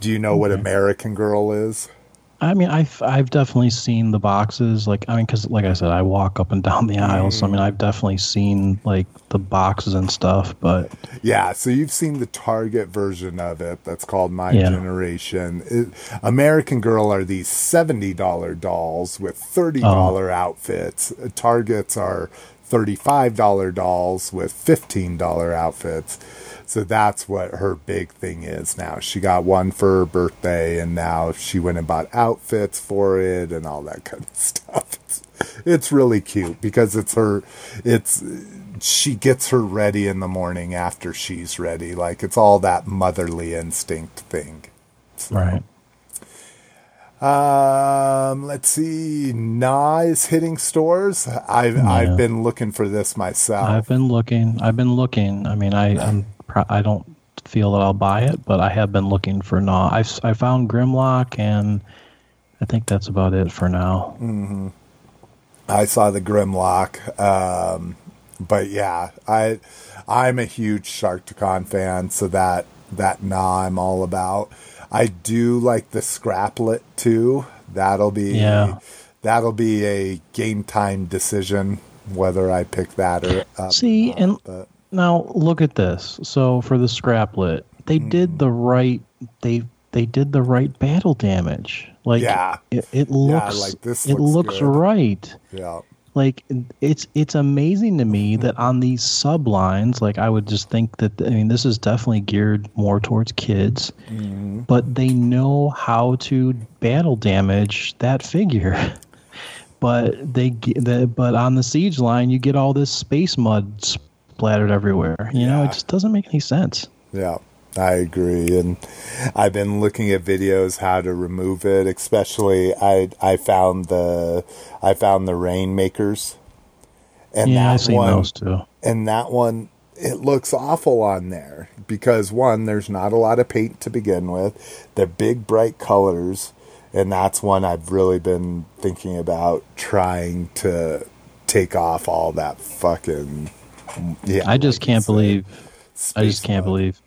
[SPEAKER 1] Do you know what American Girl is?
[SPEAKER 2] I mean, I've I've definitely seen the boxes. Like, I mean, because like I said, I walk up and down the aisles. So I mean, I've definitely seen like the boxes and stuff. But
[SPEAKER 1] Yeah, so you've seen the Target version of it that's called My
[SPEAKER 2] Yeah.
[SPEAKER 1] Generation. It, American Girl are these $70 dolls with $30 outfits. Uh, Targets are $35 dolls with $15 outfits. So that's what her big thing is now. She got one for her birthday, and now she went and bought outfits for it and all that kind of stuff. It's, it's really cute because it's her, it's, she gets her ready in the morning after she's ready. Like it's all that motherly instinct thing. So,
[SPEAKER 2] right,
[SPEAKER 1] Um, let's see. Gnaw is hitting stores. I've I've been looking for this myself.
[SPEAKER 2] I've been looking. I've been looking. I mean, I I'm pro- I don't feel that I'll buy it, but I have been looking for Gnaw. I I found Grimlock, and I think that's about it for now. Hmm.
[SPEAKER 1] I saw the Grimlock. Um, but yeah, I I'm a huge Sharkticon fan, so that that Gnaw I'm all about. I do like the Scraplet too. That'll be
[SPEAKER 2] Yeah.
[SPEAKER 1] that'll be a game time decision whether I pick that or up.
[SPEAKER 2] See, and
[SPEAKER 1] but
[SPEAKER 2] now look at this. So for the Scraplet, they
[SPEAKER 1] Mm-hmm.
[SPEAKER 2] did the right. They they did the right battle damage. Like
[SPEAKER 1] Yeah.
[SPEAKER 2] it, it looks
[SPEAKER 1] like, this
[SPEAKER 2] it
[SPEAKER 1] looks
[SPEAKER 2] looks
[SPEAKER 1] good.
[SPEAKER 2] right.
[SPEAKER 1] yeah.
[SPEAKER 2] Like it's it's amazing to me that on these sublines like i would just think that i mean this is definitely geared more towards kids mm-hmm. but they know how to battle damage that figure. But they the, but on the siege line you get all this space mud splattered everywhere. You know it just doesn't make any sense.
[SPEAKER 1] Yeah, I agree, and I've been looking at videos how to remove it. Especially, I I found the I found the rainmakers, and
[SPEAKER 2] yeah
[SPEAKER 1] that one
[SPEAKER 2] those too
[SPEAKER 1] and that one it looks awful on there because one there's not a lot of paint to begin with. They're big bright colors, and that's one I've really been thinking about trying to take off all that fucking. Yeah,
[SPEAKER 2] i just
[SPEAKER 1] like
[SPEAKER 2] can't believe I just can't
[SPEAKER 1] mud.
[SPEAKER 2] believe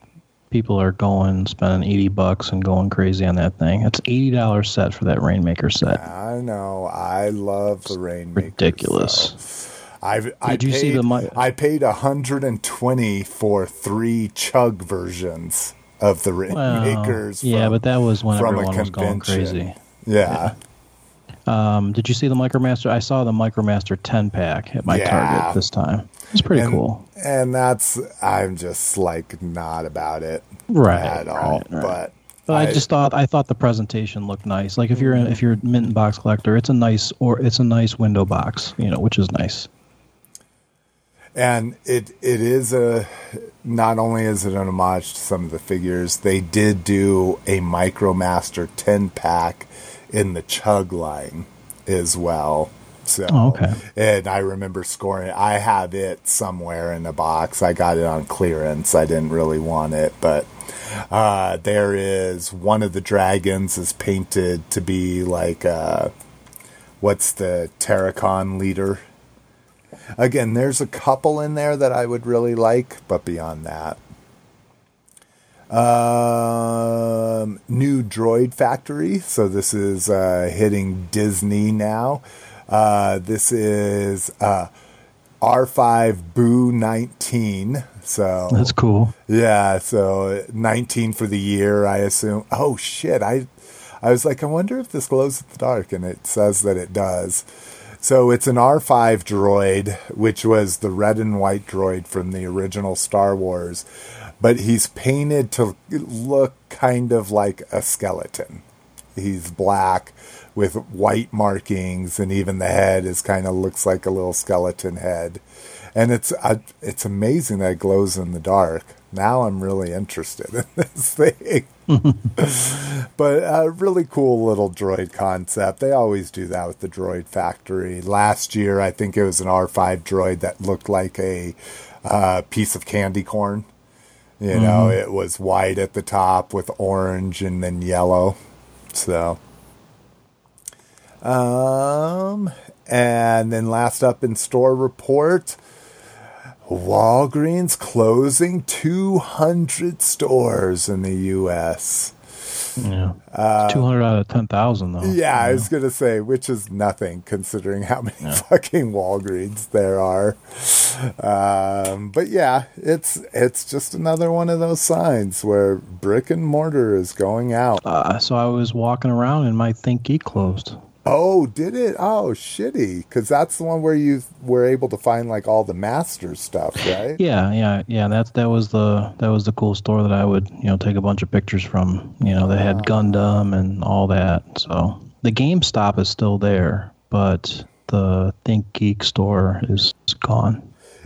[SPEAKER 2] people are going spending eighty bucks and going crazy on that thing. It's eighty dollars set for that Rainmaker set.
[SPEAKER 1] I know. I love the rainmaker.
[SPEAKER 2] ridiculous.
[SPEAKER 1] I've, I
[SPEAKER 2] Did you
[SPEAKER 1] paid,
[SPEAKER 2] see the mi-
[SPEAKER 1] I paid hundred and twenty for three chug versions of the
[SPEAKER 2] Well,
[SPEAKER 1] rainmakers.
[SPEAKER 2] yeah,
[SPEAKER 1] from-
[SPEAKER 2] but that was when everyone was going crazy.
[SPEAKER 1] Yeah,
[SPEAKER 2] Um, did you see the Micromaster? I saw the Micromaster 10 pack at my
[SPEAKER 1] Yeah.
[SPEAKER 2] Target this time. It's pretty
[SPEAKER 1] and,
[SPEAKER 2] cool.
[SPEAKER 1] And that's I'm just like not about it
[SPEAKER 2] Right,
[SPEAKER 1] at all.
[SPEAKER 2] right.
[SPEAKER 1] But
[SPEAKER 2] But I, just thought I thought the presentation looked nice. Like if you're in, if you're a mint box collector, it's a nice or it's a nice window box, you know, which is nice.
[SPEAKER 1] and it it is a not only is it an homage to some of the figures, they did do a Micromaster 10 pack in the Chug line as well. So,
[SPEAKER 2] Oh, okay.
[SPEAKER 1] and I remember scoring. I have it somewhere in the box. I got it on clearance. I didn't really want it, but uh, there is one of the dragons is painted to be like uh, what's the Terrorcon leader? Again, there's a couple in there that I would really like, but beyond that. Um, new Droid Factory. So this is uh, hitting Disney now. Uh, this is uh, R5 Boo 19. So
[SPEAKER 2] That's cool.
[SPEAKER 1] yeah, so 19 for the year, I assume. Oh shit, I I was like I wonder if this glows in the dark and it says that it does. So it's an R5 droid, which was the red and white droid from the original Star Wars, but he's painted to look kind of like a skeleton. He's black with white markings and even the head is kind of looks like a little skeleton head and it's uh, it's amazing that it glows in the dark. Now I'm really interested in this thing. but a really cool little droid concept. They always do that with the Droid Factory. Last year, I think it was an R5 droid that looked like a uh, piece of candy corn. You know, it was white at the top with orange and then yellow. So, um, and then last up in store report, Walgreens closing 200 stores in the U.S.
[SPEAKER 2] Yeah. It's 200 out of 10,000 though.
[SPEAKER 1] Uh, Yeah, I was gonna say, which is nothing considering how many fucking Walgreens there are. Um, but yeah, it's it's just another one of those signs where brick and mortar is going out.
[SPEAKER 2] Uh, so I was walking around and my ThinkGeek closed.
[SPEAKER 1] Oh, did it? Oh, shitty! Because that's the one where you were able to find like all the master stuff, right?
[SPEAKER 2] Yeah, yeah, yeah. That's that was the that was the cool store that I would you know take a bunch of pictures from. You know, they had Gundam and all that. So the GameStop is still there, but the ThinkGeek store is gone.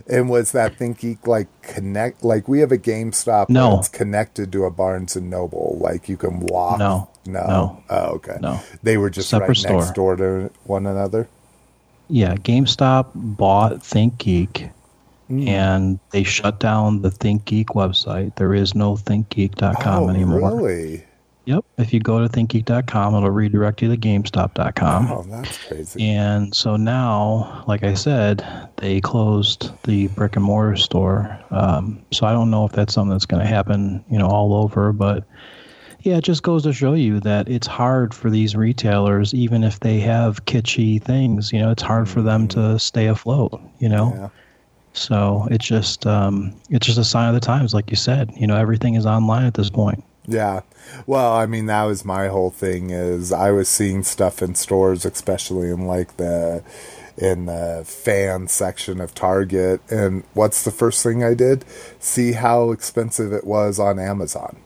[SPEAKER 1] And was that ThinkGeek like connect? Like we have a GameStop
[SPEAKER 2] No.
[SPEAKER 1] that's connected to a Barnes and Noble. Like you can walk.
[SPEAKER 2] No.
[SPEAKER 1] no,
[SPEAKER 2] No.
[SPEAKER 1] Oh, okay.
[SPEAKER 2] No.
[SPEAKER 1] they were just
[SPEAKER 2] Separate
[SPEAKER 1] right
[SPEAKER 2] store.
[SPEAKER 1] next door to one another.
[SPEAKER 2] Yeah, GameStop bought ThinkGeek,
[SPEAKER 1] Hmm.
[SPEAKER 2] and they shut down the ThinkGeek website. There is no ThinkGeek.com
[SPEAKER 1] oh,
[SPEAKER 2] anymore.
[SPEAKER 1] really?
[SPEAKER 2] Yep. If you go to ThinkGeek.com, it'll redirect you to GameStop.com.
[SPEAKER 1] Oh, that's crazy.
[SPEAKER 2] And so now, like I said, they closed the brick and mortar store. Um, so I don't know if that's something that's going to happen, you know, all over. But yeah, it just goes to show you that it's hard for these retailers, even if they have kitschy things. You know, it's hard for them to stay afloat. You know.
[SPEAKER 1] Yeah.
[SPEAKER 2] So it's just um, it's just a sign of the times, like you said. You know, everything is online at this point.
[SPEAKER 1] Yeah. Well, I mean, that was my whole thing is I was seeing stuff in stores, especially in like the in the fan section of Target, and what's the first thing I did? See how expensive it was on Amazon.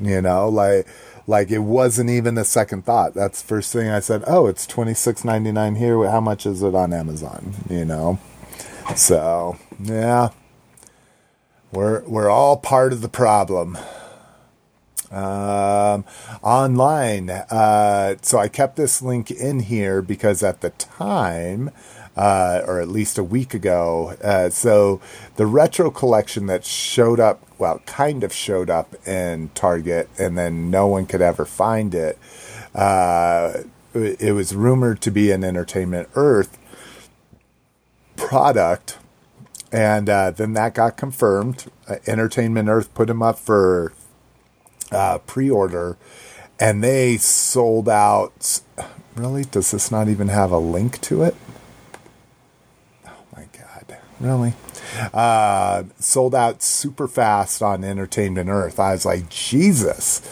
[SPEAKER 1] You know, like like it wasn't even a second thought. That's first thing I said. Oh, it's twenty six ninety nine here. How much is it on Amazon? You know. So yeah, we're we're all part of the problem um, online. Uh, so I kept this link in here because at the time, uh, or at least a week ago, uh, so the retro collection that showed up, well, kind of showed up in Target, and then no one could ever find it. Uh, it was rumored to be an Entertainment Earth product. And uh, then that got confirmed. Uh, Entertainment Earth put them up for uh, pre-order and they sold out. Really? Does this not even have a link to it? Oh my god. Really? Uh, sold out super fast on entertainment earth. I was like jesus.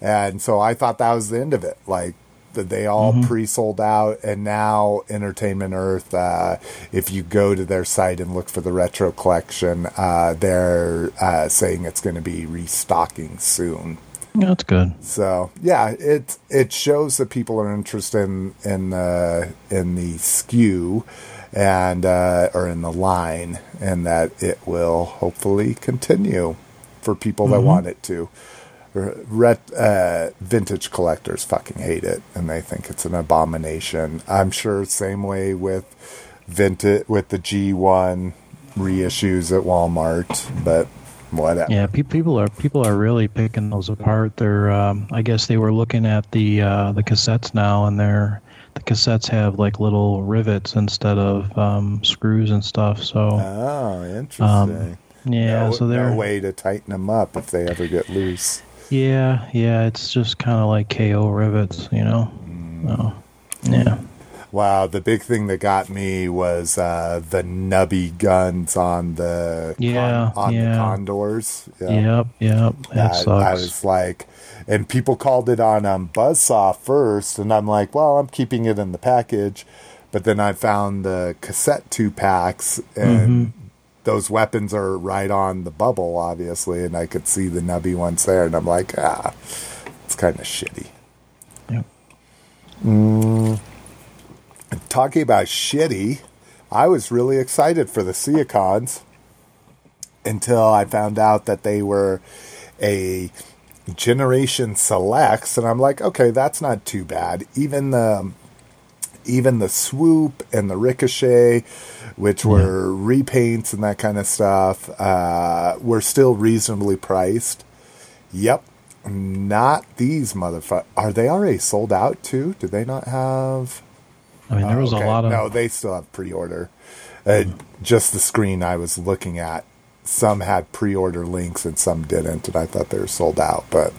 [SPEAKER 1] And so i thought that was the end of it. Like they all pre-sold out, and now Entertainment Earth. Uh, if you go to their site and look for the retro collection, uh, they're uh, saying it's going to be restocking soon.
[SPEAKER 2] That's good.
[SPEAKER 1] So yeah, it it shows that people are interested in in the in the SKU and uh, or in the line, and that it will hopefully continue for people that want it to. Ret, uh, vintage collectors fucking hate it, and they think it's an abomination. I'm sure same way with vintage with the G1 reissues at Walmart, but whatever.
[SPEAKER 2] Yeah, pe- people are people are really picking those apart. They're, um, I guess they were looking at the uh, the cassettes now, and they're the cassettes have like little rivets instead of um, screws and stuff. So
[SPEAKER 1] Oh, interesting.
[SPEAKER 2] yeah,
[SPEAKER 1] no,
[SPEAKER 2] so they're
[SPEAKER 1] no way to tighten them up if they ever get loose.
[SPEAKER 2] Yeah, yeah. It's just kind of like KO rivets, you know. Oh, yeah.
[SPEAKER 1] Wow, the big thing that got me was uh, the nubby guns on the
[SPEAKER 2] Yeah,
[SPEAKER 1] on
[SPEAKER 2] yeah.
[SPEAKER 1] the condors. Yeah.
[SPEAKER 2] Yep, yep. That
[SPEAKER 1] I. I was like, and people called it on um, Buzzsaw first, and I'm like, well, I'm keeping it in the package. But then I found the cassette two packs, and
[SPEAKER 2] Mm-hmm.
[SPEAKER 1] Those weapons are right on the bubble, obviously, and I could see the nubby ones there, and I'm like, ah, it's kind of shitty.
[SPEAKER 2] Yep.
[SPEAKER 1] talking about shitty, I was really excited for the Seacons until I found out that they were a generation selects, and I'm like, okay, that's not too bad. Even the even the swoop and the ricochet, which were repaints and that kind of stuff, uh, were still reasonably priced. Yep. Not these motherfuckers. Are they already sold out too? Do they not have?
[SPEAKER 2] I mean, there was
[SPEAKER 1] Oh, Okay.
[SPEAKER 2] a lot of
[SPEAKER 1] no. They still have pre-order. Uh, just the screen I was looking at. Some had pre-order links and some didn't, and I thought they were sold out. But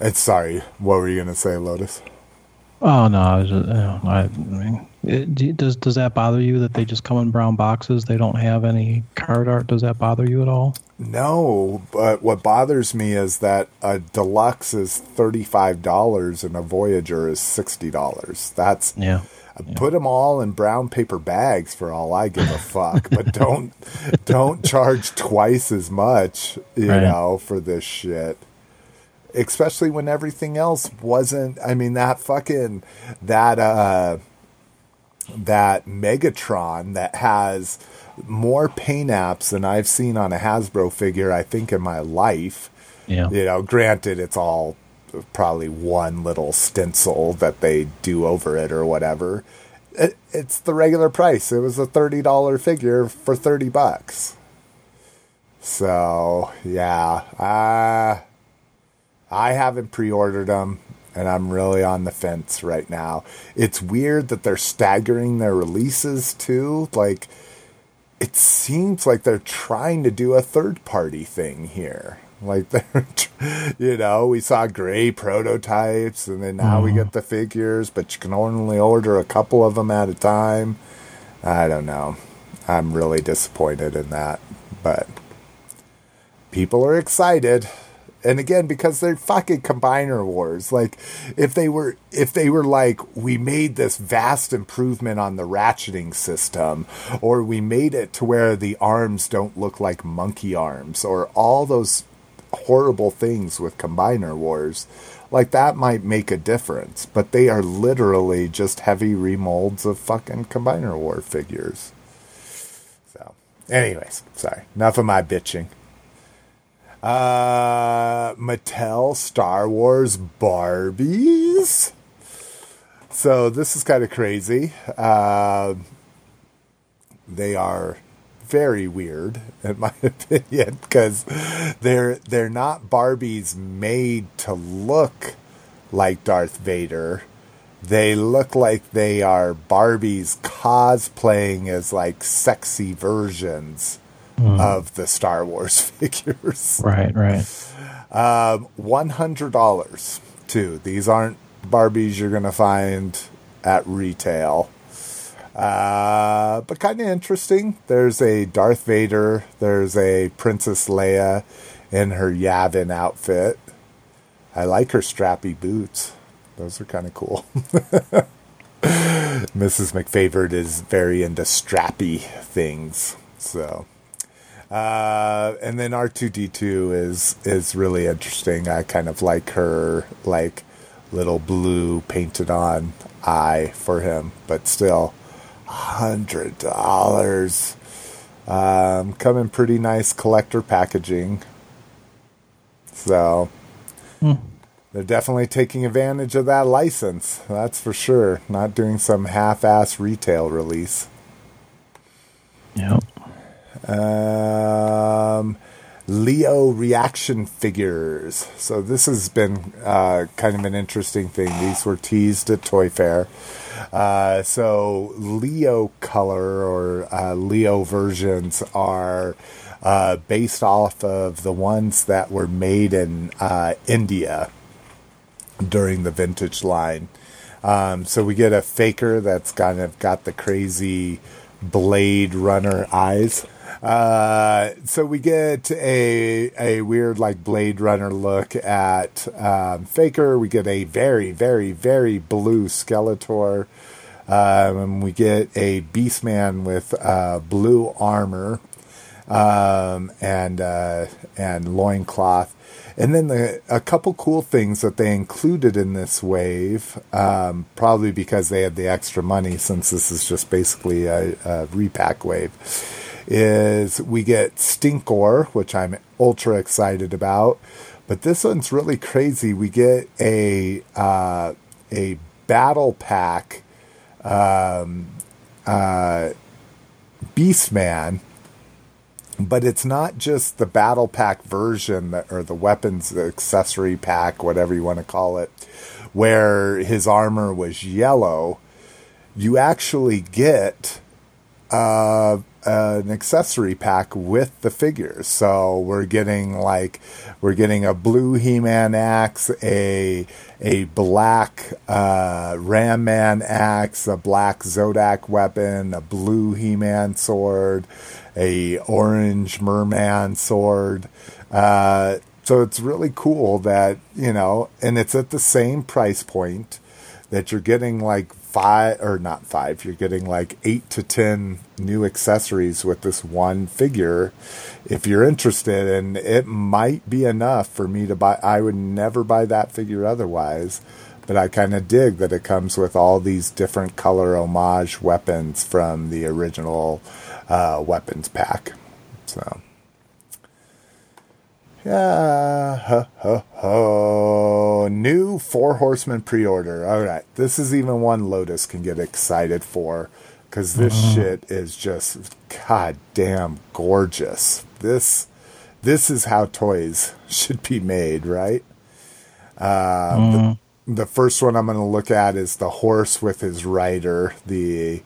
[SPEAKER 1] it's sorry. What were you gonna say, Lotus?
[SPEAKER 2] Oh no, I, just, I, I mean, it, does does that bother you that they just come in brown boxes? They don't have any card art. Does that bother you at all?
[SPEAKER 1] No, but what bothers me is that a deluxe is thirty-five dollars and a Voyager is sixty dollars. That's
[SPEAKER 2] Yeah.
[SPEAKER 1] Put them all in brown paper bags for all I give a fuck, but don't don't charge twice as much, you
[SPEAKER 2] Right.
[SPEAKER 1] know, for this shit. Especially when everything else wasn't. I mean, that fucking that uh that Megatron that has more paint apps than I've seen on a Hasbro figure, I think, in my life.
[SPEAKER 2] Yeah.
[SPEAKER 1] You know, granted, it's all probably one little stencil that they do over it or whatever. It, it's the regular price. It was a thirty dollar figure for thirty bucks. So yeah, uh, I haven't pre-ordered them, and I'm really on the fence right now. It's weird that they're staggering their releases too. Like, it seems like they're trying to do a third-party thing here. Like they're, you know, we saw gray prototypes, and then now we mm-hmm. get the figures, but you can only order a couple of them at a time. I don't know. I'm really disappointed in that, but people are excited and again because they're fucking combiner wars. Like if they were if they were like we made this vast improvement on the ratcheting system or we made it to where the arms don't look like monkey arms or all those horrible things with combiner wars like that might make a difference. But they are literally just heavy remolds of fucking combiner war figures. So anyways sorry. Enough of my bitching uh, Mattel Star Wars Barbies. So this is kind of crazy. Uh, they are very weird, in my opinion, because they're they're not Barbies made to look like Darth Vader. They look like they are Barbies cosplaying as like sexy versions of the Star Wars figures.
[SPEAKER 2] Right. Right.
[SPEAKER 1] Um, one hundred dollars too. These aren't Barbies you're gonna find at retail. Uh, but kind of interesting. There's a Darth Vader. There's a Princess Leia in her Yavin outfit. I like her strappy boots. those are kind of cool. Mrs. McFavorite is very into strappy things, so. Uh, and then R two D two is is really interesting. I kind of like her like little blue painted on eye for him, but still, hundred dollars. Um, come in pretty nice collector packaging. So they're definitely taking advantage of that license. That's for sure. Not doing some half-ass retail release.
[SPEAKER 2] Yep.
[SPEAKER 1] Um, Leo reaction figures. So this has been uh, kind of an interesting thing. These were teased at Toy Fair. Uh, so Leo color or uh, Leo versions are uh, based off of the ones that were made in uh, India during the vintage line. Um, so we get a Faker that's kind of got the crazy Blade Runner eyes. Uh, so we get a a weird like Blade Runner look at um, Faker. We get a very very very blue Skeletor. Um, and we get a Beastman with uh, blue armor um, and uh, and loincloth. And then the, a couple cool things that they included in this wave, um, probably because they had the extra money, since this is just basically a, a repack wave, is we get Stinkor, which I'm ultra excited about. But this one's really crazy. We get a uh, a battle pack um, uh, Beastman but it's not just the battle pack version that, or the weapons accessory pack, whatever you want to call it, where his armor was yellow. You actually get uh, an accessory pack with the figures. So we're getting like we're getting a blue He-Man axe, a a black uh, Ram Man axe, a black Zodak weapon, a blue He-Man sword, a orange Merman sword. Uh, so it's really cool that you know, and it's at the same price point that you're getting like five or not five you're getting like eight to ten new accessories with this one figure. If you're interested and it might be enough for me to buy i would never buy that figure otherwise but i kind of dig that it comes with all these different color homage weapons from the original uh, weapons pack so yeah, ho, ho, ho. New Four Horsemen pre order. All right. This is even one Lotus can get excited for because this shit is just goddamn gorgeous. This this is how toys should be made, right? Uh, the, the first one I'm going to look at is the horse with his rider, the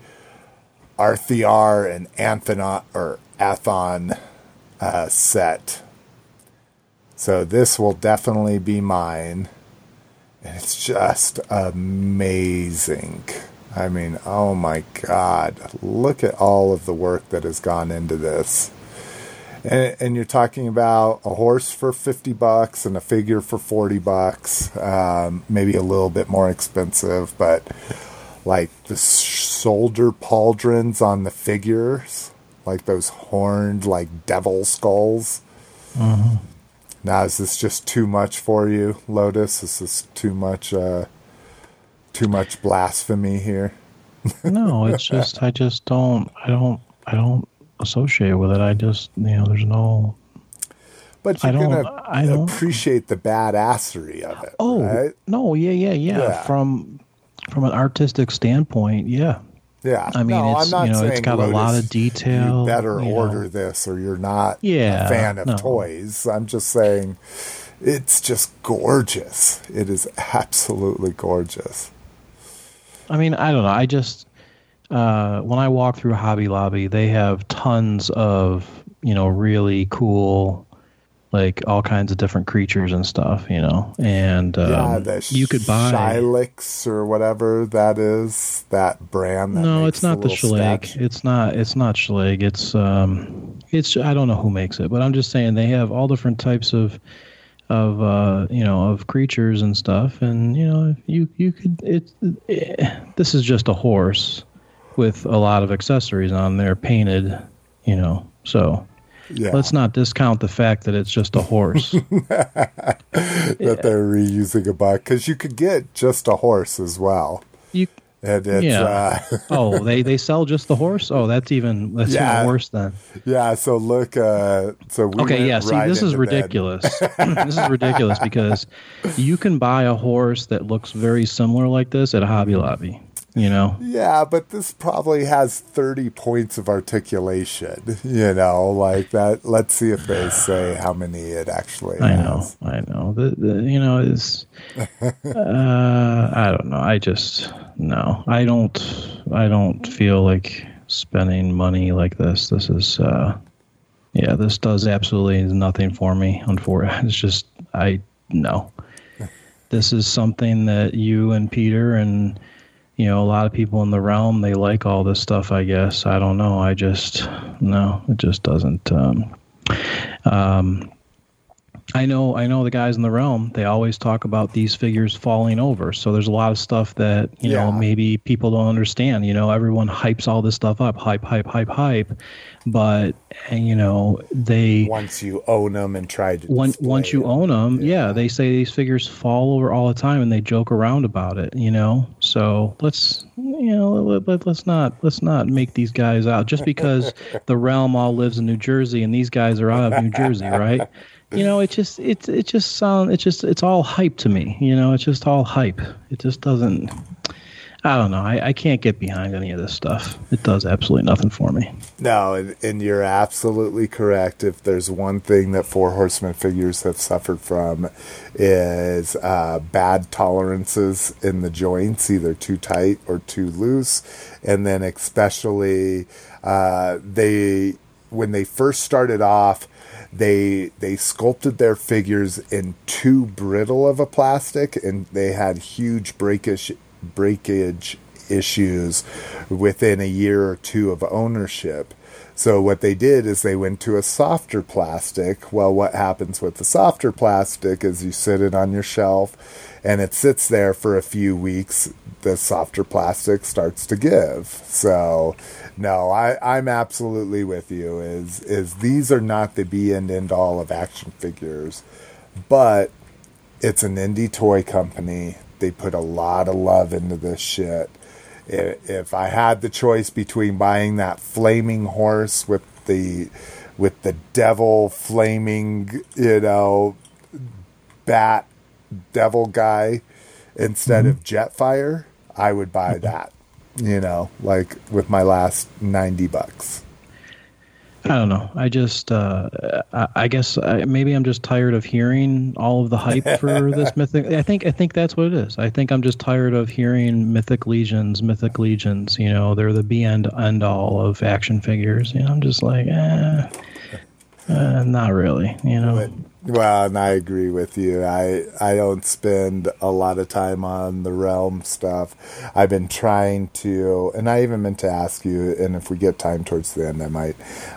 [SPEAKER 1] Arthear and Anthon or Athon uh, set. So this will definitely be mine. And it's just amazing. I mean, oh my God. Look at all of the work that has gone into this. And, and you're talking about a horse for 50 bucks and a figure for 40 bucks. Um, maybe a little bit more expensive, but like the shoulder pauldrons on the figures, like those horned, like devil skulls. Now, is this just too much for you, Lotus? Is this too much, uh, too much blasphemy here?
[SPEAKER 2] No, it's just I just don't I don't I don't associate with it. I just you know there's no
[SPEAKER 1] But
[SPEAKER 2] I
[SPEAKER 1] you're
[SPEAKER 2] don't-
[SPEAKER 1] gonna
[SPEAKER 2] I don't-
[SPEAKER 1] appreciate the badassery of it.
[SPEAKER 2] oh
[SPEAKER 1] right?
[SPEAKER 2] no yeah yeah yeah
[SPEAKER 1] Yeah.
[SPEAKER 2] from from an artistic standpoint yeah
[SPEAKER 1] yeah.
[SPEAKER 2] I mean,
[SPEAKER 1] no,
[SPEAKER 2] it's,
[SPEAKER 1] I'm not
[SPEAKER 2] you know, it's
[SPEAKER 1] saying,
[SPEAKER 2] got a lot of detail,
[SPEAKER 1] You better
[SPEAKER 2] you know.
[SPEAKER 1] order this, or you're not
[SPEAKER 2] Yeah,
[SPEAKER 1] a fan of
[SPEAKER 2] no.
[SPEAKER 1] toys. I'm just saying, it's just gorgeous. It is absolutely gorgeous.
[SPEAKER 2] I mean, I don't know. I just uh, when I walk through Hobby Lobby, they have tons of you know really cool, like all kinds of different creatures and stuff. You know, and um,
[SPEAKER 1] yeah, the
[SPEAKER 2] you could buy.
[SPEAKER 1] Shilix or whatever that is. That brand. That
[SPEAKER 2] no, it's not the
[SPEAKER 1] statue-
[SPEAKER 2] It's not. It's not Schlag. It's um, it's I don't know who makes it, but I'm just saying they have all different types of of uh, you know of creatures and stuff, and you know you you could it, eh, this is just a horse with a lot of accessories on there painted, you know. So
[SPEAKER 1] Yeah.
[SPEAKER 2] let's not discount the fact that it's just a horse.
[SPEAKER 1] that they're reusing a bike because you could get just a horse as well,
[SPEAKER 2] you Yeah.
[SPEAKER 1] uh,
[SPEAKER 2] oh they they sell just the horse. Oh, that's even that's
[SPEAKER 1] Yeah.
[SPEAKER 2] even worse then.
[SPEAKER 1] yeah. So look, uh, so we
[SPEAKER 2] Okay, yeah. See,
[SPEAKER 1] right
[SPEAKER 2] this is ridiculous. this is ridiculous because you can buy a horse that looks very similar like this at a Hobby Lobby. You know,
[SPEAKER 1] Yeah, but this probably has 30 points of articulation, you know, like that. Let's see if they say how many it actually
[SPEAKER 2] I know. I know. The, the you know is, uh, I don't know. I just no. I don't. I don't feel like spending money like this. This is, uh, yeah. This does absolutely nothing for me. Unfortunately, it's just I no. This is something that you and Peter and you know a lot of people in the realm they like all this stuff. I guess I don't know. I just no. It just doesn't. Um, um, I know I know the guys in the realm, they always talk about these figures falling over. So there's a lot of stuff that, you
[SPEAKER 1] Yeah.
[SPEAKER 2] know, maybe people don't understand. You know, everyone hypes all this stuff up, hype, hype, hype, hype. But and, you know, they
[SPEAKER 1] Once you own them and try to.
[SPEAKER 2] once once you
[SPEAKER 1] it.
[SPEAKER 2] own them, yeah. they say these figures fall over all the time, and they joke around about it. You know, so let's you know let, let, let's not let's not make these guys out just because the realm all lives in New Jersey and these guys are out of New Jersey, right? You know, it just it's it just sound it just it's all hype to me. You know, it's just all hype. It just doesn't. I don't know. I, I can't get behind any of this stuff. It does absolutely nothing for me.
[SPEAKER 1] No, and, and you're absolutely correct. If there's one thing that Four Horsemen figures have suffered from, is uh, bad tolerances in the joints, either too tight or too loose, and then especially uh, they when they first started off. They they sculpted their figures in too brittle of a plastic, and they had huge breakage breakage issues within a year or two of ownership. So what they did is they went to a softer plastic. Well, what happens with the softer plastic is you sit it on your shelf and it sits there for a few weeks. The softer plastic starts to give. So no, I, I'm absolutely with you. Is is these are not the be and end all of action figures, but it's an indie toy company. They put a lot of love into this shit. If I had the choice between buying that flaming horse with the with the devil flaming, you know, bat devil guy instead of Jetfire, I would buy that. You know, like with my last 90 bucks.
[SPEAKER 2] I don't know. I just, uh, I, I guess I, maybe I'm just tired of hearing all of the hype for this mythic. I think, I think that's what it is. I think I'm just tired of hearing mythic legions, mythic legions. You know, they're the be end end all of action figures. You know, I'm just like, eh, uh, not really. You know,
[SPEAKER 1] But, well, and I agree with you. I I don't spend a lot of time on the realm stuff. I've been trying to, and I even meant to ask you, and if we get time towards the end, I might.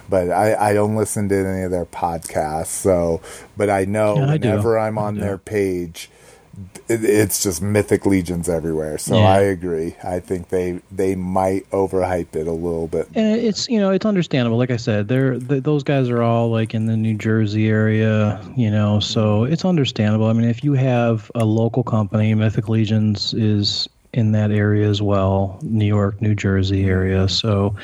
[SPEAKER 1] But I I don't listen to any of their podcasts, so but I know
[SPEAKER 2] Yeah, I do.
[SPEAKER 1] whenever I'm on their page. It- It's just mythic legions everywhere, so
[SPEAKER 2] Yeah.
[SPEAKER 1] I agree. I think they they might overhype it a little bit.
[SPEAKER 2] And it's you know it's understandable. Like I said, they're th- those guys are all like in the New Jersey area, you know, so it's understandable. I mean, if you have a local company, Mythic Legions is in that area as well, New York, New Jersey area. So,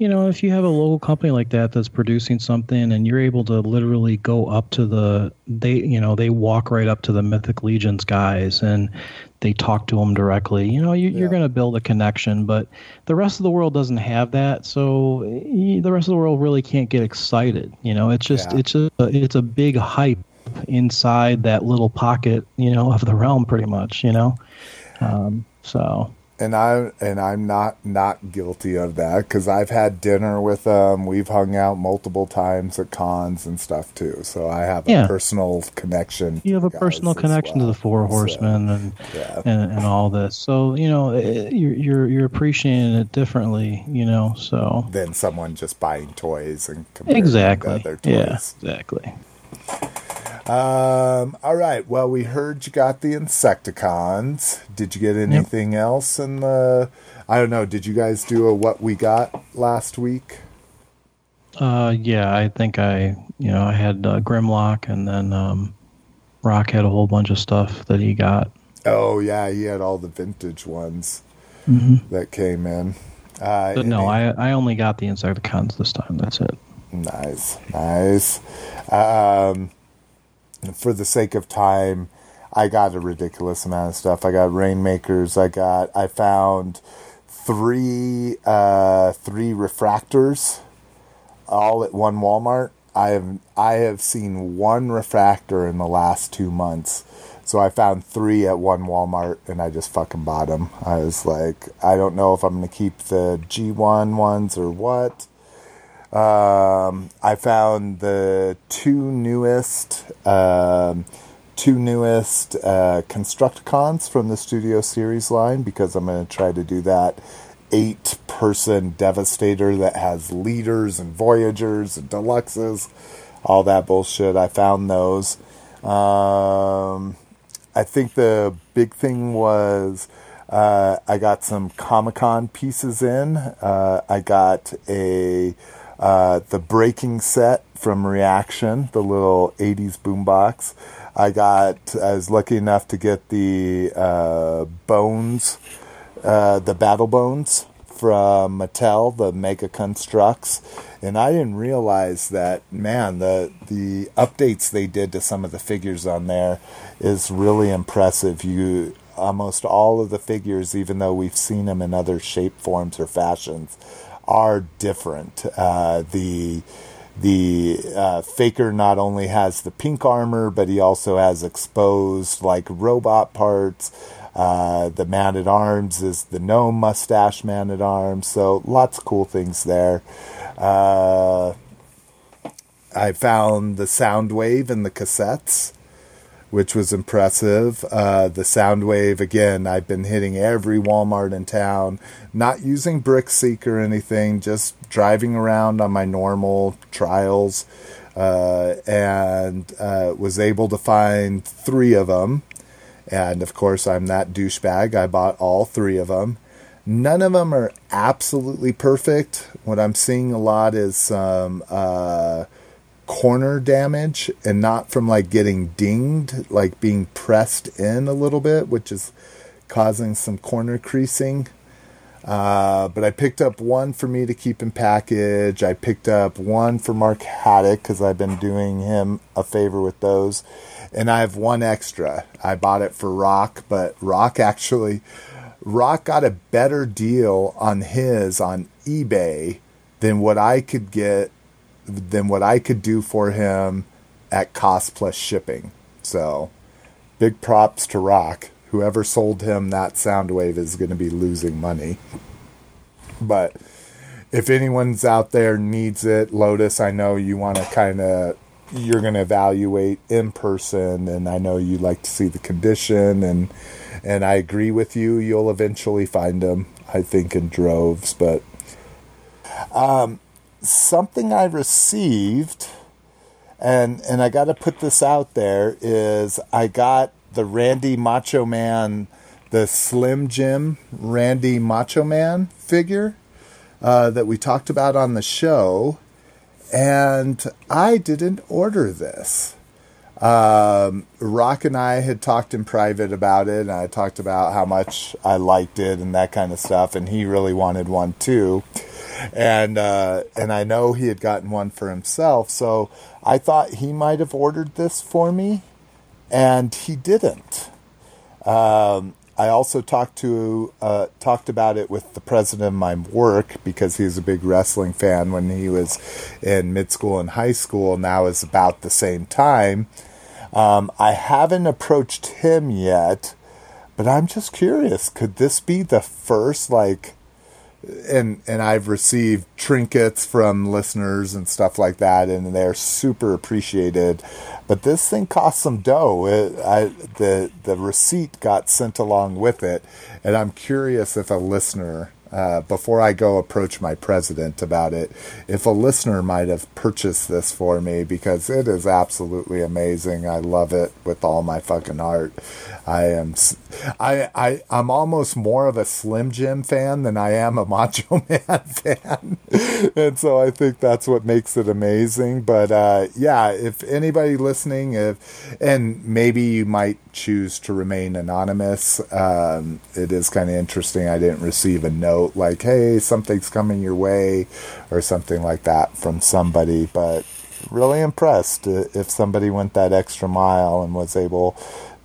[SPEAKER 2] you know, if you have a local company like that that's producing something and you're able to literally go up to the they you know they walk right up to the Mythic Legions guys and they talk to them directly. You know, you, you're
[SPEAKER 1] Yeah.
[SPEAKER 2] going to build a connection, but the rest of the world doesn't have that. So the rest of the world really can't get excited. You know, it's just
[SPEAKER 1] Yeah.
[SPEAKER 2] it's a it's a big hype inside that little pocket, you know, of the realm, pretty much. You know, um, so
[SPEAKER 1] and I and I'm not not guilty of that because I've had dinner with them. We've hung out multiple times at cons and stuff too. So I have a personal connection.
[SPEAKER 2] you have a personal connection to the Four
[SPEAKER 1] So,
[SPEAKER 2] Horsemen and,
[SPEAKER 1] yeah.
[SPEAKER 2] and and all this. So you know, eh, you're you're you're appreciating it differently. You know, so
[SPEAKER 1] Than someone just buying toys and them to
[SPEAKER 2] exactly,
[SPEAKER 1] other
[SPEAKER 2] yeah, exactly.
[SPEAKER 1] Um, all right. Well, we heard you got the Insecticons. Did you get anything else in the? I don't know. Did you guys do a what we got last week?
[SPEAKER 2] Uh, yeah, I think I, you know, I had uh, Grimlock, and then um, Rock had a whole bunch of stuff that he got.
[SPEAKER 1] Oh yeah, he had all the vintage ones that came in. Uh,
[SPEAKER 2] But no, I I only got the Insecticons this time. That's it.
[SPEAKER 1] Nice, nice. Um, for the sake of time, I got a ridiculous amount of stuff. I got rainmakers. I got. I found three uh, three refractors, all at one Walmart. I have I have seen one refractor in the last two months. So I found three at one Walmart and I just fucking bought them. I was like, I don't know if I'm to keep the G1 ones or what. Um, I found the two newest, um, two newest uh, Constructicons from the Studio Series line because I'm going to try to do that eight-person Devastator that has leaders and Voyagers and Deluxes, all that bullshit. I found those. Um, I think the big thing was uh, I got some Comic Con pieces in. Uh, I got a uh, the breaking set from Reaction, the little '80s boombox. I got. I was lucky enough to get the uh, Bones, uh, the Battle Bones from Mattel, the Mega Construx, and I didn't realize that. Man, the the updates they did to some of the figures on there is really impressive. You almost all of the figures, even though we've seen them in other shape, forms, or fashions, are different. Uh, the the uh, Faker not only has the pink armor, but he also has exposed like robot parts. Uh, the man at arms is the gnome mustache man at arms. So lots of cool things there. Uh, I found the Soundwave and the cassettes, which was impressive. Uh, the Soundwave, again, I've been hitting every Walmart in town, not using BrickSeek or anything, just driving around on my normal trials, uh, and uh, was able to find three of them. And of course, I'm that douchebag. I bought all three of them. None of them are absolutely perfect. What I'm seeing a lot is some uh, corner damage and not from like getting dinged, like being pressed in a little bit, which is causing some corner creasing. Uh, but I picked up one for me to keep in package. I picked up one for Mark Haddock because I've been doing him a favor with those. And I have one extra. I bought it for Rock, but Rock actually, Rock got a better deal on his on eBay than what I could get, than what I could do for him at cost plus shipping. So big props to Rock. Whoever sold him that Soundwave is going to be losing money. But if anyone's out there needs it, Lotus, I know you want to kind of you're going to evaluate in person and I know you like to see the condition and and I agree with you, you'll eventually find them I think in droves, but um something I received and and I got to put this out there is I got the Randy Macho Man, the Slim Jim Randy Macho Man figure uh, that we talked about on the show, and I didn't order this. Um, Rock and I had talked in private about it, and I talked about how much I liked it and that kind of stuff, and he really wanted one too. And uh, and I know he had gotten one for himself, so I thought he might have ordered this for me, and he didn't. Um, I also talked to uh, talked about it with the president of my work because he's a big wrestling fan when he was in mid school and high school. Now is about the same time. Um, I haven't approached him yet, but I'm just curious. Could this be the first like? And and I've received trinkets from listeners and stuff like that, and they're super appreciated. But this thing cost some dough. It, I, the the receipt got sent along with it, and I'm curious if a listener uh, before I go approach my president about it, if a listener might have purchased this for me because it is absolutely amazing. I love it with all my fucking heart. I am, I, I, I'm almost more of a Slim Jim fan than I am a Macho Man fan, and so I think that's what makes it amazing. But uh, yeah, if anybody listening, if and maybe you might choose to remain anonymous. Um, it is kind of interesting. I didn't receive a note like, "Hey, something's coming your way," or something like that from somebody, but really impressed if somebody went that extra mile and was able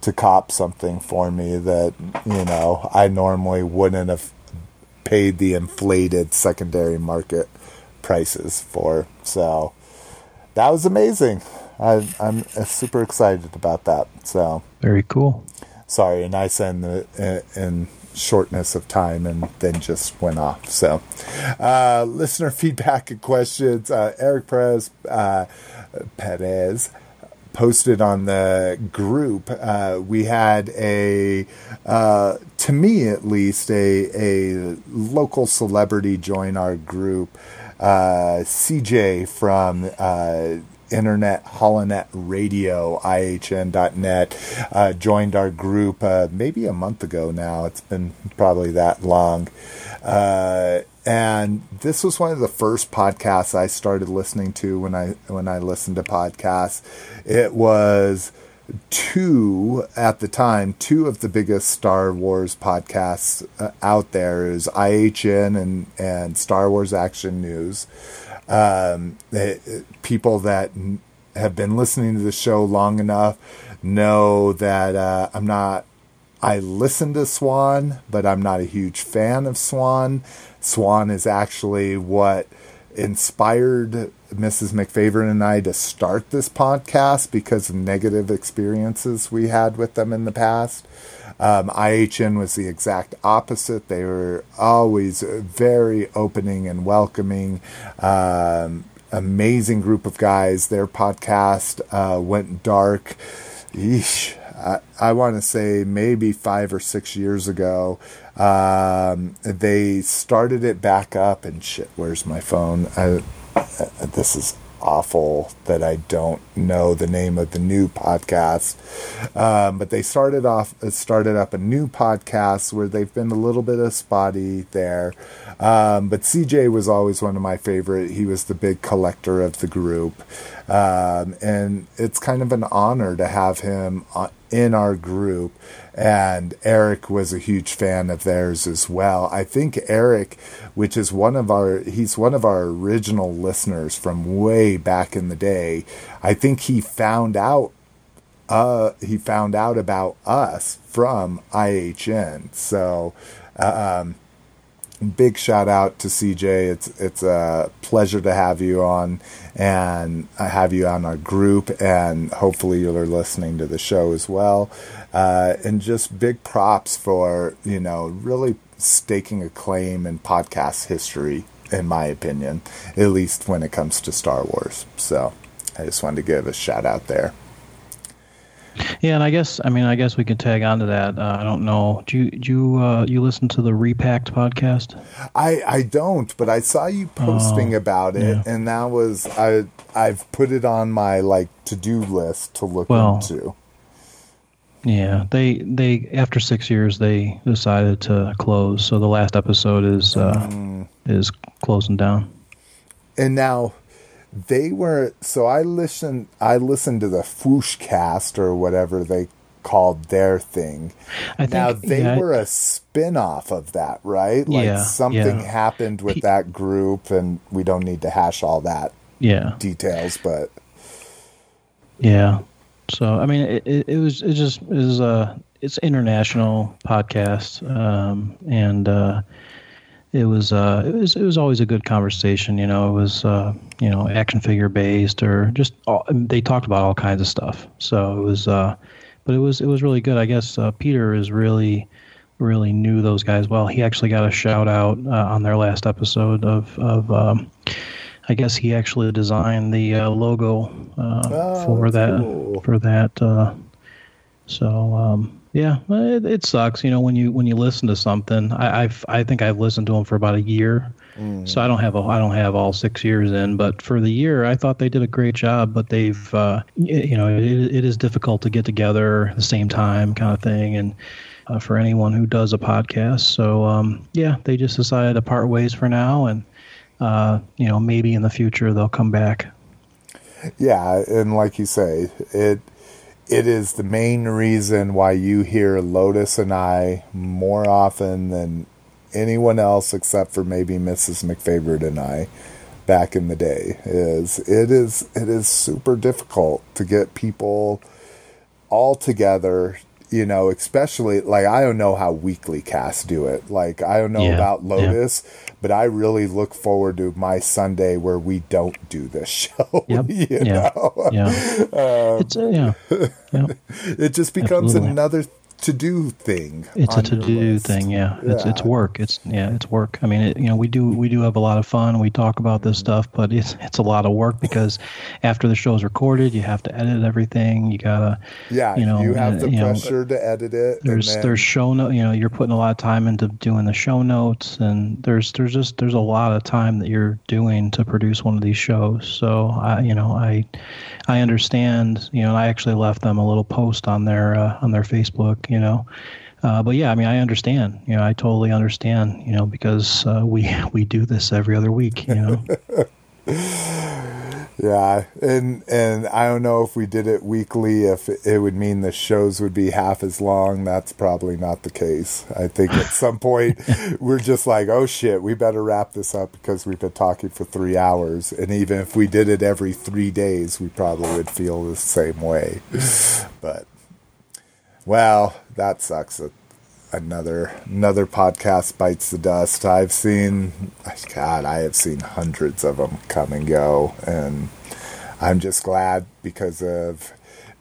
[SPEAKER 1] to cop something for me that you know I normally wouldn't have paid the inflated secondary market prices for. So that was amazing. I, I'm uh, super excited about that. So
[SPEAKER 2] Very cool.
[SPEAKER 1] sorry, and I said in, the, in shortness of time and then just went off. So, uh, listener feedback and questions. Uh, Eric Perez, uh, Perez posted on the group. Uh, we had a, uh, to me at least, a, a local celebrity join our group. Uh, CJ from uh, Internet Holonet Radio, IHN.net, uh, joined our group uh, maybe a month ago now. It's been probably that long. Uh, and this was one of the first podcasts I started listening to when I when I listened to podcasts. It was two at the time, two of the biggest Star Wars podcasts uh, out there is IHN and and Star Wars Action News. Um, eh, people that have been listening to the show long enough know that uh, I'm not. I listen to Swan, but I'm not a huge fan of Swan. Swan is actually what inspired Mrs. McFavor and I to start this podcast because of negative experiences we had with them in the past. Um, IHN was the exact opposite. They were always very opening and welcoming. Um, amazing group of guys. Their podcast uh, went dark. Yeesh. I, want to say maybe five or six years ago. Um, they started it back up, and shit, where's my phone? I, this is awful that I don't know the name of the new podcast. Um, but they started off uh, started up a new podcast where they've been a little bit of spotty there. Um, but CJ was always one of my favorite. He was the big collector of the group, um, and it's kind of an honor to have him in our group. And Eric was a huge fan of theirs as well. I think Eric, which is one of our, he's one of our original listeners from way back in the day. I think he found out uh, he found out about us from IHN. So, um, big shout out to CJ. It's it's a pleasure to have you on and I have you on our group, and hopefully you're listening to the show as well. Uh, and just big props for you know really staking a claim in podcast history, in my opinion, at least when it comes to Star Wars. So. I just wanted to give a shout out there.
[SPEAKER 2] Yeah, and I guess I mean I guess we could tag on to that. Uh, I don't know. Do you do you uh, you listen to the Repacked podcast?
[SPEAKER 1] I I don't, but I saw you posting
[SPEAKER 2] Oh,
[SPEAKER 1] about it,
[SPEAKER 2] yeah.
[SPEAKER 1] and that was I I've put it on my like to do list to look
[SPEAKER 2] Well,
[SPEAKER 1] into.
[SPEAKER 2] Yeah, they they after six years they decided to close. So the last episode is uh,
[SPEAKER 1] Mm.
[SPEAKER 2] is closing down.
[SPEAKER 1] And now they were so I listened I listened to the Fwoosh cast or whatever they called their thing.
[SPEAKER 2] I think
[SPEAKER 1] now they
[SPEAKER 2] yeah,
[SPEAKER 1] were a spin-off of that, right? Like
[SPEAKER 2] Yeah,
[SPEAKER 1] something
[SPEAKER 2] yeah.
[SPEAKER 1] happened with that group and we don't need to hash all that
[SPEAKER 2] yeah
[SPEAKER 1] details, but
[SPEAKER 2] yeah. So I mean it, it, it was it just is uh it's international podcast um and uh it was uh it was it was always a good conversation you know it was uh you know action figure based or just all, they talked about all kinds of stuff. So it was uh but it was it was really good. I guess uh, peter is really really knew those guys well. He actually got a shout out uh, on their last episode of of um i guess he actually designed the uh, logo uh,
[SPEAKER 1] Oh,
[SPEAKER 2] for that
[SPEAKER 1] cool.
[SPEAKER 2] for that uh so um Yeah, it, it sucks. You know, when you when you listen to something, I, I've I think I've listened to them for about a year, so I don't have a I don't have all six years in. But for the year, I thought they did a great job. But they've uh, you know it, it is difficult to get together at the same time, kind of thing, and uh, for anyone who does a podcast. So um, yeah, they just decided to part ways for now, and uh, you know maybe in the future they'll come back.
[SPEAKER 1] Yeah, and like you say, it it is the main reason why you hear Lotus and I more often than anyone else except for maybe Mrs. McFavorite and I back in the day is it is it is super difficult to get people all together you know especially like i don't know how weekly casts do it like i don't know
[SPEAKER 2] Yeah,
[SPEAKER 1] about
[SPEAKER 2] yeah.
[SPEAKER 1] lotus but i really look forward to my sunday where we don't do this show
[SPEAKER 2] Yep.
[SPEAKER 1] you
[SPEAKER 2] yeah.
[SPEAKER 1] know
[SPEAKER 2] Yeah. it's uh, yeah. yeah.
[SPEAKER 1] it just becomes
[SPEAKER 2] Absolutely.
[SPEAKER 1] another to do thing
[SPEAKER 2] It's a to do
[SPEAKER 1] list.
[SPEAKER 2] thing, yeah. It's it's work. It's yeah, it's work. I mean, it, you know, we do we do have a lot of fun. We talk about this stuff, but it's it's a lot of work because after the show is recorded, you have to edit everything. You gotta,
[SPEAKER 1] yeah
[SPEAKER 2] you know,
[SPEAKER 1] you have
[SPEAKER 2] uh,
[SPEAKER 1] the
[SPEAKER 2] you know,
[SPEAKER 1] pressure to edit it
[SPEAKER 2] there's
[SPEAKER 1] then-
[SPEAKER 2] there's show note. You know, you're putting a lot of time into doing the show notes, and there's there's just there's a lot of time that you're doing to produce one of these shows. So I, you know, I I understand. You know, and I actually left them a little post on their uh, on their Facebook. You know. Uh, but yeah, I mean, I understand. You know, I totally understand. You know, because uh, we we do this every other week. You know,
[SPEAKER 1] Yeah, and and I don't know if we did it weekly, if it would mean the shows would be half as long. That's probably not the case. I think at some point we're just like, oh shit, we better wrap this up because we've been talking for three hours. And even if we did it every three days, we probably would feel the same way. But well, that sucks. Another another podcast bites the dust. I've seen, God, I have seen hundreds of them come and go, and I'm just glad because of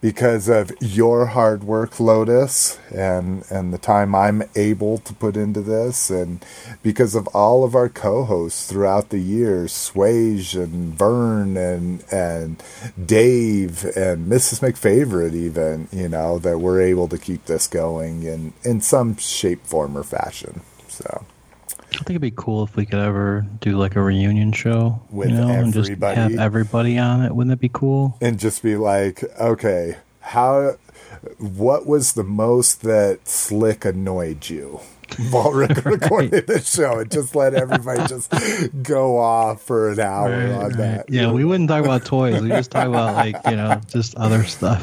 [SPEAKER 1] because of your hard work, Lotus, and and the time I'm able to put into this, and because of all of our co-hosts throughout the years, Swage and Vern and and Dave and Mrs. McFavorite, even you know that we're able to keep this going in in some shape, form, or fashion. So
[SPEAKER 2] I think it'd be cool if we could ever do like a reunion show.
[SPEAKER 1] With
[SPEAKER 2] you know, and just have everybody on it. Wouldn't that be cool?
[SPEAKER 1] and just be like, okay, how, what was the most that Slick annoyed you while rec- recording the show? And just let everybody just go off for an hour on that.
[SPEAKER 2] Yeah, we wouldn't talk about toys. We just talk about like you know just other stuff.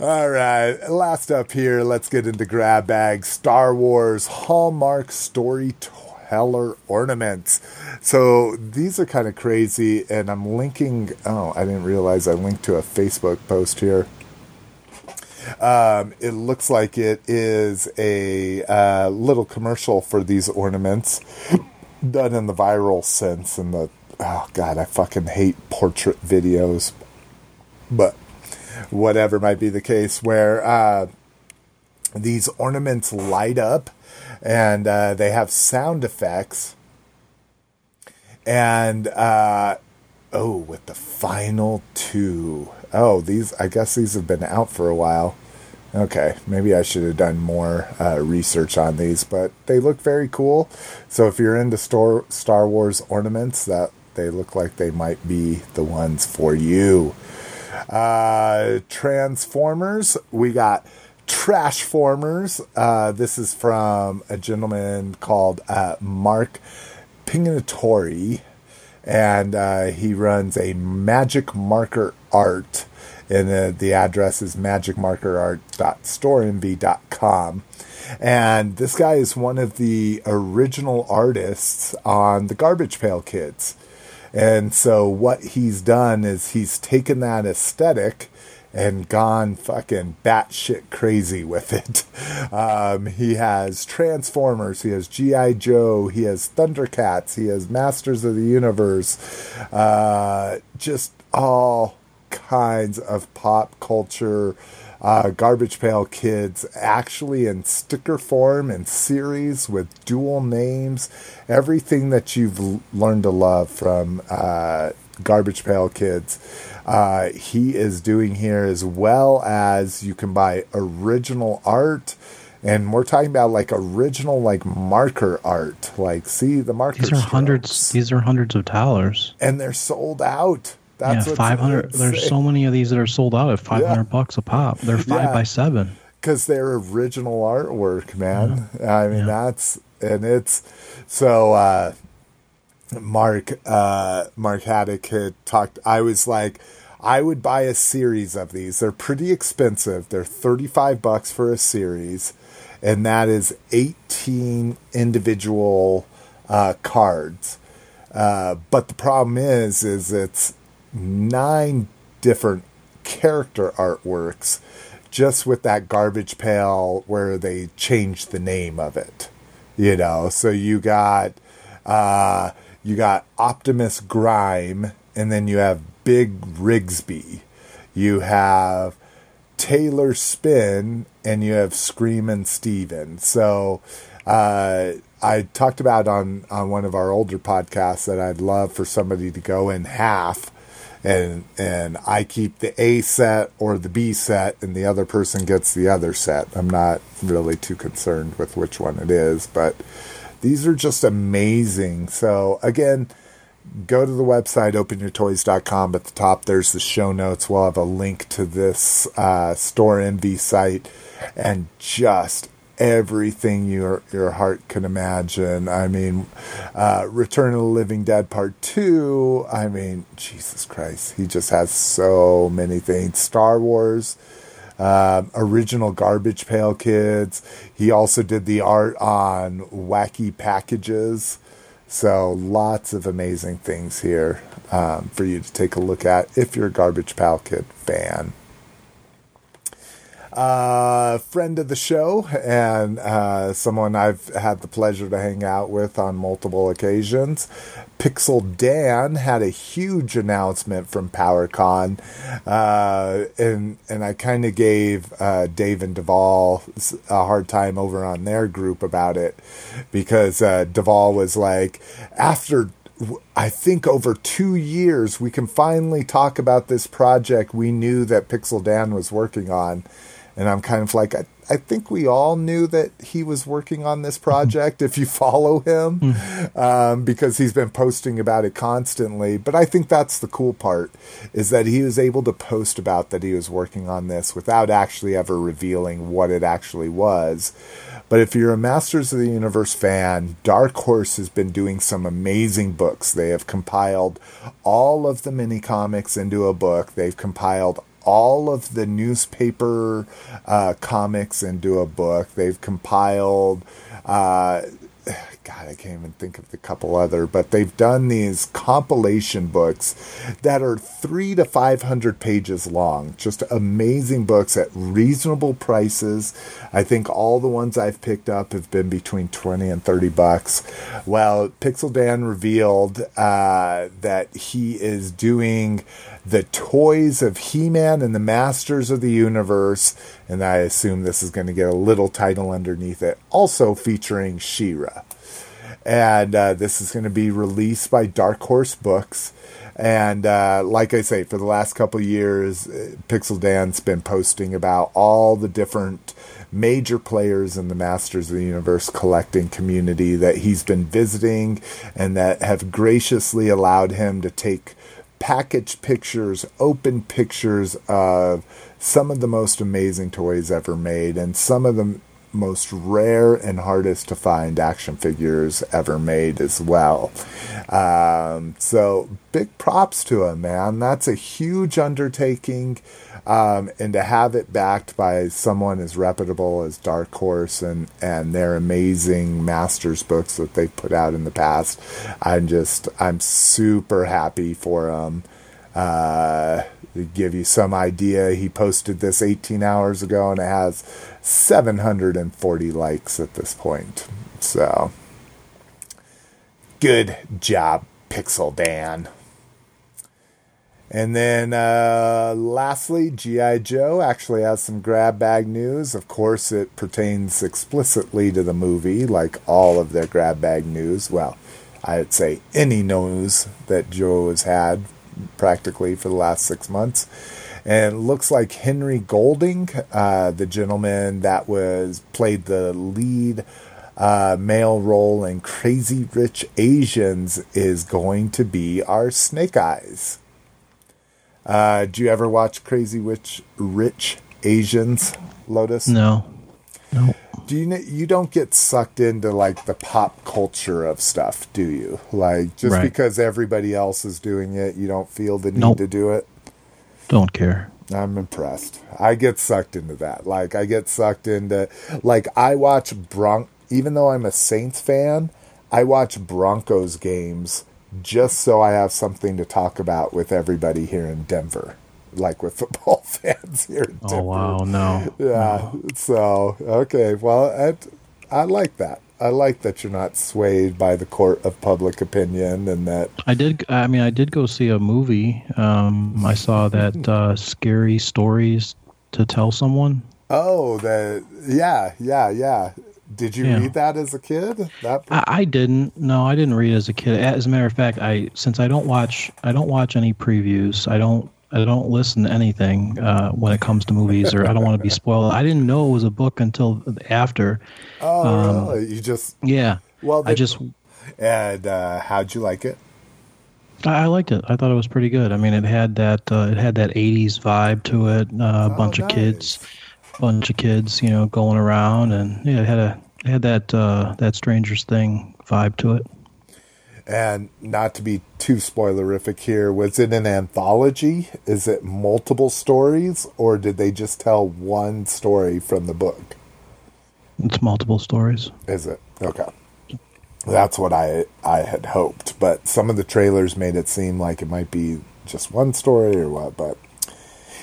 [SPEAKER 1] All right, last up here, let's get into grab bags. Star Wars Hallmark Storyteller ornaments. So these are kind of crazy, and I'm linking. Oh, I didn't realize I linked to a Facebook post here. Um, it looks like it is a uh, little commercial for these ornaments, done in the viral sense. And the oh god, I fucking hate portrait videos, but whatever might be the case, where uh, these ornaments light up and uh, they have sound effects. And uh, oh, with the final two. Oh, these, I guess these have been out for a while. Okay, maybe I should have done more uh, research on these, but they look very cool. So if you're into Star Star Wars ornaments, that they look like they might be the ones for you. Uh, Transformers, we got Trashformers. Uh, this is from a gentleman called uh, Mark Pingitore, and uh, he runs a Magic Marker Art, and uh, the address is magicmarkerart.storeenvy.com. And this guy is one of the original artists on the Garbage Pail Kids. And so what he's done is he's taken that aesthetic and gone fucking batshit crazy with it. Um, he has Transformers, he has G.I. Joe, he has Thundercats, he has Masters of the Universe, uh, just all kinds of pop culture uh, Garbage Pail Kids actually in sticker form and series with dual names. Everything that you've l- learned to love from uh, Garbage Pail Kids. Uh, he is doing here as well as you can buy original art. And we're talking about like original, like marker art. Like, see the markers.
[SPEAKER 2] These are hundreds. These are hundreds of dollars.
[SPEAKER 1] and they're sold out. That's
[SPEAKER 2] yeah, five hundred. There's so many of these that are sold out at five hundred bucks a pop. They're five
[SPEAKER 1] Yeah.
[SPEAKER 2] by seven.
[SPEAKER 1] because they're original artwork, man. I mean, that's and it's so. uh Mark uh Mark Haddock had talked. I was like, I would buy a series of these. They're pretty expensive. They're thirty five bucks for a series, and that is eighteen individual uh, cards. Uh, but the problem is, is it's nine different character artworks just with that garbage pail where they changed the name of it. You know, so you got uh you got Optimus Grime and then you have Big Rigsby. You have Taylor Spin and you have Screamin' Steven. So uh, I talked about on, on one of our older podcasts that I'd love for somebody to go in half and and I keep the A set or the B set and the other person gets the other set. I'm not really too concerned with which one it is, but these are just amazing. So again, go to the website openyourtoys.com at the top there's the show notes we'll have a link to this uh, store envy site and just everything your your heart can imagine i mean uh, return of the living dead part 2 i mean jesus christ he just has so many things star wars um, original Garbage Pail Kids. He also did the art on Wacky Packages. So lots of amazing things here um, for you to take a look at if you're a Garbage Pail Kid fan. Uh, friend of the show and uh, someone I've had the pleasure to hang out with on multiple occasions. Pixel Dan had a huge announcement from PowerCon, uh, and and I kind of gave uh, Dave and Duvall a hard time over on their group about it because uh, Duvall was like, after I think over two years, we can finally talk about this project we knew that Pixel Dan was working on. And I'm kind of like, I, I think we all knew that he was working on this project if you follow him, um, because he's been posting about it constantly. But I think that's the cool part is that he was able to post about that he was working on this without actually ever revealing what it actually was. But if you're a Masters of the Universe fan, Dark Horse has been doing some amazing books. They have compiled all of the mini comics into a book. They've compiled all of the newspaper uh, comics into a book. They've compiled, uh, God, I can't even think of the couple other, but they've done these compilation books that are three to five hundred pages long. Just amazing books at reasonable prices. I think all the ones I've picked up have been between twenty and thirty bucks. Well, Pixel Dan revealed uh, that he is doing the toys of He-Man and the Masters of the Universe, and I assume this is going to get a little title underneath it, also featuring She-Ra and uh, this is going to be released by Dark Horse Books. And uh, like I say, for the last couple years, uh, Pixel Dan's been posting about all the different major players in the Masters of the Universe collecting community that he's been visiting and that have graciously allowed him to take packaged pictures, open pictures of some of the most amazing toys ever made and some of the most rare and hardest to find action figures ever made as well. Um, so big props to him, man. That's a huge undertaking. Um, and to have it backed by someone as reputable as Dark Horse and, and their amazing Masters books that they've put out in the past, I'm just, I'm super happy for them. Uh, to give you some idea, he posted this 18 hours ago and it has 740 likes at this point. So, good job, Pixel Dan. And then uh, lastly, G.I. Joe actually has some grab bag news. Of course, it pertains explicitly to the movie, like all of their grab bag news. Well, I'd say any news that Joe has had practically for the last six months. And it looks like Henry Golding, uh, the gentleman that was played the lead uh, male role in Crazy Rich Asians, is going to be our Snake Eyes. Uh, do you ever watch Crazy Rich Rich Asians, Lotus?
[SPEAKER 2] No. No.
[SPEAKER 1] Do you you don't get sucked into like the pop culture of stuff, do you? Like just
[SPEAKER 2] Right.
[SPEAKER 1] because everybody else is doing it, you don't feel the need
[SPEAKER 2] Nope.
[SPEAKER 1] to do it.
[SPEAKER 2] Don't care.
[SPEAKER 1] I'm impressed. I get sucked into that. Like I get sucked into like I watch Bron even though I'm a Saints fan, I watch Broncos games just so I have something to talk about with everybody here in Denver. Like with football fans here in Denver.
[SPEAKER 2] Oh wow, no.
[SPEAKER 1] Yeah. So okay, well, I, I like that. I like that you're not swayed by the court of public opinion, and that
[SPEAKER 2] I did. I mean, I did go see a movie. Um, I saw that uh, scary stories to tell someone.
[SPEAKER 1] oh, that yeah, yeah, yeah. Did you
[SPEAKER 2] Yeah.
[SPEAKER 1] read that as a kid? That
[SPEAKER 2] I, I didn't. No, I didn't read as a kid. As a matter of fact, I since I don't watch, I don't watch any previews. I don't. I don't listen to anything uh, when it comes to movies, or I don't want to be spoiled. I didn't know it was a book until after.
[SPEAKER 1] oh, really? You just
[SPEAKER 2] Yeah.
[SPEAKER 1] well,
[SPEAKER 2] I just
[SPEAKER 1] and uh, how'd you like it?
[SPEAKER 2] I I liked it. I thought it was pretty good. I mean, it had that uh, it had that '80s vibe to it. Uh, a bunch of kids, bunch of kids, you know, going around, and yeah, it had a it had that uh, that Strangers Thing vibe to it.
[SPEAKER 1] And not to be too spoilerific here, was it an anthology? Is it multiple stories, or did they just tell one story from the book?
[SPEAKER 2] It's multiple stories.
[SPEAKER 1] Is it okay? That's what I I had hoped, but some of the trailers made it seem like it might be just one story or what. But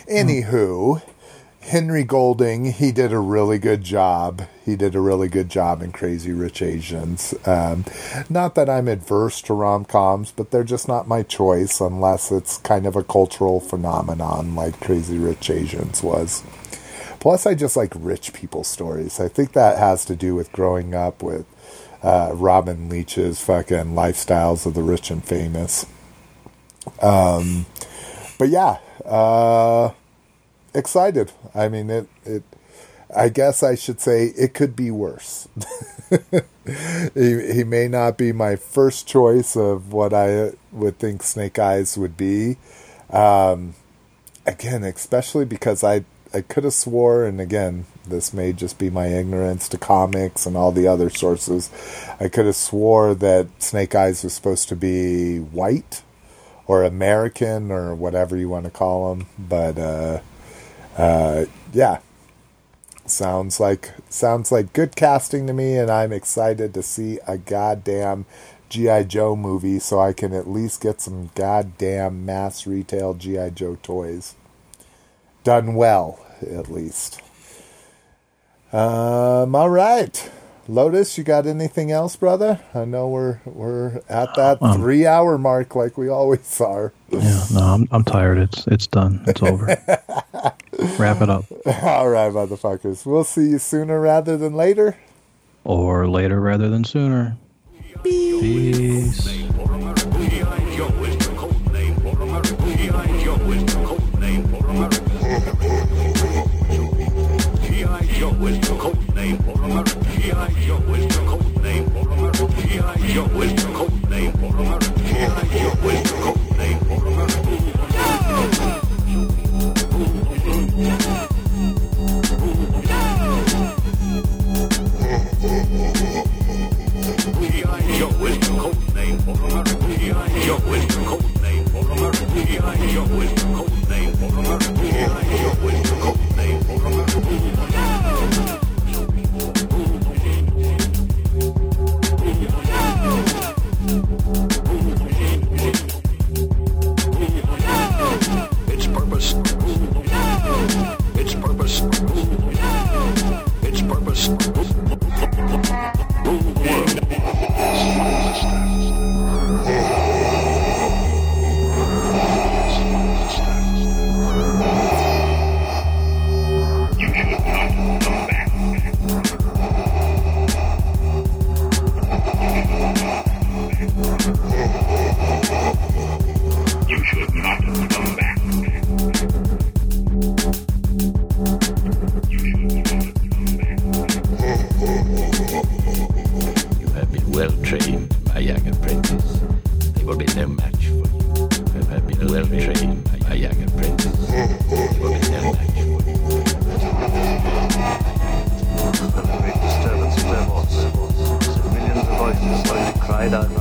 [SPEAKER 1] hmm. anywho, Henry Golding he did a really good job. He did a really good job in Crazy Rich Asians. Um, not that I'm adverse to rom coms, but they're just not my choice unless it's kind of a cultural phenomenon like Crazy Rich Asians was. Plus, I just like rich people stories. I think that has to do with growing up with uh, Robin Leach's fucking lifestyles of the rich and famous. Um, but yeah, uh, excited. I mean, it, it, I guess I should say it could be worse. he, he may not be my first choice of what I would think Snake Eyes would be. Um, again, especially because I I could have swore, and again, this may just be my ignorance to comics and all the other sources. I could have swore that Snake Eyes was supposed to be white or American or whatever you want to call him, but uh, uh, yeah, sounds like sounds like good casting to me, and I'm excited to see a goddamn GI Joe movie, so I can at least get some goddamn mass retail GI Joe toys done well, at least. Um, all right. Lotus, you got anything else, brother? I know we're we're at that
[SPEAKER 2] Um,
[SPEAKER 1] three hour mark like we always are.
[SPEAKER 2] Yeah, no, I'm I'm tired. It's it's done. It's over. Wrap it up,
[SPEAKER 1] all right, motherfuckers. We'll see you sooner rather than later.
[SPEAKER 2] or later rather than sooner. Peace.
[SPEAKER 6] Its purpose. Its purpose. Its purpose.